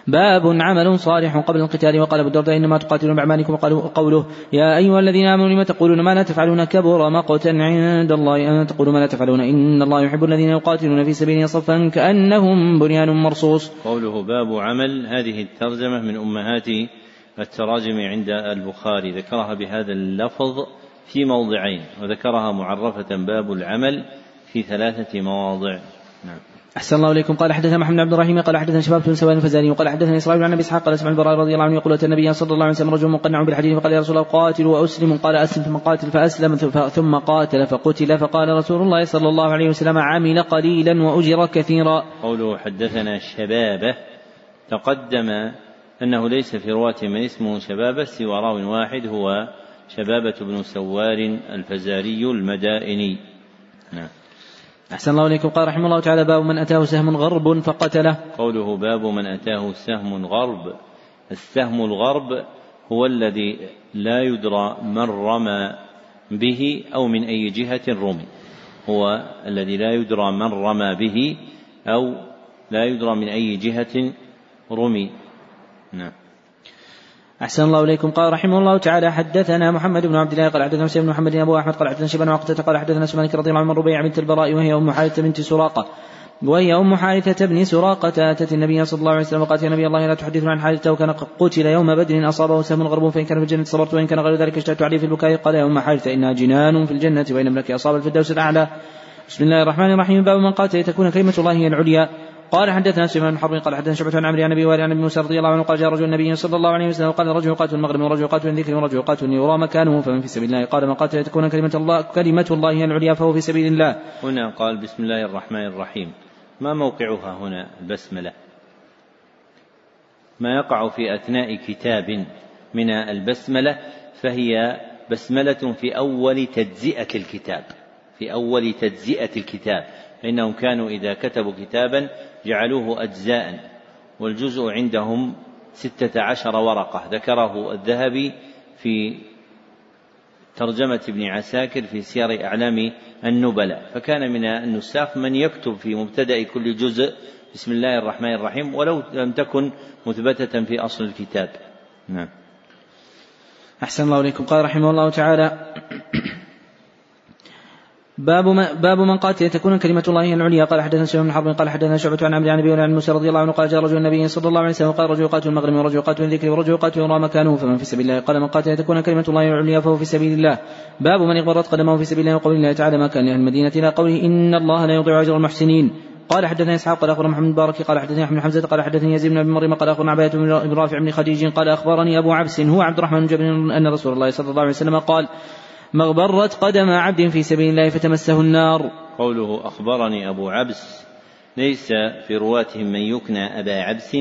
باب عمل صالح قبل القتال وقال أبو الدرداء إنما تقاتلون بأعمالكم قوله يا أيها الذين آمنوا لما تقولون ما لا تفعلون كبر مقتا عند الله أن تقولوا ما لا تفعلون إن الله يحب الذين يقاتلون في سبيله صفا كأنهم بنيان مرصوص. قوله باب عمل هذه الترجمة من أمهات التراجم عند البخاري ذكرها بهذا اللفظ في موضعين وذكرها معرفة باب العمل في ثلاثة مواضع. نعم. أحسن الله إليكم قال حدثنا محمد بن عبد الرحيم قال حدثنا شباب بن سواد الفزاري وقال حدثنا إسرائيل عن أبي إسحاق قال سمع البراء رضي الله عنه يقول أتى النبي صلى الله عليه وسلم رجل مقنع بالحديث فقال يا رسول الله قاتل وأسلم قال أسلم ثم قاتل فأسلم ثم قاتل فقتل فقال رسول الله صلى الله عليه وسلم عمل قليلا وأجر كثيرا قوله حدثنا شبابه تقدم أنه ليس في رواة من اسمه شبابة سوى راو واحد هو شبابة بن سوار الفزاري المدائني. نعم. أحسن الله إليكم. قال رحمه الله تعالى باب من أتاه سهم غرب فقتله. قوله باب من أتاه سهم غرب. السهم الغرب هو الذي لا يدرى من رمى به أو من أي جهة رمي. هو الذي لا يدرى من رمى به أو لا يدرى من أي جهة رمي. نعم. أحسن الله إليكم. قال رحمه الله تعالى حدثنا محمد بن عبد الله قال حدثنا حسين بن محمد أبو أحمد قال حدثنا شيبان وقتة قال حدثنا سمانك رضي الله عنه ربيع بنت البراء وهي أم حارثة بنت سراقة. وهي أم حارثة بن سراقة أتت النبي صلى الله عليه وسلم وقالت يا نبي الله لا تحدثنا عن حارثة وكان قتل يوم بدر أصابه سهم غرب فإن كان في الجنة صبرت وإن كان غير ذلك اشتدت عليه في البكاء. قال يا أم حارثة إنها جنان في الجنة وإن ابنك أصاب الفردوس الأعلى. بسم الله الرحمن الرحيم. باب من قاتل تكون كلمة الله هي العليا. قال حدثنا سليمان بن حرب قال حدثنا شعبة عن عمرو عن أبي وائل عن أبي موسى رضي الله عنه قال جاء رجل النبي صلى الله عليه وسلم قال رجل يقاتل المغرب ورجل يقاتل من ذكر ورجل يقاتل يرى مكانه فمن في سبيل الله قال من قاتل تكون كلمة الله كلمة الله هي العليا فهو في سبيل الله. هنا قال بسم الله الرحمن الرحيم ما موقعها هنا البسملة؟ ما يقع في أثناء كتاب من البسملة فهي بسملة في أول تجزئة الكتاب في أول تجزئة الكتاب فإنهم كانوا إذا كتبوا كتابا جعلوه أجزاء والجزء عندهم ستة عشر ورقة. ذكره الذهبي في ترجمة ابن عساكر في سير أعلام النبلاء. فكان من النساخ من يكتب في مبتدأ كل جزء بسم الله الرحمن الرحيم ولو لم تكن مثبتة في أصل الكتاب. نعم. أحسن الله إليكم. قال رحمه الله تعالى باب ما باب من قاتل تكون كلمة الله العليا. قال حدثنا سليمان بن حرب قال حدثنا شعبة عن عن ابي عن موسى رضي الله عنه قال جاء رجل النبي صلى الله عليه وسلم قال رجل يقاتل المغرب ورجل يقاتل الذكر ورجل يقاتل يرى مكانه فمن في سبيل الله. قال من قاتل تكون كلمة الله العليا فهو في سبيل الله. باب من اغبرت قدمه في سبيل الله وقول الله تعالى ما كان لأهل المدينة إلى قوله إن الله لا يضيع أجر المحسنين. قال حدثني إسحاق قال أخبرنا محمد بارك قال حدثني أحمد حمزة قال حدثني يزيد بن أبي مريم قال أخبرنا عباده بن رافع بن خديج قال أخبرني أبو عبس هو عبد الرحمن بن جبر أن رسول الله صلى الله عليه وسلم قال مغبرت قدم عبد في سبيل الله فتمسه النار. قوله أخبرني أبو عبس ليس في رواتهم من يكنى أبا عبس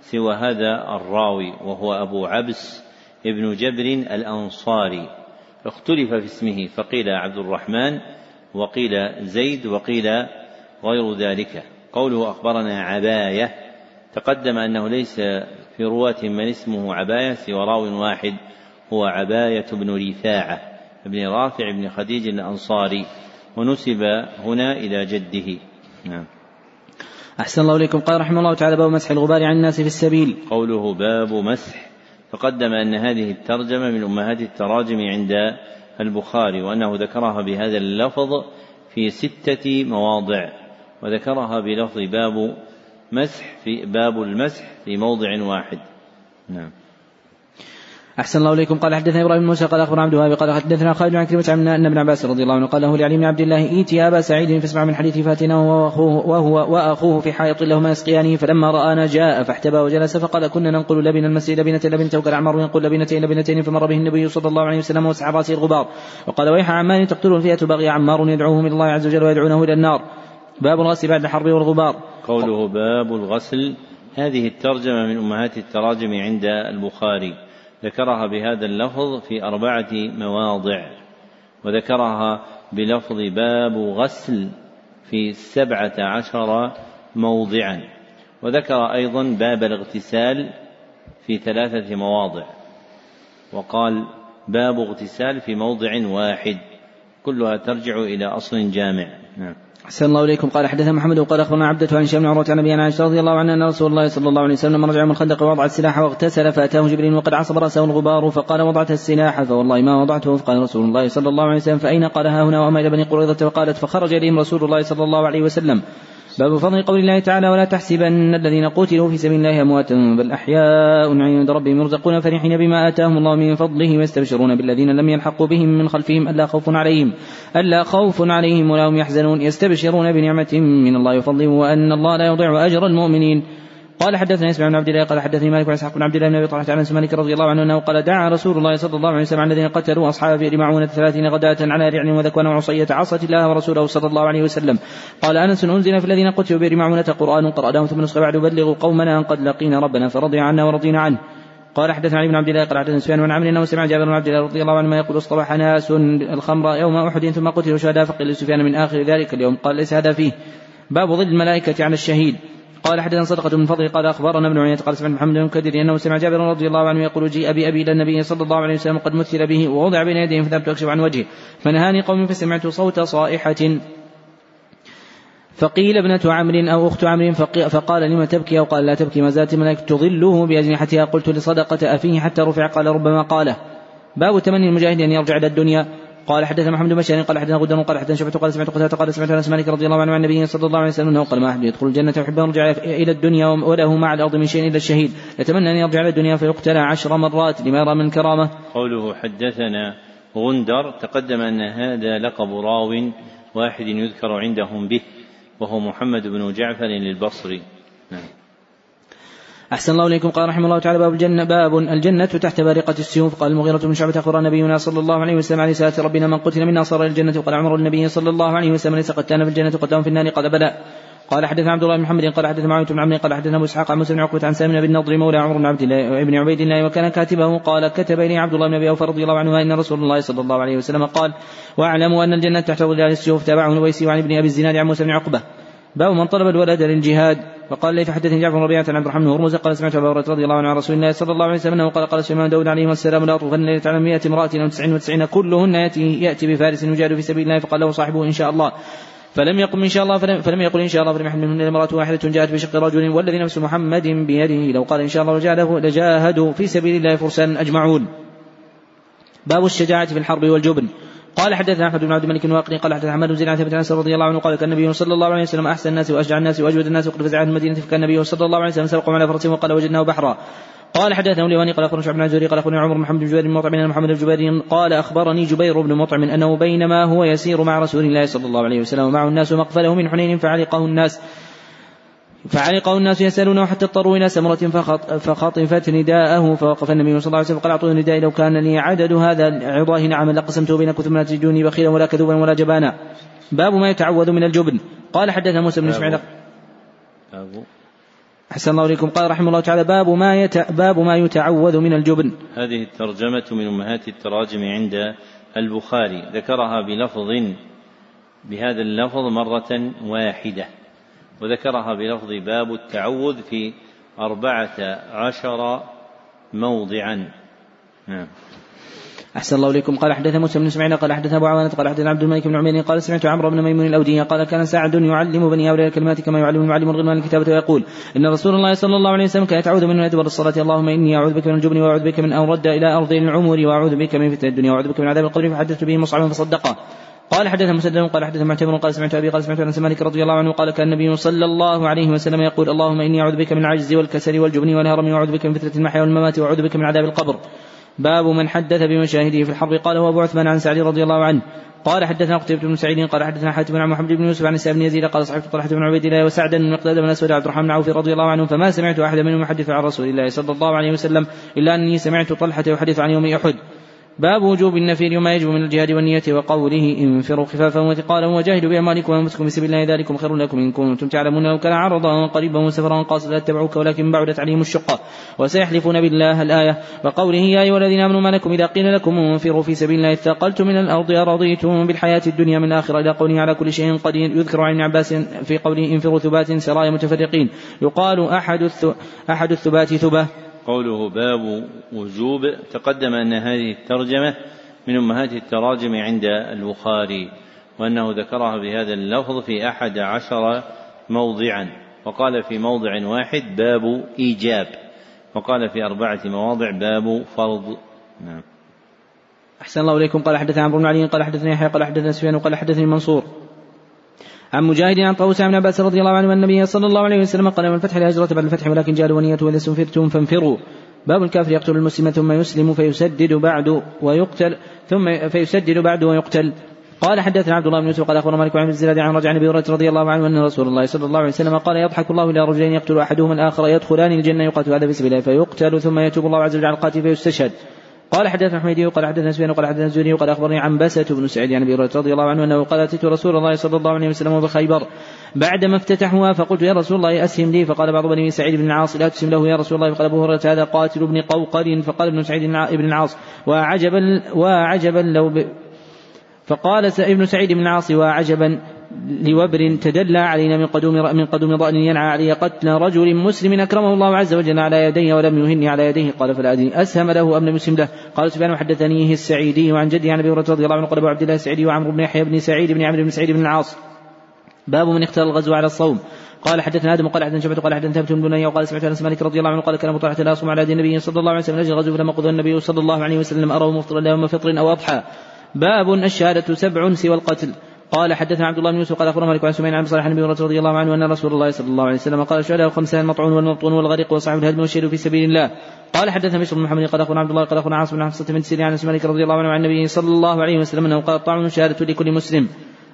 سوى هذا الراوي وهو أبو عبس ابن جبر الأنصاري. اختلف في اسمه فقيل عبد الرحمن وقيل زيد وقيل غير ذلك. قوله أخبرنا عباية تقدم أنه ليس في رواة من اسمه عباية سوى راو واحد هو عباية بن رفاعة. بن رافع بن خديج الأنصاري ونسب هنا إلى جده. نعم. أحسن الله إليكم. قال رحمه الله تعالى باب مسح الغبار عن الناس في السبيل. قوله باب مسح تقدم أن هذه الترجمة من أمهات التراجم عند البخاري وأنه ذكرها بهذا اللفظ في ستة مواضع وذكرها بلفظ باب مسح في باب المسح في موضع واحد. نعم. أحسن الله إليكم. قال حدثنا إبراهيم موسى قال أخبر عبد الوهاب قال حدثنا خالد عن كلمة عن أن ابن عباس رضي الله عنه قال له لعلي بن عبد الله إيتي أبا سعيد فاسمع من حديث فاتنة وأخوه وهو وأخوه في حائط لهما يسقيانه فلما رآنا جاء فاحتبى وجلس فقال كنا ننقل لبن المسجد لبنة لبنة وكان عمر ينقل لبنتين لبنتين فمر به النبي صلى الله عليه وسلم وسع رأسه الغبار. وقال ويح عمان تقتله الفئة بغي عمار يدعوهم إلى الله عز وجل ويدعونه إلى النار. باب الغسل بعد الحرب والغبار. قوله باب الغسل. هذه الترجمة من أمهات التراجم عند البخاري. ذكرها بهذا اللفظ في أربعة مواضع وذكرها بلفظ باب غسل في سبعة عشر موضعا وذكر أيضا باب الاغتسال في ثلاثة مواضع وقال باب اغتسال في موضع واحد كلها ترجع إلى أصل جامع. نعم. أحسن الله إليكم. قال حدثنا محمد وقال أخبرنا عبدة عن هشام بن عروة عن أبي عائشة رضي الله عنها أن رسول الله صلى الله عليه وسلم رجع من الخندق ووضع السلاح واغتسل فأتاه جبريل وقد عصب رأسه الغبار فقال وضعت السلاح؟ فوالله ما وضعته. فقال رسول الله صلى الله عليه وسلم فأين؟ قال ها هنا وما إلى بني قريظة فقالت فخرج إليهم رسول الله صلى الله عليه وسلم. باب فضل قول الله تعالى ولا تحسبن الذين قتلوا في سبيل الله أمواتا بل أحياء عند ربهم يرزقون فرحين بما آتاهم الله من فضله ويستبشرون بالذين لم يلحقوا بهم من خلفهم ألا خوف عليهم ألا خوف عليهم ولا هم يحزنون يستبشرون بنعمة من الله وفضله وأن الله لا يضيع أجر المؤمنين قال حدثنا إسماعيل بن عبد الله قال حدثني مالك واسحاق بن عبد الله بن أبي طلحة عن مالك رضي الله عنه أنه قال دعا رسول الله صلى الله عليه وسلم على الذين قتلوا اصحاب بئر معونه ثلاثين غداة على رعن وذكوان وعصية عصت الله ورسوله صلى الله عليه وسلم. قال أنس أنزل في الذين قتلوا بئر معونه قرآن قرأناه ثم نسخ بعد بلغوا قومنا أن قد لقينا ربنا فرضي عنا ورضينا عنه. قال حدثنا علي بن عبد الله قال حدثنا سفيان بن عمرو إنه سمع جابر بن عبد الله رضي الله عنه يقول اصطبح ناس الخمر يوم أحد ثم قتلوا شهداء فقيل لسفيان من آخر ذلك اليوم. قال ليس هذا فيه. باب ظل الملائكة على الشهيد. قال حدثنا صدقة بن فضل قال أخبرنا ابن عيينة قال سمعت محمد بن كثير أنه سمع جابر رضي الله عنه يقول جيء أبي أبي إلى النبي صلى الله عليه وسلم قد مثل به ووضع بين يديه فذهبت أكشف عن وجهه فنهاني قوم فسمعت صوت صائحة فقيل ابنة عمرو أو أخت عمرو فقال لم تبكي أو قال لا تبكي ما زالت الملائكة تظله بأجنحتها قلت لصدقة أفيه حتى رفع قال ربما قاله باب تمني المجاهد أن يرجع إلى الدنيا قال حدثنا محمد بن بشار قال حدثنا غدر قال حدثنا شعبة قال سمعت قتادة قال سمعت انس مالك رضي الله عنه عن النبي صلى الله عليه وسلم أنه قال ما أحد يدخل الجنة يحب أن يرجع إلى الدنيا وله مع الأرض من شيء إلا الشهيد يتمنى أن يرجع إلى الدنيا فيقتل عشر مرات لما يرى من كرامة. قوله حدثنا غندر تقدم أن هذا لقب راو واحد يذكر عندهم به وهو محمد بن جعفر البصري. أحسن الله إليكم. قال رحمه الله تعالى باب الجنة باب الجنة تحت بارقة السيوف. قال المغيرة بن شعبة أخبر نبينا صلى الله عليه وسلم عليه صلاة ربنا من قتل منا صار الجنة. وقال عمر النبي صلى الله عليه وسلم ليس قتلنا في الجنة قتلهم في النار. قال بلى. قال حدثنا عبد الله بن محمد قال حدثنا معاوية بن عمرو قال حدثنا أبو إسحاق عن موسى بن عقبة عن سالم بن نضر مولى عمر بن عبد الله ابن عبيد الله وكان كاتبه. قال كتب الي عبد الله بن أبي أوفى رضي الله عنه إن رسول الله صلى الله عليه وسلم قال واعلموا أن الجنة تحت ظلال السيوف. تابعه نويسي وعن ابن أبي الزناد عن موسى بن عقبة. باب من طلب الولد للجهاد. وقال لي فحدثني جعفر ربيعة عن عبد الرحمن هرمز قال سمعت أبا هريرة رضي الله عنه عن رسول الله صلى الله عليه وسلم أنه قال قال سليمان داود عليه السلام لا أطوفن ليلة على 100 امرأة أو 99 كلهن ياتي يأتي بفارس يجاهد في سبيل الله فقال له صاحبه إن شاء الله. فلم يقم إن شاء الله فلم, فلم يقل إن شاء الله فلم يحمل منهن امرأة واحدة جاءت بشق رجل والذي نفس محمد بيده. لو قال إن شاء الله لجاهدوا في سبيل الله فرسان أجمعون. باب الشجاعة في الحرب والجبن. قال حدثنا أحمد بن عبد الملك الواقدي قال حدثنا أحمد بن زيد عن ثابت أنس رضي الله عنه قال كان النبي صلى الله عليه وسلم أحسن الناس وأشجع الناس وأجود الناس وقد فزع المدينة فكان النبي صلى الله عليه وسلم سبقهم على فرسه وقال وجدناه بحرا. قال حدثنا اليواني قال أخبرنا شعب بن الزهري قال أخبرنا عمر بن محمد بن جبير بن مطعم بن محمد الجبيري قال أخبرني جبير بن مطعم أنه بينما هو يسير مع رسول الله صلى الله عليه وسلم ومعه الناس مقفله من حنين فعلقه الناس. فعلقه الناس يسألونه حتى اضطروا إلى سمرة فخط فخطفت نداءه فوقف النبي صلى الله عليه وسلم فقال أعطوني ندائي لو كان لي عدد هذا عظاه نعما لقسمته بينكم ثم لا تجدوني بخيلا ولا كذوبا ولا جبانا. باب ما يتعوذ من الجبن. قال حدثنا موسى بن إسماعيل. أحسن الله إليكم. قال رحمه الله تعالى باب ما يت... باب ما يتعوذ من الجبن. هذه الترجمة من أمهات التراجم عند البخاري. ذكرها بلفظ بهذا اللفظ مرة واحدة. وذكرها بلفظ باب التعوذ في أربعة عشر موضعا. نعم. أحسن الله إليكم. قال حدث موسى بن إسماعيل قال حدث أبو عوانة قال حدث عبد الملك بن عمير قال سمعت عمرو بن ميمون الأودية قال كان سعد يعلم بني هؤلاء الكلمات كما يعلم المعلم الغلمان الكتابة ويقول إن رسول الله صلى الله عليه وسلم كان يتعوذ من أدبر الصلاة اللهم إني أعوذ بك من الجبن وأعوذ بك من أن رد إلى أرض العمر وأعوذ بك من فتنة الدنيا وأعوذ بك من عذاب القبر فحدثت به مصعبا فصدقه. قال حدث مسدد قال حدث معتمر قال سمعت أبي قال سمعت أنس مالك رضي الله عنه قال كان النبي صلى الله عليه وسلم يقول اللهم إني أعوذ بك من العجز والكسل والجبن والهرم وأعوذ بك من فتنة المحيا والممات وأعوذ بك من عذاب القبر. باب من حدث بمشاهده في الحرب. قال هو أبو عثمان عن سعد رضي الله عنه. قال حدثنا قتيبة بن سعيد قال حدثنا حاتم عن محمد بن يوسف عن بن يزيد قال صحبت طلحة بن عبيد الله وسعدا بن مقداد بن أسود عبد الرحمن بن عوف رضي الله عنه فما سمعت أحدا منهم يحدث عن رسول الله صلى الله عليه وسلم إلا أني سمعت طلحة يحدث عن يوم أحد. باب وجوب النفير وما يجب من الجهاد والنية وقوله انفروا خفافا وثقالا وجاهدوا بأموالكم وأنفسكم في سبيل الله ذلكم خير لكم إن كنتم تعلمون أو كان عرضا قريبا وسفرا قاصدا اتبعوك ولكن بعدت عليهم الشقة وسيحلفون بالله الآية وقوله يا أيها الذين آمنوا ما لكم إذا قيل لكم انفروا في سبيل الله اثقلتم من الأرض أرضيتم بالحياة الدنيا من الآخرة إلى قوله على كل شيء قدير يذكر عن ابن عباس في قوله انفروا ثبات سرايا متفرقين يقال أحد أحد الثبات ثبة قوله باب وجوب تقدم أن هذه الترجمة من أمهات التراجم عند البخاري وأنه ذكرها بهذا اللفظ في أحد عشر موضعا وقال في موضع واحد باب إيجاب وقال في أربعة مواضع باب فرض. نعم. أحسن الله إليكم. قال حدثنا عمرو بن علي قال حدثني يحيى قال حدثنا سفيان وقال حدثني منصور. عن مجاهد عن طاووس بن عباس رضي الله عنه النبي صلى الله عليه وسلم قال يوم الفتح لا هجرة بعد الفتح ولكن جاء ونية وإذا سنفرتم فانفروا. باب الكافر يقتل المسلم ثم يسلم فيسدد بعد ويقتل ثم فيسدد بعد ويقتل. قال حدثنا عبد الله بن يوسف قال أخبرنا مالك بن الزناد عن رجع أبي هريرة رضي الله عنه أن رسول الله صلى الله عليه وسلم قال يضحك الله إلى رجلين يقتل أحدهما الآخر يدخلان الجنة يقاتل هذا سبيل الله فيقتل ثم يتوب الله عز وجل على القاتل فيستشهد. قال حدثنا حميدي وقال حدثنا سفيان وقال حدثنا الزهري وقال أخبرني عن بسة بن سعيد عن أبي هريرة رضي الله عنه أنه قال أتيت رسول الله صلى الله عليه وسلم بخيبر. بعدما افتتحوها فقلت يا رسول الله أسهم لي. فقال بعض بني سعيد بن العاص لا تسهم له يا رسول الله. فقال أبو هريرة هذا قاتل ابن قوقل. فقال ابن سعيد بن العاص وعجبا وعجبا لو ب... فقال ابن سعيد بن العاص وعجبا لوبر تدلى علينا من قدوم من قدوم ضأن ينعى علي قتل رجل مسلم أكرمه الله عز وجل على يديه ولم يهني على يديه. قال فلا أدري أسهم له أم لم يسهم له. قال سفيان وحدثنيه السعيدي وعن جده عن أبي هريرة رضي الله عنه قال أبو عبد الله السعيدي وعمرو بن يحيى بن سعيد بن عمرو بن سعيد بن العاص. باب من اختار الغزو على الصوم. قال حدثنا آدم قال حدثنا شعبة قال حدثنا ثابت بن بني وقال سمعت أنس مالك رضي الله عنه قال كان طلحه لا يصوم على دين النبي صلى الله عليه وسلم. من أجل الغزو فلما قضى النبي صلى الله عليه وسلم اروا مفطرا يوم فطر أو أضحى. باب الشهادة سبع سوى القتل. قال حدثنا عبد الله بن يوسف قال أخبرنا مالك عن سمين عن صالح النبي رضي الله عنه أن رسول الله صلى الله عليه وسلم قال الشهداء خمسان المطعون والمبطون والغريق وصاحب الهدم والشهيد في سبيل الله. قال حدثنا بشر بن محمد قال أخبرنا عبد الله قال أخبرنا عاصم بن حفصة بن سيرين عن مالك رضي الله عنه عن النبي صلى الله عليه وسلم أنه قال الطعن شهادة لكل مسلم.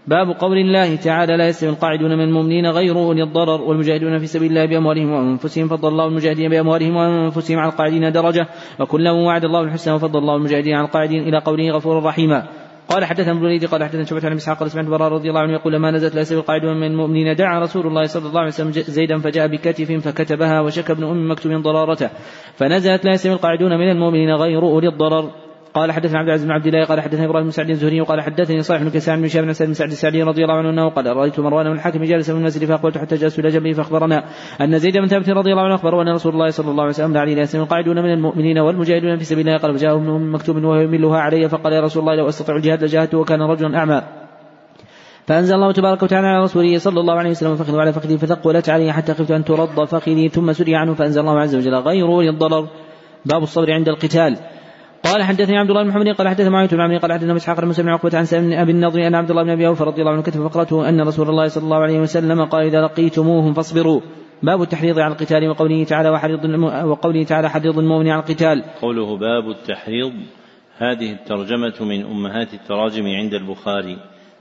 باب قول الله تعالى لا يستوي القاعدون من المؤمنين غير أولي الضرر والمجاهدون في سبيل الله بأموالهم وأنفسهم فضل الله المجاهدين بأموالهم وأنفسهم على القاعدين درجة وكلا وعد الله الحسنى وفضل الله المجاهدين على القاعدين إلى قوله غفورا رحيما قال حدثنا ابن قال حدثنا شعبة عن إسحاق قال سمعت براء رضي الله عنه يقول ما نزلت لا يستوي القاعدون من المؤمنين. دعا رسول الله صلى الله عليه وسلم زيدا فجاء بكتف فكتبها وشك ابن أم مكتوم ضرارته. فنزلت لا يستوي القاعدون من المؤمنين غير أولي الضرر. قال حدثنا عبد العزيز بن عبد الله قال حدثنا إبراهيم بن سعد الزهري وقال حدثني صالح بن كسان بن شهاب بن سعد بن سعد السعدي رضي الله عنه أنه قال رأيت مروان بن الحاكم جالسا في المسجد فأقبلت حتى جلست إلى جنبه فأخبرنا أن زيد بن ثابت رضي الله عنه أخبره أن رسول الله صلى الله عليه وسلم لي ياسين القاعدون من المؤمنين والمجاهدون في سبيل الله قال فجاء ابن مكتوب وهو يملها علي فقال يا رسول الله لو أستطيع الجهاد لجاهدت وكان رجلا أعمى فأنزل الله تبارك وتعالى على رسوله صلى الله عليه وسلم فخذوا على فخذي فثقلت علي حتى خفت أن ترد فخذي ثم سري عنه فأنزل الله عز وجل غير للضرر باب الصبر عند القتال. قال حدثني عبد الله بن محمد قال حدثنا معاوية بن عمرو قال حدثنا إسحاق بن مسلم عقبة عن سالم أبي النضر أن عبد الله بن أبي أوفى رضي الله عنه كتب فقرته أن رسول الله صلى الله عليه وسلم قال إذا لقيتموهم فاصبروا. باب التحريض على القتال وقوله تعالى وحرض وقوله تعالى حرض المؤمن على القتال. قوله باب التحريض هذه الترجمة من أمهات التراجم عند البخاري.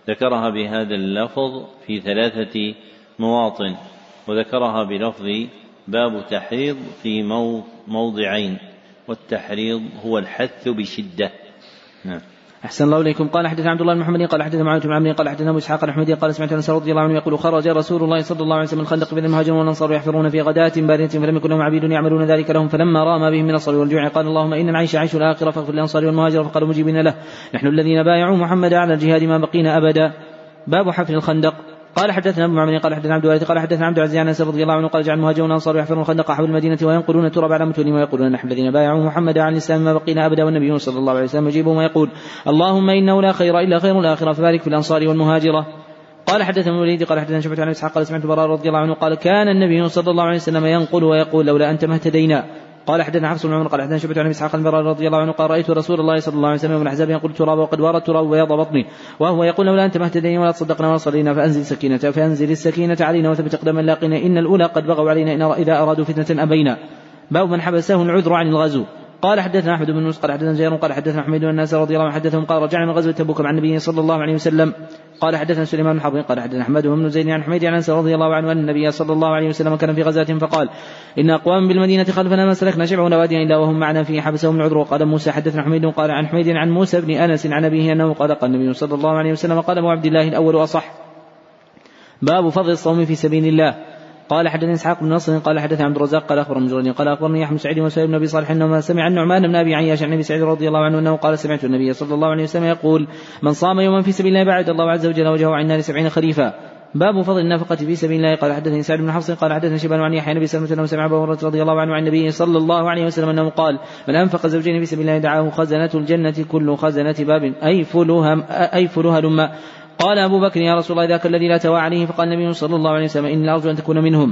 ذكرها بهذا اللفظ في ثلاثة مواطن وذكرها بلفظ باب تحريض في موضعين. والتحريض هو الحث بشدة. نعم. أحسن الله إليكم. قال حدثنا عبد الله بن محمد قال حدثنا معاوية بن عمرو قال حدثنا أبو إسحاق الأحمدي قال سمعت أنس رضي الله عنه يقول خرج رسول الله صلى الله عليه وسلم الخندق بين المهاجرون والأنصار يحفرون في غداة باردة فلم يكن لهم عبيد يعملون ذلك لهم فلما رام بهم من الصبر والجوع قال اللهم إن العيش عيش الآخرة فاغفر للأنصار والمهاجر فقالوا مجيبين له. نحن الذين بايعوا محمدا على الجهاد ما بقينا أبدا. باب حفر الخندق. قال حدثنا ابن معمر قال حدثنا عبد الوارث قال حدثنا عبد العزيز عن أنس رضي الله عنه قال جعل المهاجرون الانصار يحفرون الخندق حول المدينة وينقلون التراب على متونهم ويقولون نحن الذين بايعوا محمدا عن الإسلام ما بقينا أبدا والنبي صلى الله عليه وسلم يجيبهم ويقول اللهم إنه لا خير إلا خير الآخرة فبارك في الأنصار والمهاجرة. قال حدثنا الوليد قال حدثنا شعبة عن إسحاق قال سمعت براء رضي الله عنه قال كان النبي صلى الله عليه وسلم ينقل ويقول لولا أنت ما اهتدينا. قال حدثنا حفص بن عمر قال حدثنا شعبة عن إسحاق البراء رضي الله عنه قال رأيت رسول الله صلى الله عليه وسلم من الاحزاب ينقل تراب وقد وار التراب بياض بطني. وهو يقول لولا أنت ما اهتدينا ولا تصدقنا ولا صلينا فأنزل سكينة فأنزل السكينة علينا وثبت اقدام لاقنا إن الأولى قد بغوا علينا إذا أرادوا فتنة أبينا. باب من حبسه العذر عن الغزو. قال حدثنا أحمد بن قال حدثنا زير قال حدثنا حميد بن الناس رضي الله عنه حدثهم قال رجعنا من غزوة تبوك مع النبي صلى الله عليه وسلم. قال حدثنا سليمان بن حرب قال حدثنا أحمد بن زيد عن حميد عن أنس رضي الله عنه أن النبي صلى الله عليه وسلم كان في غزاه فقال إن أقوام بالمدينة خلفنا ما سلكنا شبع واديا إلا وهم معنا فيه حبسهم العذر. وقال موسى حدثنا حميد قال عن حميد عن موسى بن أنس عن أبيه أنه قال قال النبي صلى الله عليه وسلم قال أبو عبد الله الأول اصح باب فضل الصوم في سبيل الله. قال حدثني إسحاق بن نصر قال حدثني عبد الرزاق قال أخبرني جرير قال أخبرني يحيى بن سعيد وسعيد بن أبي صالح أنه سمع النعمان بن أبي عياش عن النبي سعيد رضي الله عنه أنه قال سمعت النبي صلى الله عليه وسلم يقول من صام يوما في سبيل الله بعد الله عز وجل وجهه عن النار سبعين خريفا باب فضل النفقة في سبيل الله قال حدثني سعد بن حفص قال حدثني شيبان عن يحيى الله عليه وسلم سمع هريرة رضي الله عنه عن النبي صلى الله عليه وسلم أنه قال من أنفق زوجين في سبيل الله دعاه خزنة الجنة كل خزنة باب أي فلها أي فلها لما قال أبو بكر يا رسول الله ذاك الذي لا توى عليه فقال النبي صلى الله عليه وسلم إني أرجو أن تكون منهم.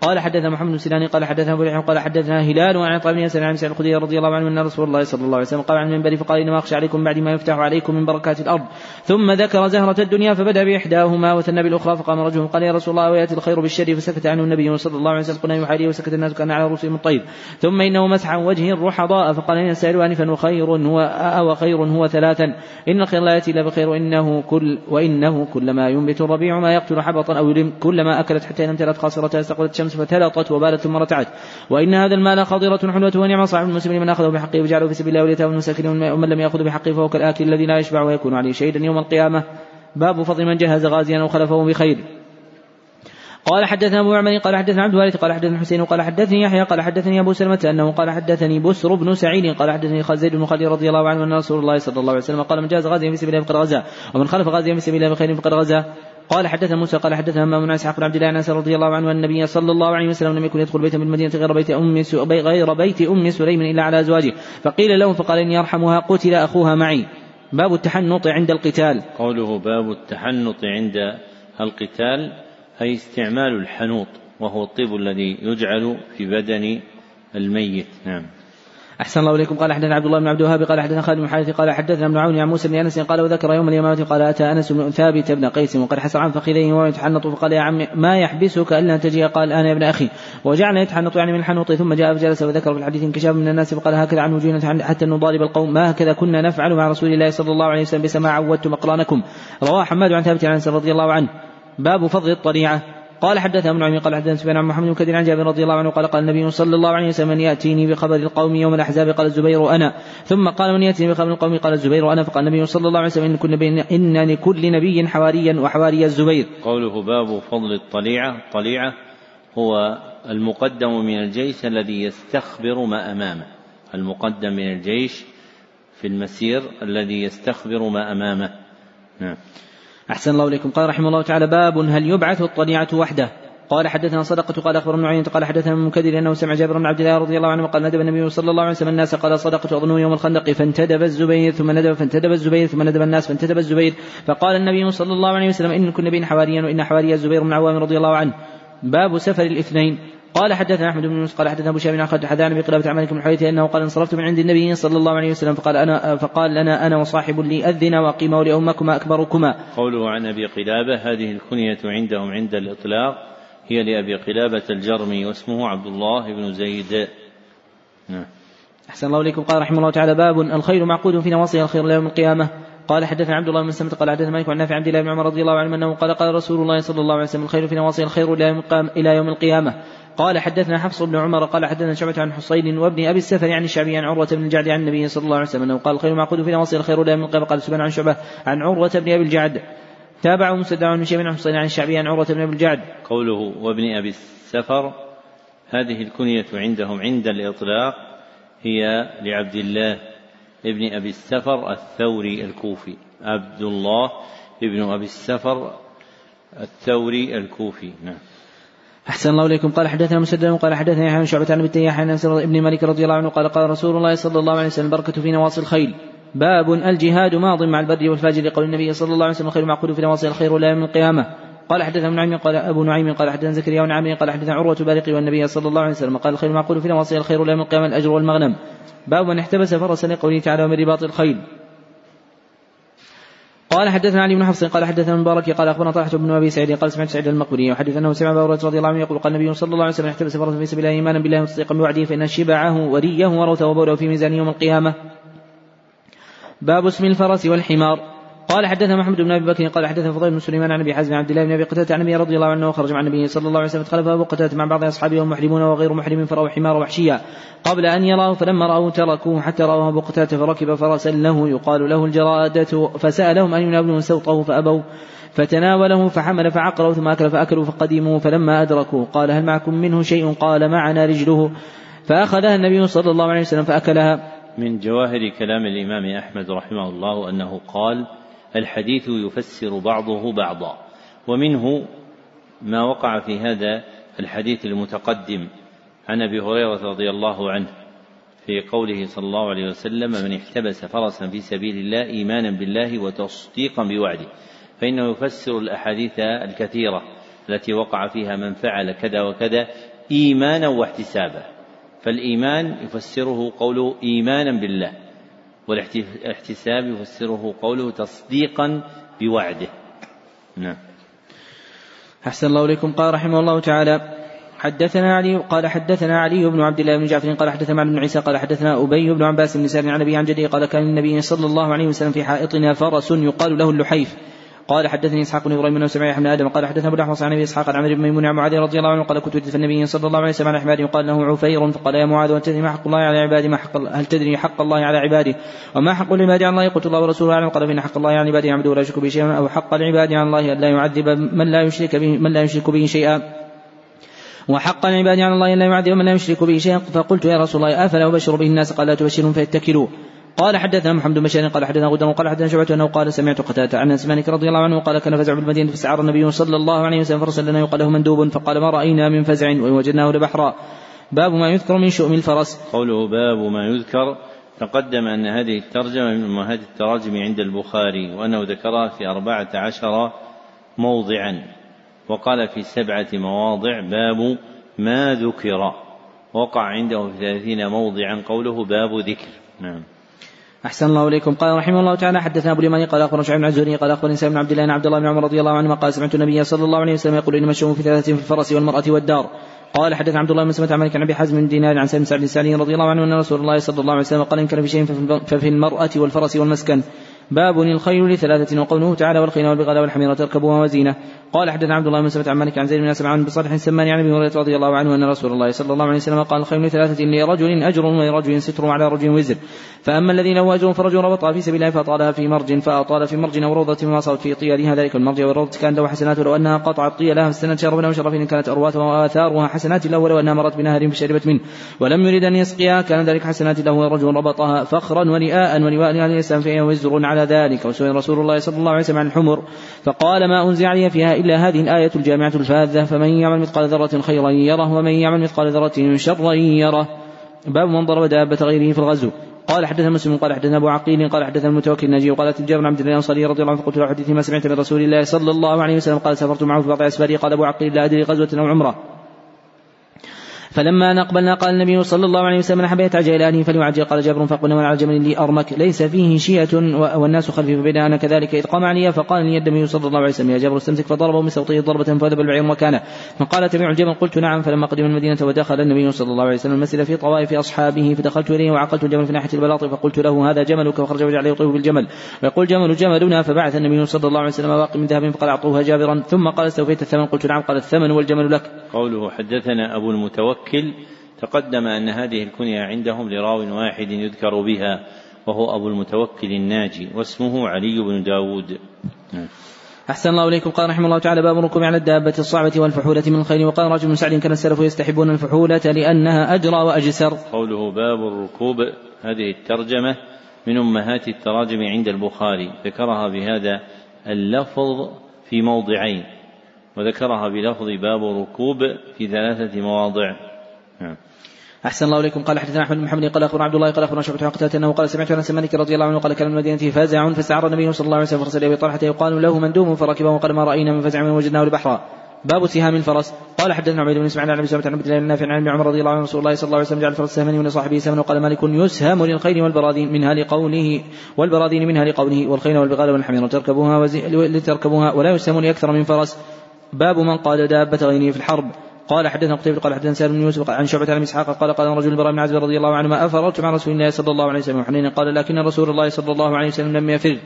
قال حدثنا محمد بن سنان قال حدثنا ابو قال حدثنا هلال وعن عطاء بن يسار عن سعيد الخدري رضي الله عنه أن رسول الله صلى الله عليه وسلم قال عن المنبر فقال إنما أخشى عليكم بعد ما يفتح عليكم من بركات الأرض. ثم ذكر زهرة الدنيا فبدأ بإحداهما وثنى بالأخرى فقام رجل قال يا رسول الله ويأتي الخير بالشر فسكت عنه النبي صلى الله عليه وسلم قلنا يحاريه وسكت الناس كان على رؤوسهم الطيب. ثم إنه مسح عن وجه الرحضاء فقال إن السائل انفا وخير هو أو خير هو ثلاثا. إن الخير لا يأتي إلا بخير وإنه كل وإنه كلما ينبت الربيع ما يقتل حبطا أو كلما أكلت حتى ان امتلت خاصرتها استقبلت الشمس فتلطت وبارت ثم رتعت. وإن هذا المال خضرة حلوة ونعم صاحب المسلم من أخذه بحقه وجعله في سبيل الله واليتامى والمساكين ومن لم يأخذ بحقه فهو كالآكل الذي لا يشبع ويكون عليه شهيدا يوم القيامة باب فضل من جهز غازيا أو خلفه بخير. قال حدثنا أبو معمر قال حدثنا عبد الوارث قال حدثنا حسين قال حدثني يحيى قال حدثني أبو سلمة أنه قال حدثني بسر بن سعيد قال حدثني خالد بن خالد رضي الله عنه أن رسول الله صلى الله عليه وسلم قال من جاز غازيا في سبيل الله فقد غزا ومن خلف غازيا في سبيل الله بخير فقد غزا. قال حدثنا موسى قال حدثنا همام بن اسحاق بن عبد الله عن رضي الله عنه أن النبي صلى الله عليه وسلم لم يكن يدخل بيتا من المدينة غير بيت أم غير بيت أم سليم إلا على ازواجه فقيل له فقال إني أرحمها قتل أخوها معي. باب التحنط عند القتال. قوله باب التحنط عند القتال أي استعمال الحنوط وهو الطيب الذي يجعل في بدن الميت. نعم. أحسن الله إليكم. قال حدثنا عبد الله بن عبد الوهاب قال حدثنا خالد بن حارث قال حدثنا ابن عون عن موسى بن أنس قال وذكر يوم اليمامة قال أتى أنس بن ثابت بن قيس وقد حسر عن فخذيه وهو يتحنط فقال يا عم ما يحبسك ألا تجي؟ قال أنا يا ابن أخي. وجعل يتحنط يعني من الحنوط ثم جاء فجلس وذكر في الحديث انكشاف من الناس فقال هكذا عن وجوهنا حتى نضارب القوم. ما هكذا كنا نفعل مع رسول الله صلى الله عليه وسلم بسماع عودتم أقرانكم. رواه حماد عن ثابت عن أنس رضي الله عنه. باب فضل الطليعة. قال حدثنا ابن عمي قال حدثنا سفيان عن محمد بن كثير عن جابر رضي الله عنه قال قال النبي صلى الله عليه وسلم من يأتيني بخبر القوم يوم الأحزاب قال الزبير أنا ثم قال من يأتيني بخبر القوم قال الزبير أنا فقال النبي صلى الله عليه وسلم إن كل نبي إن لكل نبي حواريا وحواري الزبير. قوله باب فضل الطليعة، الطليعه هو المقدم من الجيش الذي يستخبر ما أمامه. المقدم من الجيش في المسير الذي يستخبر ما أمامه. نعم. أحسن الله إليكم. قال رحمه الله تعالى باب هل يبعث الطليعة وحده؟ قال حدثنا صدقة قال أخبرنا عينة قال حدثنا من منكدر أنه سمع جابر بن عبد الله رضي الله عنه قال ندب النبي صلى الله عليه وسلم الناس قال صدقة أظن يوم الخندق فانتدب الزبير ثم ندب فانتدب الزبير ثم ندب الناس فانتدب الزبير. فقال النبي صلى الله عليه وسلم إن كل نبي حواريا وإن حواري الزبير بن عوام رضي الله عنه. باب سفر الاثنين. قال حدثنا أحمد بن يونس قال حدثنا أبو شهاب بن اخذ حدثنا بقلابه عملك بن حويته أنه قال انصرفت من عند النبي صلى الله عليه وسلم فقال أنا فقال لنا أنا وصاحب لي أذن واقيما ولامكما أكبركما. قوله عن أبي قلابة هذه الكنية عندهم عند الإطلاق هي لأبي قلابة الجرمي واسمه عبد الله بن زيد. نعم. أحسن الله إليكم قال رحمه الله تعالى باب الخير معقود في نواصي الخير يوم القيامة قال حدثنا عبد الله بن سلمة قال حدثنا مالك عن نافع عبد الله بن عمر رضي الله عنه أنه قال قال رسول الله صلى الله عليه وسلم الخير في نواصي الخير إلى يوم القيامة قال حدثنا حفص بن عمر قال حدثنا شعبة عن حصين وابن أبي السفر عن الشعبي عن عروة بن الجعد عن النبي صلى الله عليه وسلم أنه قال الخير معقود في نواصي الخير إلى يوم القيامه قال سبحان عن شعبة عن عروة بن أبي الجعد. تابعه مسدد عن شيخ عن حصين عن الشعبي عن عروة بن أبي الجعد. قوله وابن أبي السفر هذه الكنية عندهم عند الإطلاق هي لعبد الله ابن أبي السفر الثوري الكوفي. عبد الله ابن أبي السفر الثوري الكوفي. نعم. أحسن الله إليكم. قال حدثنا مسدد قال حدثنا يحيى بن شعبة عن ابن عن ابن مالك رضي الله عنه قال قال رسول الله صلى الله عليه وسلم البركة في نواصي الخيل. باب الجهاد ماض مع البر والفاجر. لقول النبي صلى الله عليه وسلم الخير معقود في نواصي الخير ولا يوم القيامة. قال حدثنا ابن نعيم قال أبو نعيم قال حدثنا زكريا بن عمرو قال حدثنا عروة بارقي والنبي صلى الله عليه وسلم. قال الخير معقول في نواصي الخير ولا يوم القيامة الأجر والمغنم. باب من احتبس فرسا لقوله تعالى ومن رباط الخيل. قال حدثنا علي بن حفص قال حدثنا المبارك قال أخبرنا طلحة بن أبي سعيد قال سمعت سعيد المقبري وحدث أنه سمع أبا رضي الله عنه يقول قال النبي صلى الله عليه وسلم احتبس فرسا في سبيل الله إيمانا بالله متصدقا بوعده فإن شبعه وريه وروثه وبوله في ميزان يوم القيامة. باب اسم الفرس والحمار. قال حدثنا محمد بن أبي بكر قال حدثنا فضيل بن سليمان عن أبي حزم عبد الله بن أبي قتادة عن النبي رضي الله عنه وخرج مع النبي صلى الله عليه وسلم خلف أبو قتادة مع بعض أصحابه محرمون وغير محرم فرأوا حمار وحشيا قبل أن يراه فلما رأوه تركوه حتى راه أبو قتادة فركب فرسا له يقال له الجرادة. فسألهم أن يناولوا سوطه فأبوا. فتناوله فحمل فعقروا ثم أكل فأكلوا فقدموا فلما ادركوا قال هل معكم منه شيء؟ قال معنا رجله. فأخذها النبي صلى الله عليه وسلم فأكلها. من جواهر كلام الإمام أحمد رحمه الله أنه قال الحديث يفسر بعضه بعضا. ومنه ما وقع في هذا الحديث المتقدم عن أبي هريرة رضي الله عنه في قوله صلى الله عليه وسلم من احتبس فرسا في سبيل الله ايمانا بالله وتصديقا بوعده. فإنه يفسر الأحاديث الكثيرة التي وقع فيها من فعل كذا وكذا ايمانا واحتسابا. فالإيمان يفسره قوله ايمانا بالله. والاحتساب يفسره قوله تصديقا بوعده. نعم. أحسن الله إليكم. قال رحمه الله تعالى حدثنا علي قال حدثنا علي بن عبد الله بن جعفر قال حدثنا معن بن عيسى قال حدثنا أبي بن عباس بن سالم عن أبي عن جدي قال كان النبي صلى الله عليه وسلم في حائطنا فرس يقال له اللحيف. قال حدثني إسحاق بن إبراهيم بن سمع بن آدم قال حدثنا أبو الأحوص عن أبي إسحاق عن عمرو بن ميمون عن معاذ رضي الله عنه قال كنت في النبي صلى الله عليه وسلم على حمار يقال له عفير فقال يا معاذ هل تدري ما حق الله على عباده ما حق هل تدري حق الله على عباده وما حق العباد على الله؟ قلت الله ورسوله أعلم. قال فإن حق الله على عباده يعبد ولا يشرك به شيئا أو حق العباد على الله أن لا يعذب من لا يشرك به من لا يشرك به شيئا. وحق العباد على الله أن لا يعذب من لا يشرك به شيئا. فقلت يا رسول الله أفلا أبشر به الناس؟ قال لا تبشرهم فيتكلوا. قال حدثنا محمد بن بشير قال حدثنا غدر قال حدثنا شعبة أنه قال سمعت قتادة عن أنس مالك رضي الله عنه قال كان فزع بالمدينة فسعر النبي صلى الله عليه وسلم فرسل لنا يقال له مندوب فقال ما رأينا من فزع وإن وجدناه لبحرا. باب ما يذكر من شؤم الفرس. قوله باب ما يذكر تقدم أن هذه الترجمة من أمهات التراجم عند البخاري وأنه ذكرها في أربعة عشر موضعا وقال في سبعة مواضع باب ما ذكر. وقع عنده في ثلاثين موضعا قوله باب ذكر. نعم. أحسن الله إليكم. قال رحمه الله تعالى حدثنا أبو اليماني قال أخبرنا شعيب بن عزوري قال أخبرني سالم بن عبد الله بن عبد الله بن عمر رضي الله عنهما قال سمعت النبي صلى الله عليه وسلم يقول إنما الشؤم في ثلاثة في الفرس والمرأة والدار. قال حدث عبد الله بن سمعت عن مالك عن أبي حزم بن دينار عن سالم سعد السعدي رضي الله عنه أن رسول الله صلى الله عليه وسلم قال إن كان في شيء ففي المرأة والفرس والمسكن. باب الخيل لثلاثة وقوله تعالى والخيل والبغال والحمير تركبوها وزينة. قال حدثنا عبد الله بن سلمة عن مالك عن زيد بن أسلم عن بصالح السماني عن أبي هريرة رضي الله عنه أن رسول الله صلى الله عليه وسلم قال الخيل لثلاثة لرجل أجر ولرجل ستر على رجل وزر. فأما الذين له اجر فرجل ربطها في سبيل الله فأطالها في مرج فأطال في مرج أو روضة صارت في طيالها. ذلك المرج والروضة كان له حسنات لو أنها قطعت طيالها فاستنت شربنا وشرفين كانت ارواتها واثارها حسنات له ولو أنها مرت بنهر فشربت منه. ولم يرد أن يسقيها كان ذلك حسنات له ورجل ربطها فخرا ورئاء ولواء عليه السلام فهي وزر على ذلك وسئل رسول الله صلى الله عليه وسلم عن الحمر فقال ما أنزل علي فيها إلا هذه الآية الجامعة الفاذة فمن يعمل مثقال ذرة خيرا يره ومن يعمل مثقال ذرة شرا يره. باب من ضرب دابة غيره في الغزو. قال حدثنا مسلم قال حدثنا أبو عقيل قال حدثنا المتوكل الناجي وقالت جابر عبد الله الأنصاري رضي الله عنه فقلت له حدثني ما سمعت من رسول الله صلى الله عليه وسلم قال سافرت معه في بعض اسفاره قال أبو عقيل لا أدري غزوة أو عمرة. فلما أقبلنا قال النبي صلى الله عليه وسلم أحب يتعجل أهله فليعجل. قال جابر فأقبلنا على جمل لي أرمك ليس فيه شية والناس خلفي فبين أنا كذلك إذ قام علي فقال لي النبي صلى الله عليه وسلم يا جابر استمسك فضربه بسوطه ضربة فذهب البعير مكانه. فقال تبع الجبل قلت نعم فلما قدم المدينة ودخل النبي صلى الله عليه وسلم المسجد في طوائف أصحابه فدخلت إليه وعقلت الجمل في ناحية البلاط فقلت له هذا جملك فخرج وجعل يطيف بالجمل. ويقول جمل جملنا فبعث النبي صلى الله عليه وسلم باقي من ذهب فقال أعطوها جابرا. ثم قال استوفيت الثمن قلت نعم قال الثمن والجمل لك. قوله حدثنا أبو المتوكل تقدم أن هذه الكنية عندهم لراو واحد يذكر بها وهو أبو المتوكل الناجي واسمه علي بن داود. أحسن الله إليكم. قال رحمه الله تعالى باب الركوب على الدابة الصعبة والفحولة من الخيل وقال رجل من سعد كان السلف يستحبون الفحولة لأنها أجرى وأجسر. قوله باب الركوب هذه الترجمة من أمهات التراجم عند البخاري. ذكرها بهذا اللفظ في موضعين وذكرها بلفظ باب ركوب في ثلاثة مواضع. نعم. أحسن الله إليكم. قال حدثنا أحمد بن محمد قال أخبرنا عبد الله قال أخبرنا شعبة عن قتادة أنه قال سمعت أنس مالك رضي الله عنه قال كان المدينة فزع فاستعار النبي صلى الله عليه وسلم فرسل أبي طلحة يقال له مندوم فركبه وقال ما رأينا من فزع من وجدناه البحر باب سهام الفرس. قال حدثنا عبيد بن إسماعيل عن أبي سلمة عن عبد الله نافع عن ابن عمر رضي الله عنه رسول الله صلى الله عليه وسلم جعل الفرس سهما ولصاحبه سهما وقال مالك يسهم للخيل والبراذين منها لقوله والبراذين منها لقوله والخيل والبغال والحمير تركبوها لتركبوها ولا يسهم لأكثر من فرس. باب من قال دابة غيره في الحرب. قال حدثنا قتيبة قال حدثنا سالم بن يوسف عن شعبة عن إسحاق قال قال رجل البراء بن عازب رضي الله عنه ما أفررت مع رسول الله صلى الله عليه وسلم حنين قال لكن رسول الله صلى الله عليه وسلم لم يفر.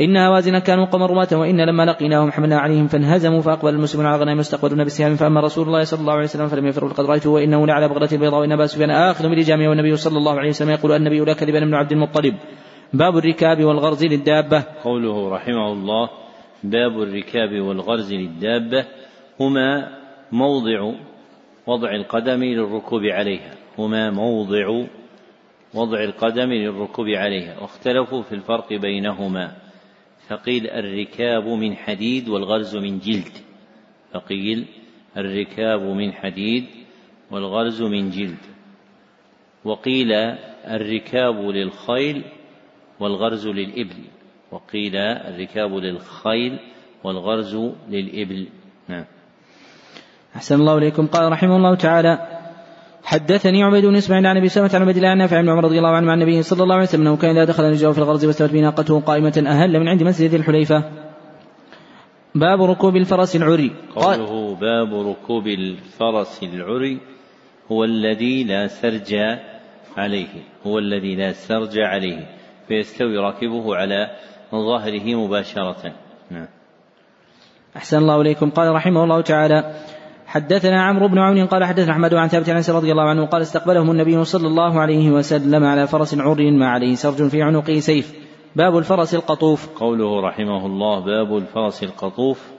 إن هوازن كانوا قوما رماة وإن لما لقيناهم حملنا عليهم فانهزموا فأقبل المسلمون على غنائم واستقبلون بالسهام فأما رسول الله صلى الله عليه وسلم فلم يفر. لقد رأيته وإنه لعلى بغلة البيضاء وإن أبا سفيان آخذ بلجامه والنبي صلى الله عليه وسلم يقول النبي لا كذب ابن عبد المطلب. باب الركاب والغرز للدابة. قوله رحمه الله باب الركاب والغرز للدابة هما موضع وضع القدم للركوب عليها. هما موضع وضع القدم للركوب عليها. واختلفوا في الفرق بينهما. فقيل الركاب من حديد والغرز من جلد. فقيل الركاب من حديد والغرز من جلد. وقيل الركاب للخيل والغرز للإبل. وقيل الركاب للخيل والغرز للإبل. نعم. أحسن الله إليكم. قال رحمه الله تعالى حدثني عبيد بن إسماعيل عن أبي سلمة عن عبد الله عن نافع بن عمر رضي الله عنه عن النبي صلى الله عليه وسلم أنه كان إذا دخل نجاه في الغرز واستوت به ناقته قائمة أهل من عند مسجد ذي الحليفة. باب ركوب الفرس العري. قوله باب ركوب الفرس العري هو الذي لا سرج عليه هو الذي لا سرج عليه فيستوي راكبه على ظهره مباشرة. نعم. أحسن الله إليكم. قال رحمه الله تعالى حدثنا عمرو بن عون قال حدثنا أحمد عن ثابت عن رضي الله عنه قال استقبلهم النبي صلى الله عليه وسلم على فرس عري ما عليه سرج في عنقه سيف. باب الفرس القطوف. قوله رحمه الله باب الفرس القطوف.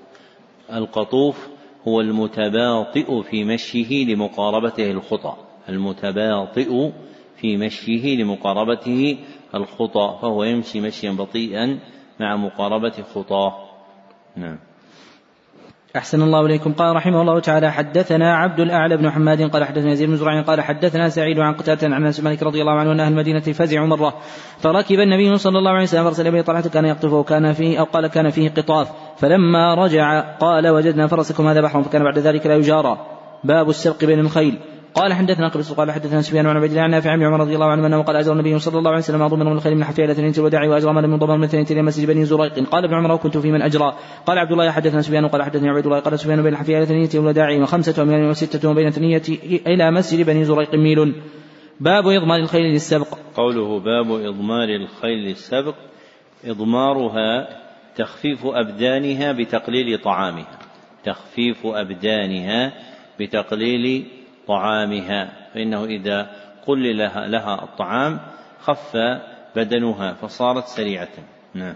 القطوف هو المتباطئ في مشيه لمقاربته الخطى المتباطئ في مشيه لمقاربته الخطى فهو يمشي مشيا بطيئا مع مقاربة خطاه. نعم. أحسن الله إليكم. قال رحمه الله تعالى حدثنا عبد الأعلى بن حماد قال حدثنا يزيد بن زرع قال حدثنا سعيد عن قتادة عن أنس مالك رضي الله عنه أن أهل المدينة فزعوا مرة فركب النبي صلى الله عليه وسلم فرسل به طلحة كان يقطف وكان فيه أو قال كان فيه قطاف. فلما رجع قال وجدنا فرسكم هذا بحر فكان بعد ذلك لا يجارى. باب السبق بين الخيل. قال حدثنا قبس قال حدثنا سفيان عن عبد الله عن نافع بن عمر رضي الله عنه أنه قال اجر النبي صلى الله عليه وسلم ما ضمن من الخيل من حفية إلى الوداع واجر من ضمن من ثنين إلى مسجد بني زريق. قال ابن عمر وكنت في من أجرى. قال عبد الله حدثنا سفيان قال حدثني عبد الله قال سفيان بين الحفية إلى ثنية والوداع وخمسة اميال وستة وبين ثنية إلى مسجد بني زريق ميل. باب إضمار الخيل للسبق. قوله باب إضمار الخيل للسبق إضمارها تخفيف أبدانها بتقليل طعامها. تخفيف أبدانها بتقليل طعامها فإنه إذا قل لها, لها الطعام خف بدنها فصارت سريعة. نعم.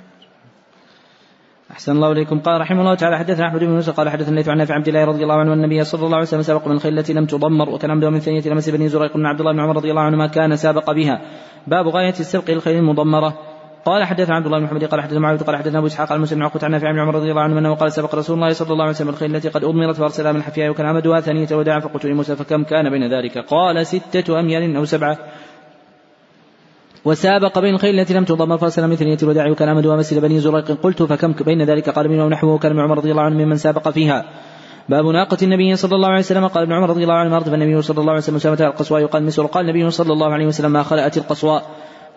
أحسن الله إليكم. قال رحمه الله تعالى حدثنا أحمد بن يوسف قال حدثنا الليث عن عبد الله رضي الله عنه النبي صلى الله عليه وسلم سبق من الخيل التي لم تضمر وكان عبده من ثنية لمس بني زريق بن عبد الله بن عمر رضي الله عنهما كان سابق بها. باب غاية السبق للخيل المضمرة. قال حدثنا عبد الله بن محمد قال حدثنا معاوية قال حدثنا أبو إسحاق عن مسلم عقبه عن نافع بن عمر رضي الله عنه أنه قال سبق رسول الله صلى الله عليه وسلم الخيل التي قد أضمرت فأرسلها من حفيها وكان عمدها ثانية وداعا فقلت لموسى فكم كان بين ذلك؟ قال ستة أميال أو سبعة. وسابق بين الخيل التي لم تضمر فارسل من ثنية الوداع وكان عمدها مسجد بني زريق. قلت فكم بين ذلك؟ قال منه نحوه كان ابن عمر رضي الله عنه ممن سابق فيها. باب ناقة النبي صلى الله عليه وسلم. قال ابن عمر رضي الله عنه مرتب النبي صلى الله عليه وسلم سامة القصواء. يقال مسر قال النبي صلى الله عليه وسلم ما خلأت القصواء.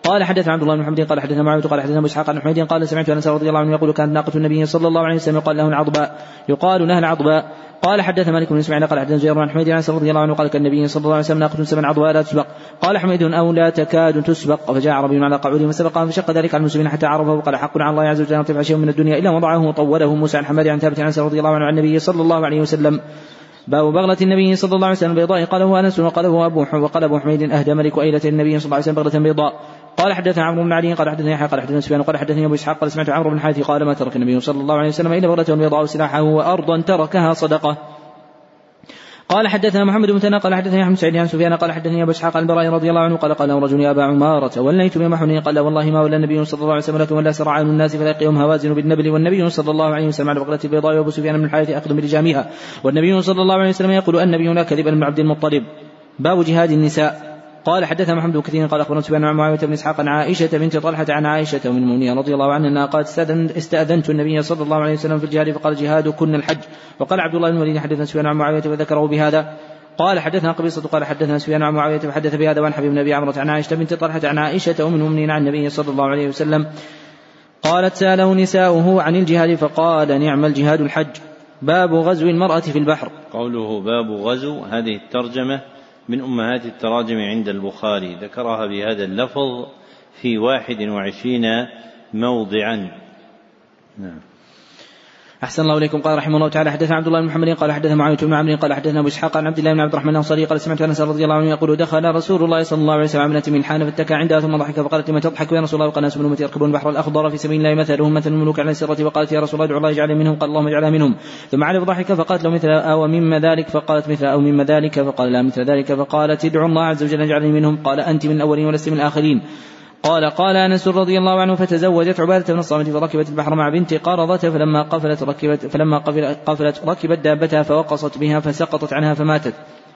قال حدثنا عبد الله بن محمد قال حدثنا معاوية قال حدثنا أبو إسحاق عن حميد قال سمعت أنس رضي الله عنه يقول كانت ناقة النبي صلى الله عليه وسلم يقال له العضباء يقال لها العضباء. قال حدث مالك بن إسماعيل قال حدثنا زهير بن حميد عن رضي الله عنه قال كان النبي صلى الله عليه وسلم ناقة سبع عضباء لا تسبق. قال حميد أو لا تكاد تسبق. فجاء عربي على قعود فسبقها فشق ذلك على المسلمين حتى عرفه وقال حق على الله عز وجل أن يرتفع شيء من الدنيا إلا وضعه وطوله. موسى عن حماد عن ثابت عن رضي الله عنه عن النبي صلى الله عليه وسلم. باب بغلة النبي صلى الله عليه وسلم البيضاء قاله أنس وقاله أبو وقال أبو حميد أهدى ملك أيلة النبي صلى الله عليه وسلم بغلة بيضاء. قال حدثنا عمرو بن علي قال حدثني يحيى قال حدثنا سفيان قال حدثني أبو إسحاق قال سمعت عمرو بن حاتم قال ما ترك النبي صلى الله عليه وسلم إلا بغلة بيضاء سلاحه وأرضا تركها صدقة. قال حدثنا محمد بن مثنى قال حدثني أحمد سعيد عن سفيان قال حدثني أبو إسحاق عن البراء رضي الله عنه قال قال رجل يا أبا عمارة وليت بما حنين قال والله ما ولا النبي صلى الله عليه وسلم لكم ولا سرعان الناس فلاقيهم هوازن بالنبل. والنبي صلى الله عليه وسلم على بقره البيضاء وأبو سفيان بن الحارث أخذ بلجامها. والنبي صلى الله عليه وسلم يقول النبي لا كذب بن عبد المطلب. باب جهاد النساء. قال حدثنا محمد بن كثير قال أخبرنا سفيان عن معاوية بن إسحاق عن عائشة بنت طلحة عن عائشة ام المؤمنين رضي الله عنها أنها قالت استأذنت النبي صلى الله عليه وسلم في الجهاد فقال جهاد كن الحج. وقال عبد الله بن الوليد حدثنا سفيان عن معاوية فذكره بهذا. قال حدثنا قبيصة قال حدثنا سفيان عن معاوية فحدث بهذا وعن حبيب النبي عمرة عن عائشة بنت طلحة عن عائشة أم المؤمنين عن النبي صلى الله عليه وسلم. قالت سأله نساؤه عن الجهاد فقال نعم الجهاد الحج. باب غزو المرأة في البحر. قوله باب غزو هذه الترجمة من أمهات التراجم عند البخاري ذكرها بهذا اللفظ في واحد وعشرين موضعا. نعم. أحسن الله إليكم. قال رحمه الله تعالى حدثنا عبد الله بن محمد قال حدثنا معاوية بن عمرو قال حدثنا أبو إسحاق عن عبد الله بن عبد الرحمن الأنصاري قال سمعت أنس رضي الله عنه يقول دخل رسول الله صلى الله عليه وسلم ابنة ملحان فاتكى عندها ثم ضحك فقالت لما تضحك يا رسول الله؟ وقال ناس من أمتي يركبون البحر الأخضر في سبيل الله مثلهم مثل الملوك على السرة. وقالت يا رسول الله ادعو الله يجعل منهم قال اللهم اجعلها منهم. ثم عرف ضحك فقالت له مثل أو مما ذلك. فقالت مثل أو مما ذلك. فقال لا مثل ذلك. فقالت ادعو الله عز وجل يجعلني منهم. قال أنت من الأولين ولست من الآخرين. قال قال أنس رضي الله عنه فتزوجت عبادة بن الصامت فركبت البحر مع بنت قرضة فلما قفلت ركبت فلما قفلت ركبت دابتها فوقصت بها فسقطت عنها فماتت.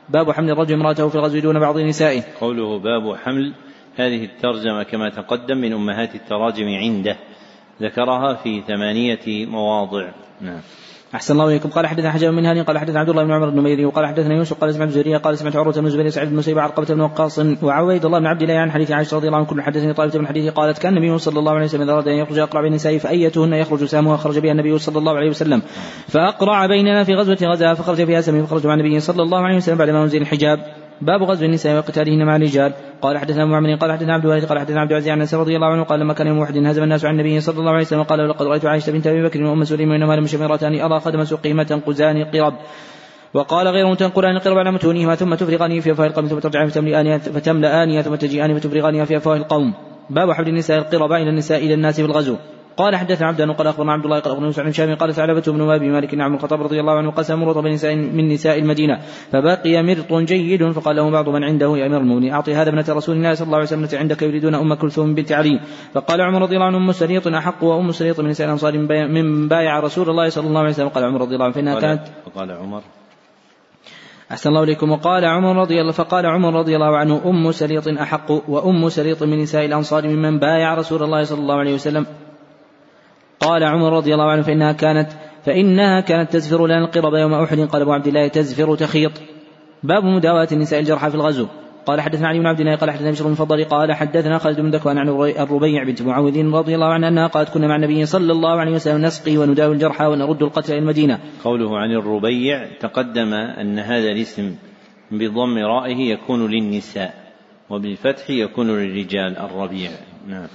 باب حمل الرجل امرأته في الغزو دون بعض نسائه. قوله باب حمل هذه الترجمة كما تقدم من أمهات التراجم عنده ذكرها في ثمانية مواضع. نعم. أحسن الله إليكم. قال حدثنا حجاب من هاني قال حدثنا عبد الله بن عمر بن ميري وقال حدثنا يوسف قال سمعت زهرية قال سمعت عروة بن الزبير سعيد بن مسيب عرقبة بن وقاص وعبيد الله بن عبد الله عن حديث عائشة رضي الله عنه كل حدثني طائفة من حديث قالت كان النبي صلى الله عليه وسلم إذا أراد أن يخرج أقرع بين النساء فأيتهن يخرج سامها خرج بها النبي صلى الله عليه وسلم. فأقرع بيننا في غزوة غزا فخرج فيها سمي فخرج مع النبي صلى الله عليه وسلم بعد ما أنزل الحجاب. باب غزو النساء وقتالهن مع الرجال. قال حدثنا معمر قال حدثنا عبد الوارث قال حدثنا عبد العزيز عن أنس رضي الله عنه قال لما كان يوم واحد هزم الناس عن النبي صلى الله عليه وسلم قال لقد رأيت عائشة بنت أبي بكر وأم سليم انما لم شميرتان ارى خدم سقيمه قزان قرب وقال غير تنقلان القرب على متونهما ثم تفرغان في افواه القوم ثم ترجعان فتملأان ثم تجيئان فتفرغان في افواه القوم. باب حمل النساء القرب إلى النساء إلى الناس في الغزو قال حدثنا عبد قال أخبرنا عبد الله قال أخبرنا يوسف عن شام قال ثعلبة بن أبي مالك نعم الخطاب رضي الله عنه قسم مرط بنساء من نساء المدينة. فبقي مرط جيد فقال له بعض من عنده يا أمير المؤمنين أعطي هذا ابنة رسول الله صلى الله عليه وسلم عندك يريدون أم كلثوم بنت علي. فقال عمر رضي الله عنه أم سليط أحق وأم سليط من نساء الأنصار من بايع رسول الله صلى الله عليه وسلم. قال عمر رضي الله عنه فإنها كانت قال عمر. أحسن الله إليكم. وقال عمر رضي الله فقال عمر رضي الله عنه أم سليط أحق وأم سليط من نساء الأنصار ممن بايع رسول الله صلى الله عليه وسلم. قال عمر رضي الله عنه فإنها كانت فإنها كانت تزفر لنا القرب يوم أحد قال أبو عبد الله تزفر تخيط باب مداواة النساء الجرحى في الغزو قال حدثنا علي بن عبد الله قال حدثنا بشر بن فضل قال حدثنا خالد بن ذكوان عن الربيع بنت معوذ رضي الله عنها أنها قالت كنا مع النبي صلى الله عليه وسلم نسقي ونداوي الجرحى ونرد القتل إلى المدينة. قوله عن الربيع تقدم أن هذا الاسم بضم رائه يكون للنساء وبالفتح يكون للرجال الربيع. نعم.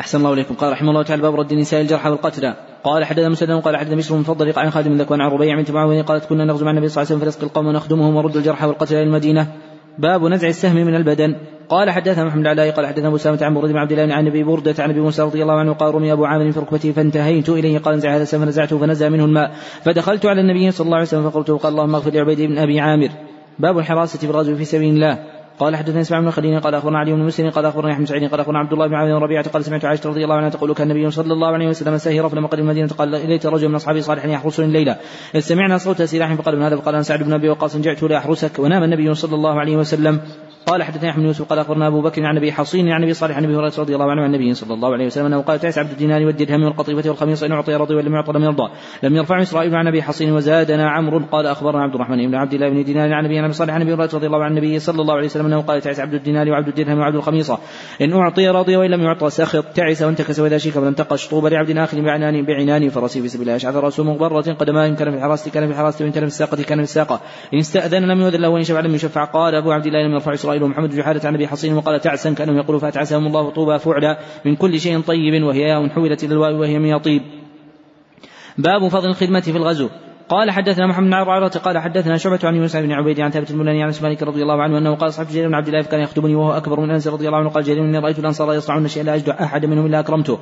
أحسن الله إليكم. قال رحمه الله تعالى باب رد النساء الجرحى والقتلى قال حدثنا مسلم قال حدثنا بشر من فضل عن خالد من ذكوان عن ربيع بنت معاوية قالت كنا نغزو مع النبي صلى الله عليه وسلم فنسقي القوم ونخدمهم ورد الجرحى والقتلى إلى المدينة. باب نزع السهم من البدن. قال حدثنا محمد العلاء قال حدثنا أبو سامة عن برد بن عبد الله عن أبي بردة عن أبي موسى رضي الله عنه قال رمي أبو عامر في ركبته فانتهيت إليه. قال انزع هذا السهم فنزعته فنزع منه الماء. فدخلت على النبي صلى الله عليه وسلم فقلت قال اللهم اغفر لعبيد بن أبي عامر. باب الحراسة في في سبيل الله. قال حدثنا إسماعيل بن خليل قال أخبرنا علي بن مسلم قال اخبرنا أحمد سعيد قال أخبرنا عبد الله بن عامر ربيعة قال سمعت عائشة رضي الله عنها تقول كان النبي صلى الله عليه وسلم سهر فلما قدم المدينة قال إليت رجل من اصحابي صالح يحرسني الليلة. إذ سمعنا صوت سلاح فقال من هذا فقال أنا سعد بن أبي وقاص جئت لأحرسك. ونام النبي صلى الله عليه وسلم. قال حدثنا أحمد يوسف قال أخبرنا أبو بكر عن أبي حصين عن أبي صالح عن أبي هريرة رضي الله عنه عن النبي صلى الله عليه وسلم أنه قال تعس عبد الدينار والدرهم والقطيفة والخميص أن أعطي رضي ولم يعط لم يرضى. لم يرفع إسرائيل عن أبي حصين وزادنا عمرو. قال أخبرنا عبد الرحمن بن عبد الله بن دينار عن أبي صالح عن أبي هريرة رضي الله عن النبي صلى الله عليه وسلم أنه قال تعس عبد الدينار وعبد الدرهم وعبد الخميصة. إن أعطي رضي وإن لم يعطى سخط تعس وانتكس وإذا شيك ولم تقش. طوبى لعبد آخر بعنان بعنان فرسي في سبيل الله. أشعث رأسه مغبرة قدماه إن كان في الحراسه كان في الحراسه وان كان في الساقه كان في الساقة. إن استأذن لم يؤذن له وإن شفع لم يشفع. قال أبو عبد الله لم يرفع إسرائيل ومحمد جحاده عن أبي حصين وقال تعسا كأنهم يقول فأتعسهم الله طوبى فعلا من كل شيء طيب وهي ياء حولت إلى الواو وهي من يطيب. باب فضل الخدمة في الغزو. قال حدثنا محمد بن عرعرة قال حدثنا شعبة عن يونس بن عبيد عن ثابت المناني عن مالك رضي الله عنه أنه قال صحب جرير بن عبد الله كان يخدمني وهو أكبر من أنس رضي الله عنه قال جرير إني رأيت الأنصار يصنعون شيئا لا أجد أحد منهم إلا أكرمته.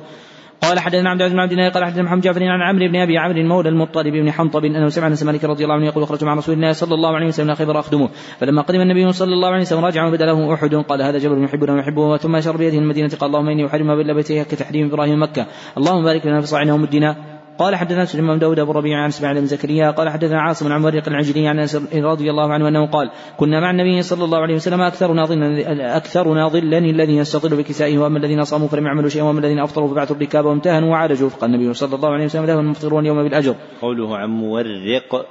قال حدثنا عبد العزيز بن عبد الله قال حدثنا محمد جعفر عن عمرو بن أبي عمرو مولى المطلب بن حنطب أنه سمع أنس مالك رضي الله عنه يقول خرجت مع رسول الله صلى الله عليه وسلم خيبر أخدمه. فلما قدم النبي صلى الله عليه وسلم رجع وبدا له أحد قال هذا جبل يحبنا ويحبه ثم أشار بيده المدينة قال اللهم إني أحرم بين بيتها كتحريم إبراهيم مكة اللهم بارك لنا في صاعنا ومدنا قال حدثنا سليمان داود أبو ربيع عن إسماعيل بن زكريا قال حدثنا عاصم عن مريق العجلي عن أنس رضي الله عنه أنه قال كنا مع النبي صلى الله عليه وسلم أكثرنا ظلا أكثرنا ظلا الذين يستطيل بكسائه وأما الذين صاموا فلم يعملوا شيئا وأما الذين أفطروا فبعثوا الركاب وامتهنوا وعالجوا فقال النبي صلى الله عليه وسلم ذهب المفطرون اليوم بالأجر. قوله عن مورق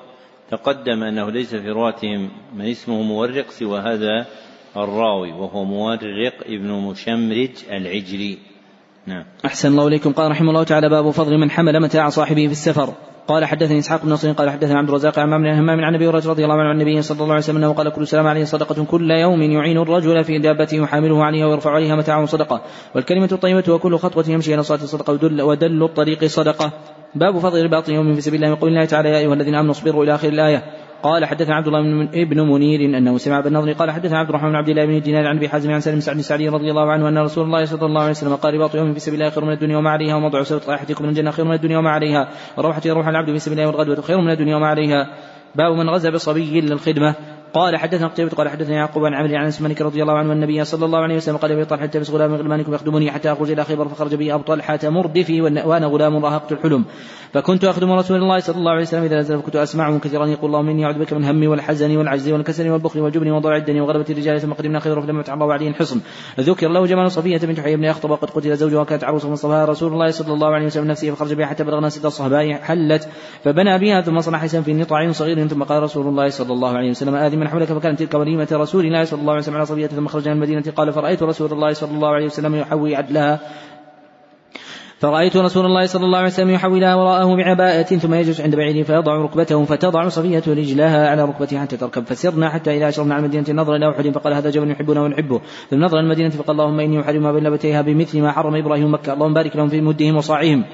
تقدم أنه ليس في رواتهم من اسمه مورق سوى هذا الراوي وهو مورق ابن مشمرج العجلي نعم. أحسن الله إليكم. قال رحمه الله تعالى باب فضل من حمل متاع صاحبه في السفر. قال حدثني إسحاق بن نصر قال حدثنا عبد الرزاق عن عمرو همام عن أبي هريرة رضي الله عنه عن النبي صلى الله عليه وسلم أنه قال كل سلام عليه صدقة كل يوم يعين الرجل في دابته يحامله عليها ويرفع عليها متاعه صدقة. والكلمة الطيبة وكل خطوة يمشي إلى صلاة صدقه ودل, ودل الطريق صدقة. باب فضل رباط يوم في سبيل الله يقول الله تعالى يا أيها الذين آمنوا اصبروا إلى آخر الآية. قال حدثنا عبد الله بن منير أنه سمع بالنضر قال حدثنا عبد الرحمن بن عبد الله بن دينار عن أبي حازم عن سالم سعد السعدي رضي الله عنه أن رسول الله صلى الله عليه وسلم قال رباط يوم في سبيل الله خير من الدنيا وما عليها وموضع سوط راحتكم من الجنة خير من الدنيا وما عليها وروحة يروح العبد في سبيل الله والغدوة خير من الدنيا وما عليها. باب من غزا بصبي للخدمة. قال حدثنا قتيبة قال حدثنا يعقوب عن عمرو عن اسمانك رضي الله عنه النبي صلى الله عليه وسلم قال أبي طلحة التبس غلام من غلمانكم يخدمني حتى أخرج إلى خيبر فخرج بي أبو طلحة مردفي وأنا غلام راهقت الحلم. فكنت أخدم رسول الله صلى الله عليه وسلم إذا نزل فكنت أسمعه كثيرا يقول اللهم إني أعوذ بك من همي والحزن والعجز والكسل والبخل والجبن وضع الدنيا وغلبة الرجال ثم قدمنا خيبر فلما الله عليه حصن ذكر له جمال صفية بنت حي بن أخطب وقد قتل زوجها وكانت عروسا فاصطفاها رسول الله صلى الله عليه وسلم نفسه فخرج بها حتى بلغنا ست الصهباء حلت. فبنى بها ثم صنع حسن في نطاع صغير ثم قال رسول الله صلى الله عليه وسلم آذي من حولك فكانت تلك وليمة رسول الله صلى الله عليه وسلم على صبية ثم خرجنا من المدينة. قال فرأيت رسول الله صلى الله عليه وسلم يحوي عدلها. فرأيت رسول الله صلى الله عليه وسلم يحولها وراءه بعباءة ثم يجلس عند بعيره فيضع ركبته فتضع صفية رجلها على ركبته حتى تركب. فسرنا حتى إذا أشرنا على المدينة نظر إلى أحد. فقال هذا جبل يحبنا ونحبه. ثم نظر إلى المدينة فقال اللهم إني أحرم ما بين لبتيها بمثل ما حرم إبراهيم مكة. اللهم بارك لهم في مدهم وصاعهم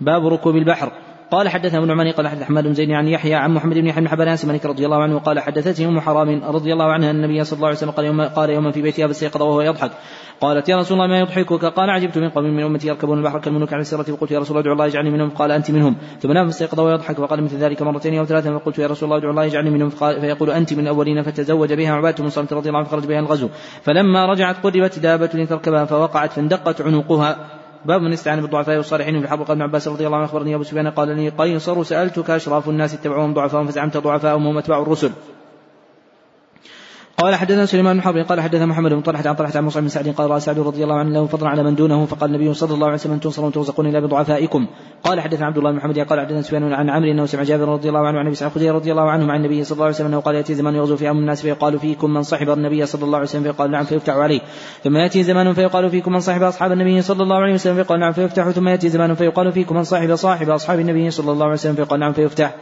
باب ركوب البحر. قال حدثنا ابن عماني قال حدث حماد بن زيد عن يحيى عن محمد بن يحيى بن حبان مالك رضي الله عنه قال حدثتني ام حرام رضي الله عنها أن النبي صلى الله عليه وسلم قال يوما قال يوما في بيتها فاستيقظ وهو يضحك. قالت يا رسول الله ما يضحكك؟ قال عجبت من قوم من أمتي يركبون البحر كالملوك على السيرة فقلت يا رسول الله ادعو الله يجعلني منهم قال أنت منهم. ثم نام فاستيقظ وهو يضحك فقال مثل ذلك مرتين أو ثلاثة فقلت يا رسول الله ادعو الله يجعلني منهم فيقول أنت من الأولين فتزوج بها عبادة بن صامت رضي الله عنه فخرج بها الغزو. فلما رجعت قربت دابة لتركبها فوقعت فاندقت عنقها. باب من استعان بالضعفاء والصالحين في حرب قال ابن عباس رضي الله عنه أخبرني أبو سفيان قال لي قيصر سألتك اشراف الناس اتبعوهم ضعفاء فزعمت ضعفاءهم هم أتباع الرسل. قال حدثنا سليمان بن حرب قال حدثنا محمد بن طلحة عن طلحة عن مصعب بن سعد قال راى سعد رضي الله عنه له فضلا على من دونه فقال النبي صلى الله عليه وسلم تنصرون ترزقون الا بضعفائكم. قال حدثنا عبد الله بن محمد قال حدثنا سفيان عن عمرو انه سمع جابر رضي الله عنه عن أبي سعيد رضي الله عنه عن النبي صلى الله عليه وسلم أنه قال يأتي زمان يغزو في امم الناس فيقال فيكم من صحب النبي صلى الله عليه وسلم فيقال نعم فيفتح عليه. ثم يأتي زمان فيقال فيكم من صحب أصحاب النبي صلى الله عليه وسلم فيقال نعم فيفتح. ثم يأتي زمان فيقال فيكم من صاحب صاحب أصحاب النبي صلى الله عليه وسلم فيقال نعم فيفتح.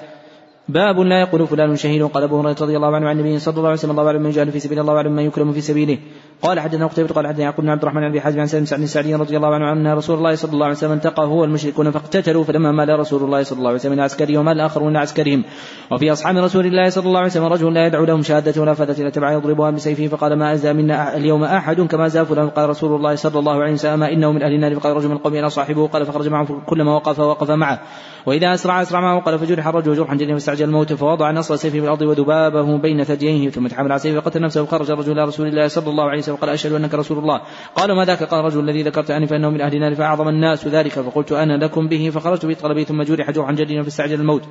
باب لا يقول فلان شهيد قال أبو هريرة رضي الله عنه عن النبي صلى الله عليه وسلم الله أعلم من يجعل في سبيل الله أعلم من يكرم في سبيله. قال حدثنا قتيبة قال حدثنا يعقوب بن عبد الرحمن عن أبي حازم عن سالم سعد السعدي رضي الله عنه أن رسول الله صلى الله عليه وسلم التقى هو المشركون فاقتتلوا فلما مال رسول الله صلى الله عليه وسلم إلى ومال الآخرون إلى عسكرهم. وفي أصحاب رسول الله صلى الله عليه وسلم رجل لا يدعو لهم شهادة ولا فاتت إلى تبع يضربها بسيفه فقال ما ازى منا اليوم أحد كما زى فلان؟ قال رسول الله صلى الله عليه وسلم إنه من أهل النار. فقال رجل من إلى صاحبه. قال فخرج معه كلما وقف وقف معه. وإذا أسرع أسرع معه قال فجرح الرجل جرحا جدا فاستعجل الموت فوضع نصر سيفه في الأرض وذبابه بين ثدييه ثم تحمل على سيفه فقتل نفسه وخرج الرجل إلى رسول الله صلى الله عليه وسلم قال أشهد أنك رسول الله. قالوا ما ذاك؟ قال الرجل الذي ذكرت انفا انه من أهل النار فأعظم الناس ذلك. فقلت أنا لكم به. فخرجت بطلبي ثم جرح جرحا جديدا فاستعجل الموت.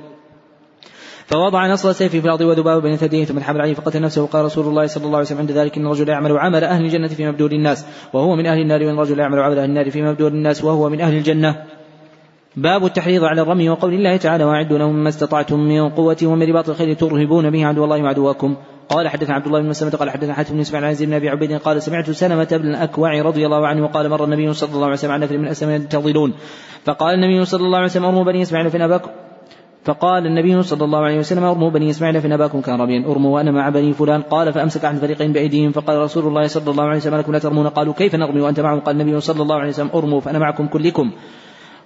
فوضع نصر سيفه في الأرض وذبابه بين ثدييه ثم حمل عليه فقتل نفسه وقال رسول الله صلى الله عليه وسلم عند ذلك إن الرجل يعمل عمل أهل الجنة في مبدور الناس. وهو من أهل النار وإن الرجل يعمل عمل أهل النار في مبدور الناس. وهو من أهل الجنة. باب التحريض على الرمي وقول الله تعالى وأعدوا لهم ما استطعتم من قوة ومن رباط الخيل ترهبون به عدو الله وعدوكم. قال حدثنا عبد الله بن مسلمة قال حدثنا حاتم بن إسماعيل عن بن أبي عبيد قال سمعت سلمة بن الأكوع رضي الله عنه وقال مر النبي صلى الله عليه وسلم على نفر من اسلم ينتظرون. فقال النبي صلى الله عليه وسلم أرموا بني إسماعيل في اباكم فقال النبي صلى الله عليه وسلم أرموا بني إسماعيل في اباكم كان ربيا أرموا وأنا مع بني فلان. قال فأمسك احد الفريقين بأيديهم. فقال رسول الله صلى الله عليه وسلم لكم لا ترمون. قالوا كيف نرمي وأنت معهم؟ قال النبي صلى الله عليه وسلم أرموا فأنا معكم كلكم.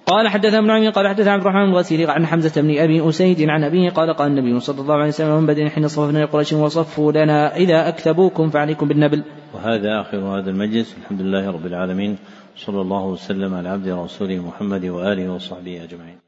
قال حدثنا ابن عمي قال حدثنا عبد الرحمن الغسيل عن حمزة بن أبي أسيد عن أبيه قال قال النبي صلى الله عليه وسلم من بدن حين صففنا قريش وصفوا لنا إذا أكذبوكم فعليكم بالنبل. وهذا آخر هذا المجلس الحمد لله رب العالمين صلى الله وسلم على عبد رسوله محمد وآله وصحبه أجمعين.